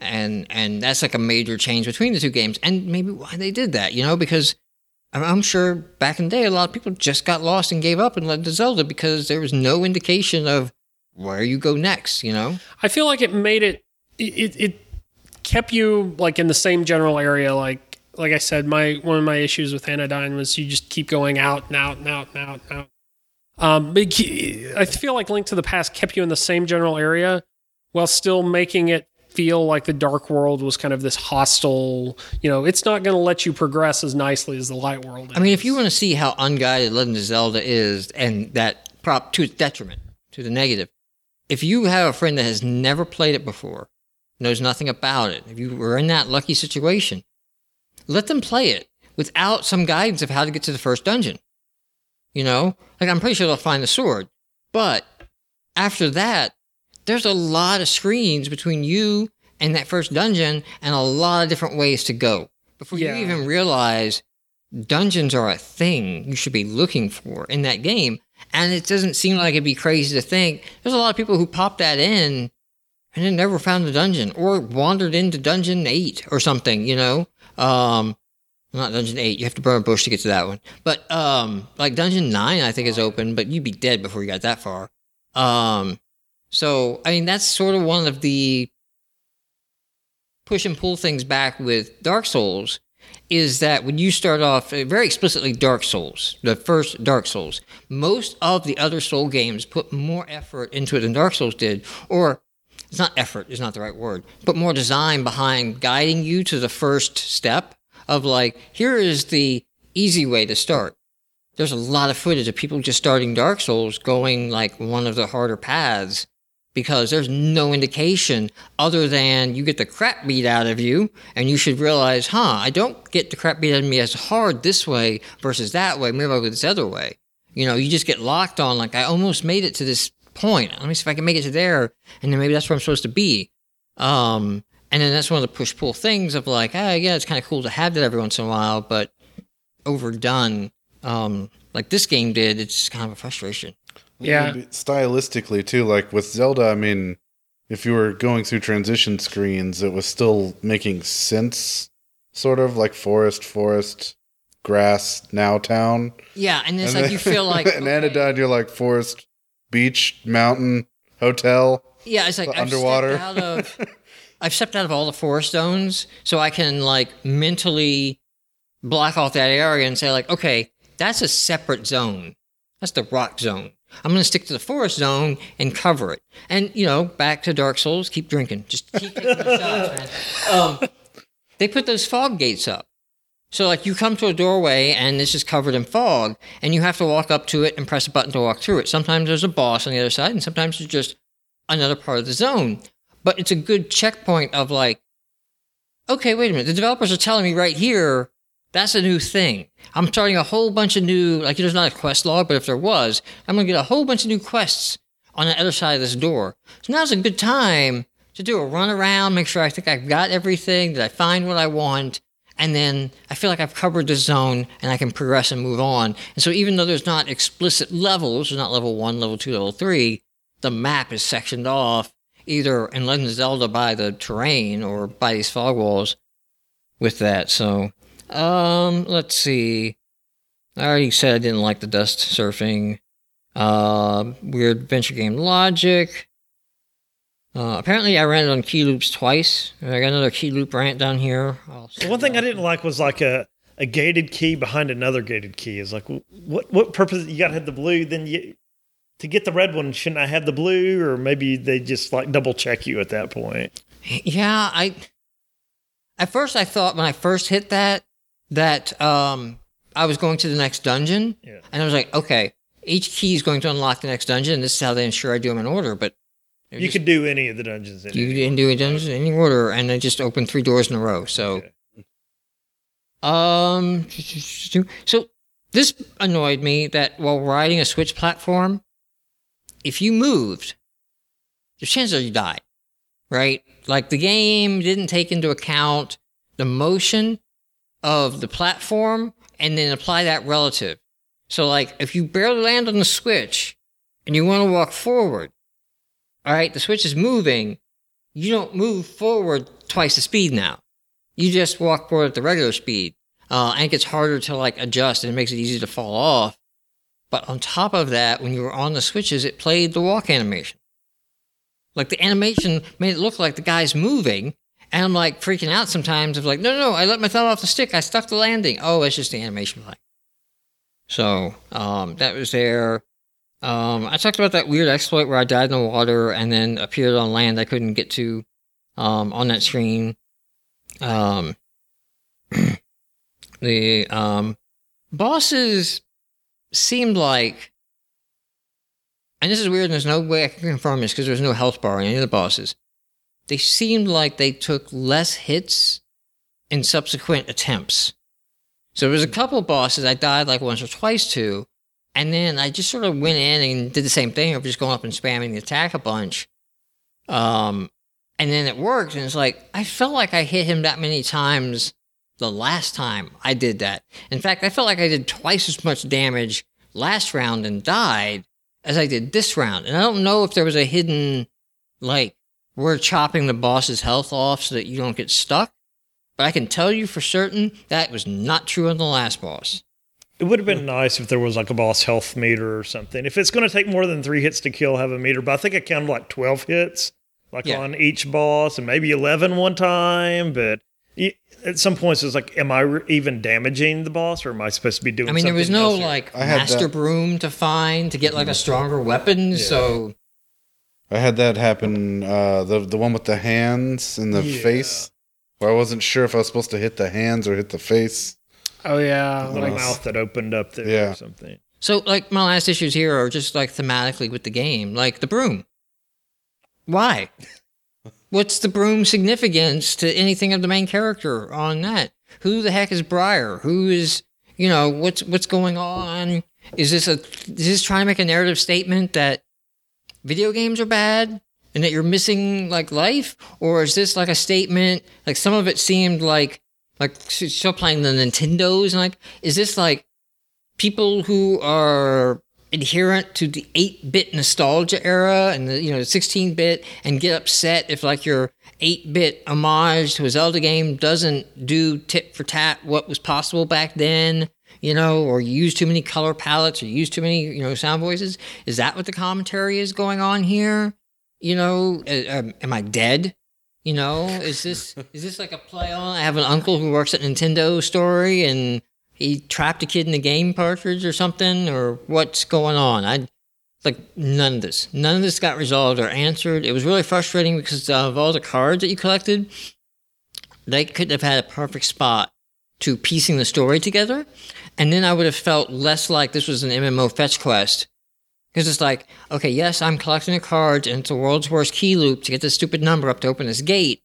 [SPEAKER 1] and and that's like a major change between the two games and maybe why they did that you know because I'm- i'm sure back in the day a lot of people just got lost and gave up and led to zelda because there was no indication of where you go next you know
[SPEAKER 3] I feel like it made it, it it kept you like in the same general area. Like like I said, my one of my issues with Anodyne was you just keep going out and out and out and out and out. Um, but I feel like Link to the Past kept you in the same general area while still making it feel like the Dark World was kind of this hostile. You know, it's not going to let you progress as nicely as the Light World. Is.
[SPEAKER 1] I mean, if you want to see how unguided Legend of Zelda is, and that prop to its detriment, to the negative, if you have a friend that has never played it before, knows nothing about it, if you were in that lucky situation, let them play it without some guidance of how to get to the first dungeon. You know, like I'm pretty sure they'll find the sword, but after that, there's a lot of screens between you and that first dungeon, and a lot of different ways to go before
[SPEAKER 3] Yeah.
[SPEAKER 1] you even realize dungeons are a thing you should be looking for in that game. And it doesn't seem like it'd be crazy to think there's a lot of people who pop that in and then never found the dungeon or wandered into dungeon eight or something, you know? Um, not dungeon eight. You have to burn a bush to get to that one. But, um, like dungeon nine, I think is open, but you'd be dead before you got that far. Um, so, I mean, that's sort of one of the push and pull things back with Dark Souls is that when you start off uh, very explicitly Dark Souls, the first Dark Souls, most of the other Soul games put more effort into it than Dark Souls did, or it's not effort is not the right word, but more design behind guiding you to the first step of like, here is the easy way to start. There's a lot of footage of people just starting Dark Souls going like one of the harder paths because there's no indication other than you get the crap beat out of you and you should realize, huh, I don't get the crap beat out of me as hard this way versus that way. Maybe I'll go this other way. You know, you just get locked on like I almost made it to this point. Let me see if I can make it to there and then maybe that's where I'm supposed to be. Um, and then that's one of the push pull things of like, ah, yeah, it's kind of cool to have that every once in a while, but overdone, um, like this game did, it's kind of a frustration.
[SPEAKER 3] Yeah.
[SPEAKER 4] Maybe Stylistically too, like with Zelda, I mean, if you were going through transition screens, it was still making sense, sort of like forest, forest, grass, now town.
[SPEAKER 1] Yeah, and it's
[SPEAKER 4] And
[SPEAKER 1] like
[SPEAKER 4] then-
[SPEAKER 1] you feel like
[SPEAKER 4] and
[SPEAKER 1] okay.
[SPEAKER 4] Anodyne, you're like forest, beach, mountain, hotel.
[SPEAKER 1] Yeah, it's like I've
[SPEAKER 4] underwater.
[SPEAKER 1] Stepped out of, I've stepped out of all the forest zones, so I can like mentally block off that area and say like, okay, that's a separate zone. That's the rock zone. I'm going to stick to the forest zone and cover it. And you know, back to Dark Souls, keep drinking, just keep taking shots, man. Um, they put those fog gates up. So like you come to a doorway and this is covered in fog, and you have to walk up to it and press a button to walk through it. Sometimes there's a boss on the other side, and sometimes it's just another part of the zone. But it's a good checkpoint of like, okay, wait a minute. The developers are telling me right here that's a new thing. I'm starting a whole bunch of new, like there's not a quest log, but if there was, I'm going to get a whole bunch of new quests on the other side of this door. So now's a good time to do a run around, make sure I think I've got everything, that I find what I want, and then I feel like I've covered the zone and I can progress and move on. And so even though there's not explicit levels, there's not level one, level two, level three, the map is sectioned off either in Legend of Zelda by the terrain or by these fog walls with that. So, um, let's see. I already said I didn't like the dust surfing. Uh, weird adventure game logic. Uh, apparently, I ran it on key loops twice. I got another key loop rant down here. I'll
[SPEAKER 2] The one thing I didn't like was like a, a gated key behind another gated key. Is like what what purpose you got to have the blue? Then you to get the red one, shouldn't I have the blue? Or maybe they just like double check you at that point.
[SPEAKER 1] Yeah, I. At first, I thought when I first hit that that um I was going to the next dungeon,
[SPEAKER 2] Yeah.
[SPEAKER 1] and I was like, okay, each key is going to unlock the next dungeon. And this is how they ensure I do them in order. But
[SPEAKER 2] You
[SPEAKER 1] just-
[SPEAKER 2] could do any of the dungeons. In
[SPEAKER 1] you didn't do a dungeon in any order, and they just opened three doors in a row. So, um, so this annoyed me that while riding a Switch platform, if you moved, the chances are you died, right? Like the game didn't take into account the motion of the platform and then apply that relative. So, like, if you barely land on the Switch and you want to walk forward, all right, the Switch is moving, you don't move forward twice the speed now. You just walk forward at the regular speed. Uh, and it gets harder to like adjust and it makes it easy to fall off. But on top of that, when you were on the switches, it played the walk animation. Like the animation made it look like the guy's moving, And I'm like freaking out sometimes of like, no, no, no, I let my thumb off the stick. I stuck the landing. Oh, it's just the animation lag. So um, that was there. Um, I talked about that weird exploit where I died in the water and then appeared on land I couldn't get to um, on that screen. Um, the um, bosses seemed like, and this is weird, and there's no way I can confirm this because there's no health bar on any of the bosses. They seemed like they took less hits in subsequent attempts. So there was a couple bosses I died like once or twice to, and then I just sort of went in and did the same thing of just going up and spamming the attack a bunch. Um, and then it worked, and it's like I felt like I hit him that many times the last time I did that. In fact, I felt like I did twice as much damage last round and died as I did this round. And I don't know if there was a hidden, like, we're chopping the boss's health off so that you don't get stuck. But I can tell you for certain that was not true on the last boss.
[SPEAKER 2] It would have been nice if there was like a boss health meter or something. If it's going to take more than three hits to kill, have a meter. But I think I counted like 12 hits, like
[SPEAKER 1] Yeah.
[SPEAKER 2] on each boss, and maybe 11 one time. But at some points, it's like, am I even damaging the boss or am I supposed to be doing
[SPEAKER 1] I mean, there was no
[SPEAKER 2] here?
[SPEAKER 1] like
[SPEAKER 4] I
[SPEAKER 1] master
[SPEAKER 4] that-
[SPEAKER 1] broom to find to get like a stronger weapon. So
[SPEAKER 4] I had that happen. Uh, the the one with the hands and the
[SPEAKER 2] Yeah.
[SPEAKER 4] face, where I wasn't sure if I was supposed to hit the hands or hit the face.
[SPEAKER 3] Oh yeah,
[SPEAKER 2] the
[SPEAKER 3] like
[SPEAKER 2] mouth that opened up there
[SPEAKER 4] Yeah.
[SPEAKER 2] or something.
[SPEAKER 1] So, like, my last issues here are just like thematically with the game, like the broom. Why? What's the broom significance to anything of the main character on that? Who the heck is Briar? Who is, you know, what's what's going on? Is this a is this trying to make a narrative statement that video games are bad and that you're missing like life, or is this like a statement? Like some of it seemed like like she's still playing the Nintendos, and like is this like people who are adherent to the 8-bit nostalgia era and the you know the 16-bit and get upset if like your 8-bit homage to a Zelda game doesn't do tit for tat what was possible back then you know or you use too many color palettes or use too many you know sound voices? Is that what the commentary is going on here? You know am I dead you know is this is this like a play on I have an uncle who works at Nintendo story and he trapped a kid in a game cartridge or something, or what's going on? I like none of this. None of this got resolved or answered. It was really frustrating because of all the cards that you collected. They could have had a perfect spot to piecing the story together, and then I would have felt less like this was an MMO fetch quest. Because it's like, okay, yes, I'm collecting the cards, and it's the world's worst key loop to get this stupid number up to open this gate.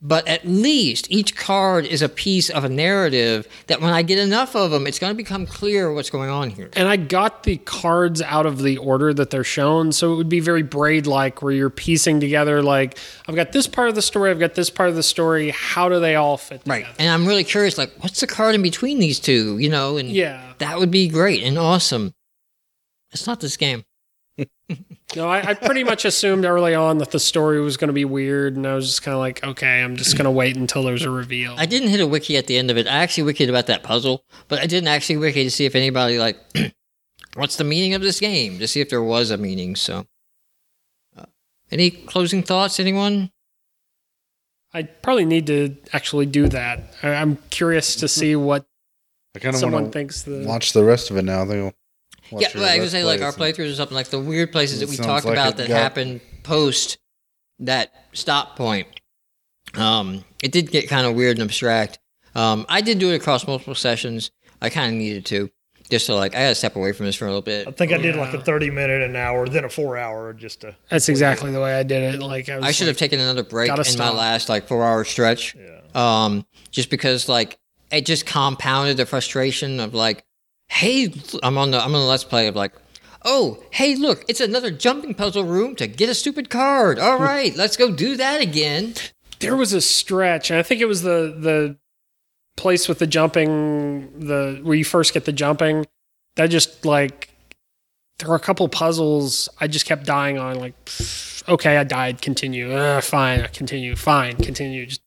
[SPEAKER 1] But at least each card is a piece of a narrative that when I get enough of them, it's going to become clear what's going on here.
[SPEAKER 3] And I got the cards out of the order that they're shown, so it would be very braid like, where you're piecing together like, I've got this part of the story, I've got this part of the story. How do they all fit
[SPEAKER 1] Right. And I'm really curious, like, what's the card in between these two, you know? And
[SPEAKER 3] Yeah.
[SPEAKER 1] that would be great and awesome. It's not this game.
[SPEAKER 3] No, I, I pretty much assumed early on that the story was going to be weird, and I was just kind of like, okay, I'm just going to wait until there's a reveal.
[SPEAKER 1] I didn't hit a wiki at the end of it. I actually wikied about that puzzle, but I didn't actually wiki to see if anybody, like, what's the meaning of this game? To see if there was a meaning, so. Uh, any closing thoughts, anyone?
[SPEAKER 3] I probably need to actually do that. I, I'm curious to see what
[SPEAKER 4] I kind of
[SPEAKER 3] someone
[SPEAKER 4] want to
[SPEAKER 3] thinks the.
[SPEAKER 4] watch the rest of it now. I think I'll watch
[SPEAKER 1] yeah,
[SPEAKER 4] your
[SPEAKER 1] well, I was
[SPEAKER 4] Let's
[SPEAKER 1] say like our playthroughs or something like the weird places that we
[SPEAKER 4] sounds
[SPEAKER 1] talked
[SPEAKER 4] like
[SPEAKER 1] about that
[SPEAKER 4] got-
[SPEAKER 1] happened post that stop point. Um, it did get kind of weird and abstract. Um, I did do it across multiple sessions. I kind of needed to just to like I got to step away from this for a little bit.
[SPEAKER 2] I think I did like a 30 minute, an hour, then a four hour just to.
[SPEAKER 3] That's exactly the way I did it. Like I, was
[SPEAKER 1] I should
[SPEAKER 3] like,
[SPEAKER 1] have taken another break in
[SPEAKER 3] gotta
[SPEAKER 1] my last like four hour stretch.
[SPEAKER 2] Yeah.
[SPEAKER 1] Um, just because like it just compounded the frustration of like, hey, I'm on the I'm on the let's play of like, oh, hey, look, it's another jumping puzzle room to get a stupid card. All right, let's go do that again.
[SPEAKER 3] there was a stretch, and I think it was the the place with the jumping, the where you first get the jumping. That just like there were a couple puzzles I just kept dying on. Like, okay, I died. Continue. Uh, fine. Continue. Fine. Continue. Just,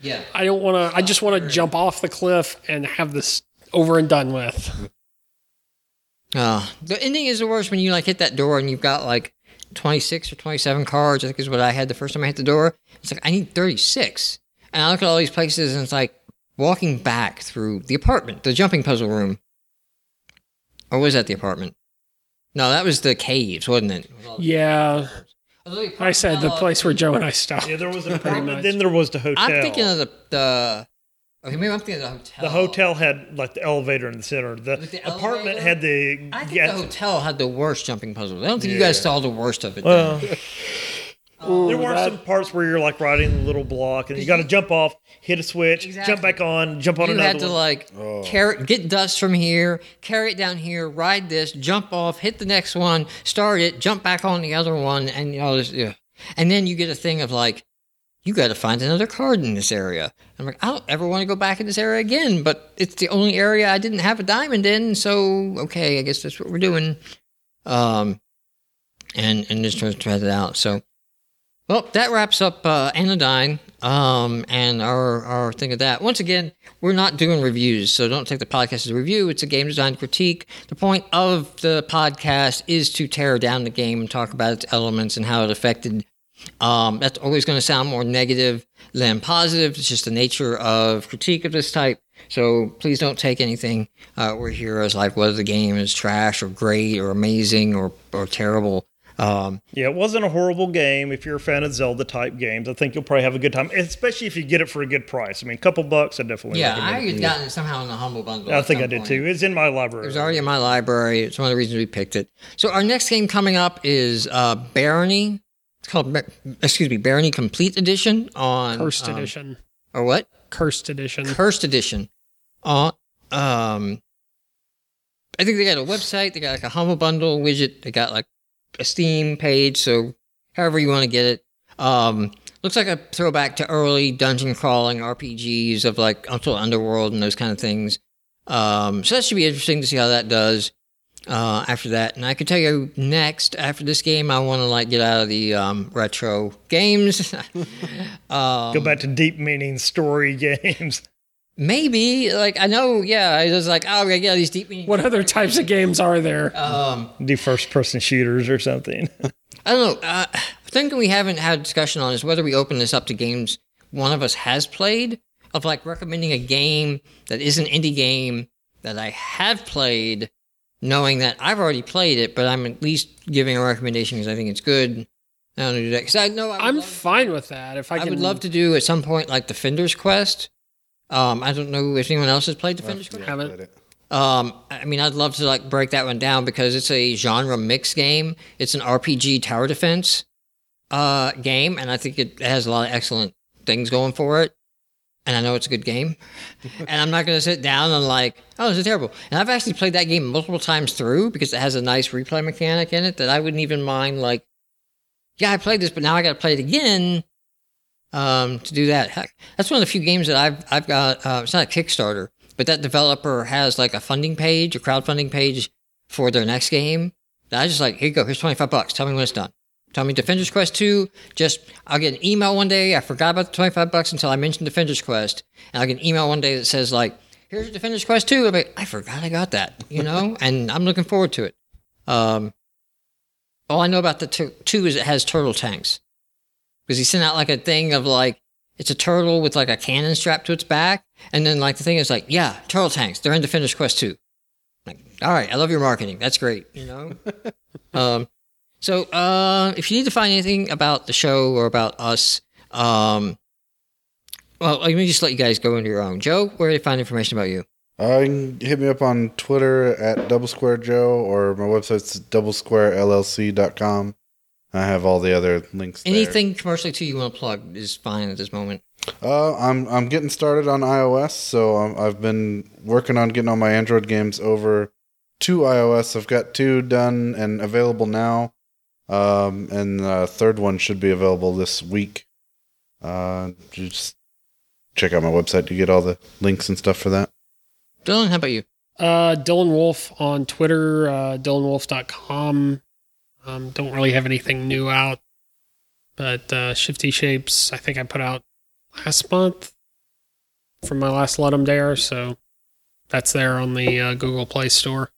[SPEAKER 1] Yeah.
[SPEAKER 3] I don't want to. I just want to jump off the cliff and have this over and done with.
[SPEAKER 1] Uh, the ending is the worst when you like hit that door and you've got like 26 or 27 cards. I think is what I had the first time I hit the door. It's like I need 36. And I look at all these places and it's like walking back through the apartment, the jumping puzzle room. Or was that the apartment? No, that was the caves, wasn't it?
[SPEAKER 3] Yeah. I said the place where Joe and I stopped.
[SPEAKER 2] Yeah, there was an
[SPEAKER 3] Pretty
[SPEAKER 2] apartment.
[SPEAKER 3] much.
[SPEAKER 2] Then there was the hotel.
[SPEAKER 1] I'm thinking of the the. Okay, maybe I'm thinking of the hotel.
[SPEAKER 2] the hotel had like the elevator in the center. The,
[SPEAKER 1] the
[SPEAKER 2] apartment
[SPEAKER 1] elevator?
[SPEAKER 2] had the.
[SPEAKER 1] I think
[SPEAKER 2] yeah,
[SPEAKER 1] the hotel had the worst jumping puzzles. I don't think you guys saw the worst of it.
[SPEAKER 2] well,
[SPEAKER 1] then.
[SPEAKER 2] there were some parts where you're like riding the little block and you got to jump off, hit a switch,
[SPEAKER 1] Exactly.
[SPEAKER 2] jump back on, jump on
[SPEAKER 1] you
[SPEAKER 2] another You
[SPEAKER 1] had to
[SPEAKER 2] one.
[SPEAKER 1] like
[SPEAKER 4] Oh.
[SPEAKER 1] carry, get dust from here, carry it down here, ride this, jump off, hit the next one, start it, jump back on the other one, and you know, this, yeah. and then you get a thing of like, you got to find another card in this area. I'm like, I don't ever want to go back in this area again, but it's the only area I didn't have a diamond in, so okay, I guess that's what we're doing. Um, and and just try to try it out. So, well, that wraps up uh, Anodyne um, and our, our thing of that. Once again, we're not doing reviews, so don't take the podcast as a review. It's a game design critique. The point of the podcast is to tear down the game and talk about its elements and how it affected. Um, that's always going to sound more negative than positive. It's just the nature of critique of this type. So please don't take anything uh, we're here as like whether the game is trash or great or amazing or, or terrible. Um,
[SPEAKER 2] Yeah, it wasn't a horrible game. If you're a fan of Zelda type games, I think you'll probably have a good time, especially if you get it for a good price. I mean, a couple bucks, I definitely
[SPEAKER 1] Yeah, I had gotten it somehow in the humble bundle.
[SPEAKER 2] I think I did
[SPEAKER 1] point.
[SPEAKER 2] too. It's in my library.
[SPEAKER 1] It was already in my library. It's one of the reasons we picked it. So our next game coming up is uh, Barony. It's called, excuse me, Barony Complete Edition on
[SPEAKER 3] Cursed
[SPEAKER 1] um,
[SPEAKER 3] edition.
[SPEAKER 1] or what?
[SPEAKER 3] Cursed edition.
[SPEAKER 1] Cursed Edition. On um, I think they got a website. They got like a humble bundle widget. They got like a Steam page. So however you want to get it. Um, looks like a throwback to early dungeon crawling RPGs of like Ultima Underworld and those kind of things. Um, so that should be interesting to see how that does. Uh, after that, and I can tell you next after this game, I want to like get out of the um, retro games. um,
[SPEAKER 2] Go back to deep meaning story games.
[SPEAKER 1] Maybe like I know, yeah. I was like, oh, yeah, these deep meaning.
[SPEAKER 3] What other types of games are there?
[SPEAKER 1] Um,
[SPEAKER 2] Do first person shooters or something.
[SPEAKER 1] I don't know. Uh, the thing we haven't had a discussion on is whether we open this up to games one of us has played, of like recommending a game that is an indie game that I have played, knowing that I've already played it, but I'm at least giving a recommendation because I think it's good. I don't do that because I know I
[SPEAKER 3] I'm
[SPEAKER 1] love-
[SPEAKER 3] fine with that. If I,
[SPEAKER 1] I, would love to do at some point like Defender's Quest. Um, I don't know if anyone else has played Defender's Quest.
[SPEAKER 4] I haven't.
[SPEAKER 1] Um, I mean, I'd love to like break that one down because it's a genre mix game. It's an RPG tower defense uh, game, and I think it has a lot of excellent things going for it. And I know it's a good game, and I'm not going to sit down and like, oh, this is terrible. And I've actually played that game multiple times through because it has a nice replay mechanic in it that I wouldn't even mind. Like, yeah, I played this, but now I got to play it again um, to do that. Heck, that's one of the few games that I've I've got. Uh, it's not a Kickstarter, but that developer has like a funding page, a crowdfunding page for their next game. That I just like, here you go. Here's twenty five bucks. Tell me when it's done. Tell me Defenders Quest two. Just I'll get an email one day. I forgot about the twenty five bucks until I mentioned Defenders Quest, and I'll get an email one day that says like, here's Defenders Quest two. I'm like, I forgot I got that, you know, and I'm looking forward to it. Um, all I know about the two, two is it has turtle tanks because he sent out like a thing of like it's a turtle with like a cannon strapped to its back, and then like the thing is like, yeah, turtle tanks. They're in Defenders Quest two. Like, all right, I love your marketing. That's great. You know. um, so uh, if you need to find anything about the show or about us, um, well, let me just let you guys go into your own. Joe, where do they find information about you?
[SPEAKER 4] Uh, you can hit me up on Twitter at Double Square Joe or my website's doublesquarellc.com. I have all the other links. there.
[SPEAKER 1] Anything commercially too you want to plug is fine at this moment.
[SPEAKER 4] Uh, I'm I'm getting started on iOS, so i I've been working on getting all my Android games over to iOS. I've got two done and available now, um, and the third one should be available this week. Uh, just check out my website to get all the links and stuff for that.
[SPEAKER 1] Dylan, how about you?
[SPEAKER 3] Uh, Dylan Wolf on Twitter, uh, DylanWolf.com. Um, don't really have anything new out, but uh, Shifty Shapes, I think I put out last month from my last Ludum Dare, so that's there on the uh, Google Play Store.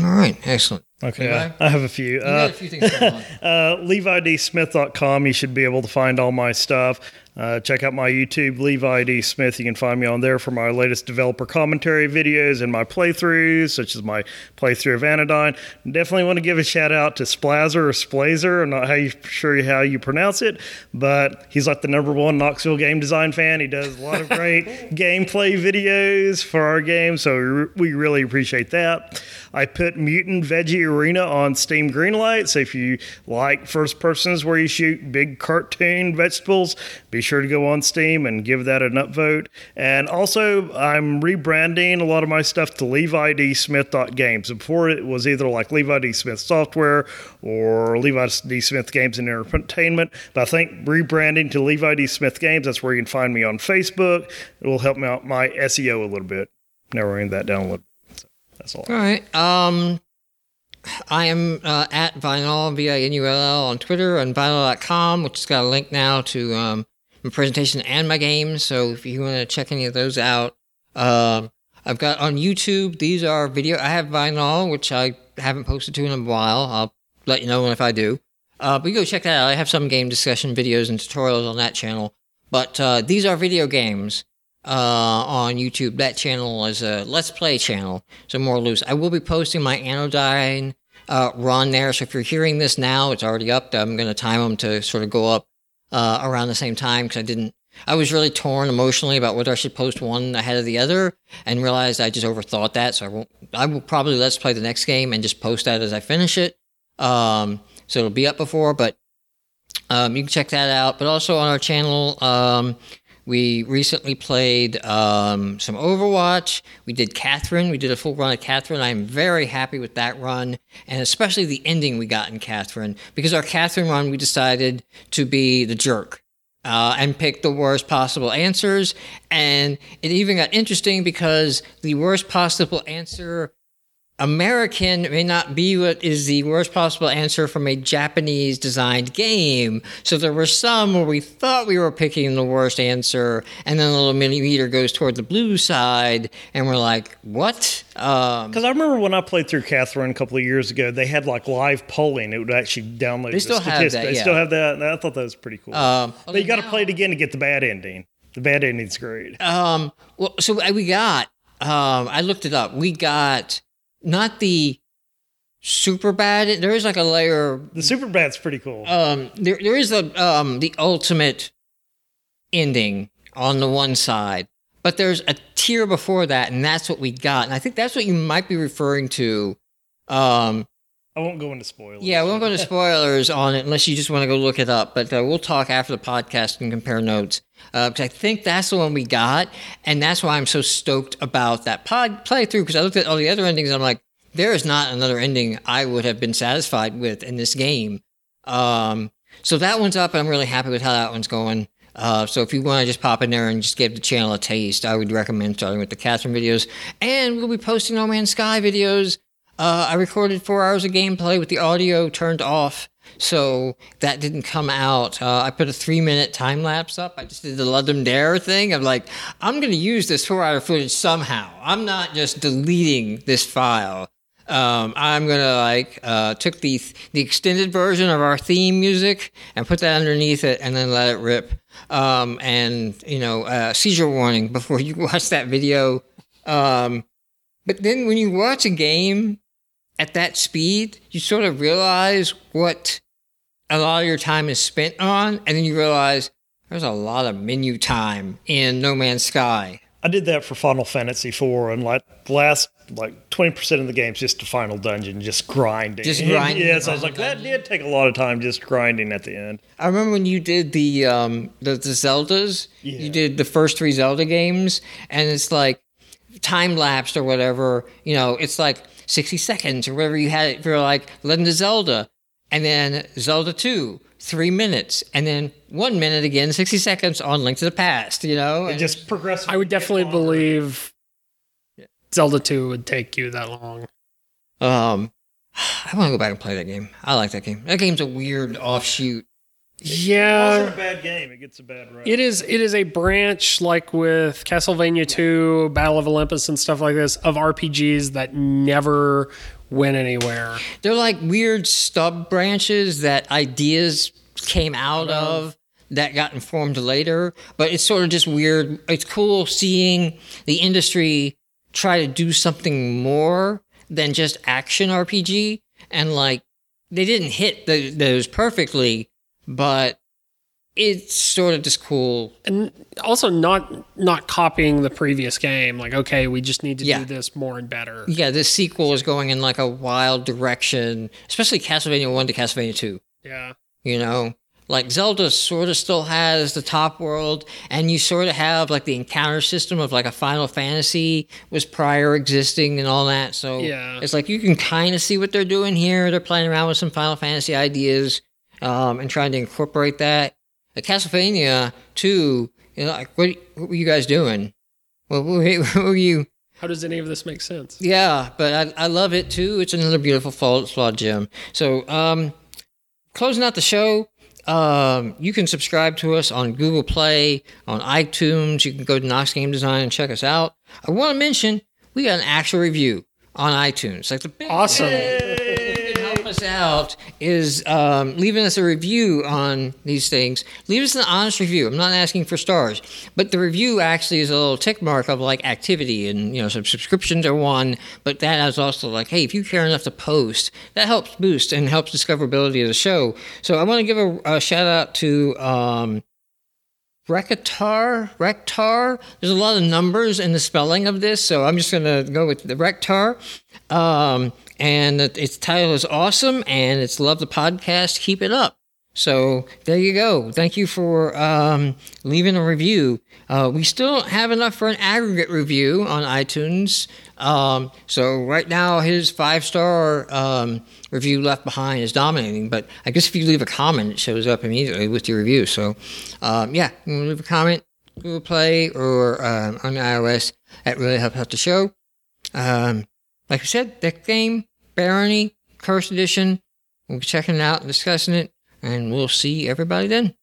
[SPEAKER 1] All right, excellent.
[SPEAKER 2] Okay,
[SPEAKER 1] Levi?
[SPEAKER 2] I have a few. Uh,
[SPEAKER 1] a few things on.
[SPEAKER 2] uh, LeviDSmith.com. You should be able to find all my stuff. Uh, check out my YouTube, Levi D. Smith. You can find me on there for my latest developer commentary videos and my playthroughs, such as my playthrough of Anodyne. Definitely want to give a shout out to Splazer or Splazer. I'm not how you, sure how you pronounce it, but he's like the number one Knoxville game design fan. He does a lot of great gameplay videos for our game, so we, really appreciate that. I put Mutant Veggie Arena on Steam Greenlight, so if you like first persons where you shoot big cartoon vegetables, be sure to go on Steam and give that an upvote. And also, I'm rebranding a lot of my stuff to Levi D. Smith Games. Before it was either like Levi D. Smith Software or Levi D. Smith Games and Entertainment, but I think rebranding to Levi D. Smith Games, that's where you can find me on Facebook. It will help me out my SEO a little bit, narrowing that down a little bit. So that's all.
[SPEAKER 1] All right. Um, I am uh, at Vinull, V-I-N-U-L-L on Twitter and vinull.com, which has got a link now to um, my presentation and my games. So if you want to check any of those out, um, I've got on YouTube, these are video. I have Vinull, which I haven't posted to in a while. I'll let you know if I do. Uh, but you go check that out. I have some game discussion videos and tutorials on that channel. But uh, these are video games uh, on YouTube. That channel is a Let's Play channel, so more loose. I will be posting my Anodyne uh, run there. So if you're hearing this now, it's already up. I'm going to time them to sort of go up uh, around the same time because I didn't. I was really torn emotionally about whether I should post one ahead of the other, and realized I just overthought that. So I won't. I will probably let's play the next game and just post that as I finish it. Um, so it'll be up before, but um, you can check that out. But also on our channel, um, we recently played um, some Overwatch. We did Catherine. We did a full run of Catherine. I'm very happy with that run, and especially the ending we got in Catherine. Because our Catherine run, we decided to be the jerk. Uh, and pick the worst possible answers. And it even got interesting because the worst possible answer American may not be what is the worst possible answer from a Japanese designed game. So there were some where we thought we were picking the worst answer, and then the little millimeter goes toward the blue side, and we're like, what? Um,
[SPEAKER 2] Because I remember when I played through Catherine a couple of years ago, they had like live polling. It would actually download.
[SPEAKER 1] They
[SPEAKER 2] the
[SPEAKER 1] still have
[SPEAKER 2] statistics.
[SPEAKER 1] that,
[SPEAKER 2] They still have that. I thought that was pretty cool.
[SPEAKER 1] um,
[SPEAKER 2] but you got to play it again to get the bad ending. The bad ending's great.
[SPEAKER 1] Um, well, so we got, um, I looked it up. We got not the super bad. There is like a layer
[SPEAKER 2] The super bad's pretty cool.
[SPEAKER 1] um there there is the um the ultimate ending on the one side but there's a tier before that and that's what we got and i think that's what you might be referring to um
[SPEAKER 2] I won't go into spoilers.
[SPEAKER 1] yeah we won't go into spoilers on it unless you just want to go look it up but uh, we'll talk after the podcast and compare notes uh, 'cause i think that's the one we got and that's why i'm so stoked about that pod playthrough because i looked at all the other endings and i'm like there is not another ending i would have been satisfied with in this game um, so that one's up. and I'm really happy with how that one's going. Uh, so if you want to just pop in there and just give the channel a taste, I would recommend starting with the Catherine videos. And we'll be posting No Man's Sky videos. Uh, I recorded four hours of gameplay with the audio turned off, so that didn't come out. Uh, I put a three minute time lapse up. I just did the Ludum Dare thing. I'm like, I'm going to use this four hour footage somehow. I'm not just deleting this file um, I'm gonna like uh, took the the extended version of our theme music and put that underneath it, and then let it rip. Um, and you know, uh, seizure warning before you watch that video. Um, but then when you watch a game at that speed, you sort of realize what a lot of your time is spent on, and then you realize there's a lot of menu time in No Man's Sky.
[SPEAKER 2] I did that for Final Fantasy IV, and like the last like twenty percent of the game's just a final dungeon, just grinding.
[SPEAKER 1] Just grinding
[SPEAKER 2] Yeah, so I was like, that did take a lot of time just grinding at the end.
[SPEAKER 1] I remember when you did the um the, the Zeldas.
[SPEAKER 2] Yeah.
[SPEAKER 1] You did the first three Zelda games, and it's like time lapsed or whatever. You know, it's like sixty seconds or whatever you had it for like Legend of Zelda, and then Zelda Two, three minutes, and then one minute again, sixty seconds on Link to the Past. You know,
[SPEAKER 2] It
[SPEAKER 1] and
[SPEAKER 2] just progressively.
[SPEAKER 3] I would definitely
[SPEAKER 2] get longer.
[SPEAKER 3] believe Zelda 2 would take you that long.
[SPEAKER 1] um. I want to go back and play that game. I like that game. That game's a weird offshoot.
[SPEAKER 2] Also
[SPEAKER 3] Yeah.
[SPEAKER 2] a bad game. It gets a bad rap.
[SPEAKER 3] It is it is a branch like with Castlevania 2, Battle of Olympus and stuff like this of RPGs that never went anywhere.
[SPEAKER 1] They're like weird stub branches that ideas came out uh-huh. of that got informed later, but it's sort of just weird. It's cool seeing the industry try to do something more than just action RPG and like they didn't hit the, those perfectly, but it's sort of just cool.
[SPEAKER 3] And also not not copying the previous game. Like, okay, we just need to
[SPEAKER 1] Yeah.
[SPEAKER 3] do this more and better.
[SPEAKER 1] Yeah, this sequel is going in like a wild direction, especially Castlevania 1 to Castlevania 2.
[SPEAKER 3] Yeah.
[SPEAKER 1] you know like zelda sort of still has the top world and you sort of have like the encounter system of like a final fantasy was prior existing and all that so
[SPEAKER 3] Yeah.
[SPEAKER 1] it's like you can kind of see what they're doing here they're playing around with some final fantasy ideas um, and trying to incorporate that at castlevania 2 you know like what, what were you guys doing what, what, were- what were you
[SPEAKER 3] How does any of this make sense?
[SPEAKER 1] yeah, but I, I love it too. It's another beautiful fall flawed gem. So, um, closing out the show, um, you can subscribe to us on Google Play, on iTunes. You can go to Knox Game Design and check us out. I want to mention we got an actual review on iTunes. Like the big
[SPEAKER 3] Awesome.
[SPEAKER 1] help us out is um, leaving us a review on these things. Leave us an honest review. I'm not asking for stars, but the review actually is a little tick mark of like activity and you know some subscriptions are one, but that is also like, hey, if you care enough to post, that helps boost and helps discoverability of the show. So I want to give a, a shout out to. Um, Rectar, Rectar. There's a lot of numbers in the spelling of this, so I'm just going to go with the Rectar. Um, and its title is awesome, and it's love the podcast. Keep it up. So there you go. Thank you for um, leaving a review. Uh, we still have enough for an aggregate review on iTunes. Um, so right now, his five star um, review left behind is dominating. But I guess if you leave a comment, it shows up immediately with your review. So um, yeah, leave a comment, Google Play or um, on iOS. That really helps out the show. Um, like I said, that game, Barony, Cursed Edition. We'll be checking it out and discussing it, and we'll see everybody then.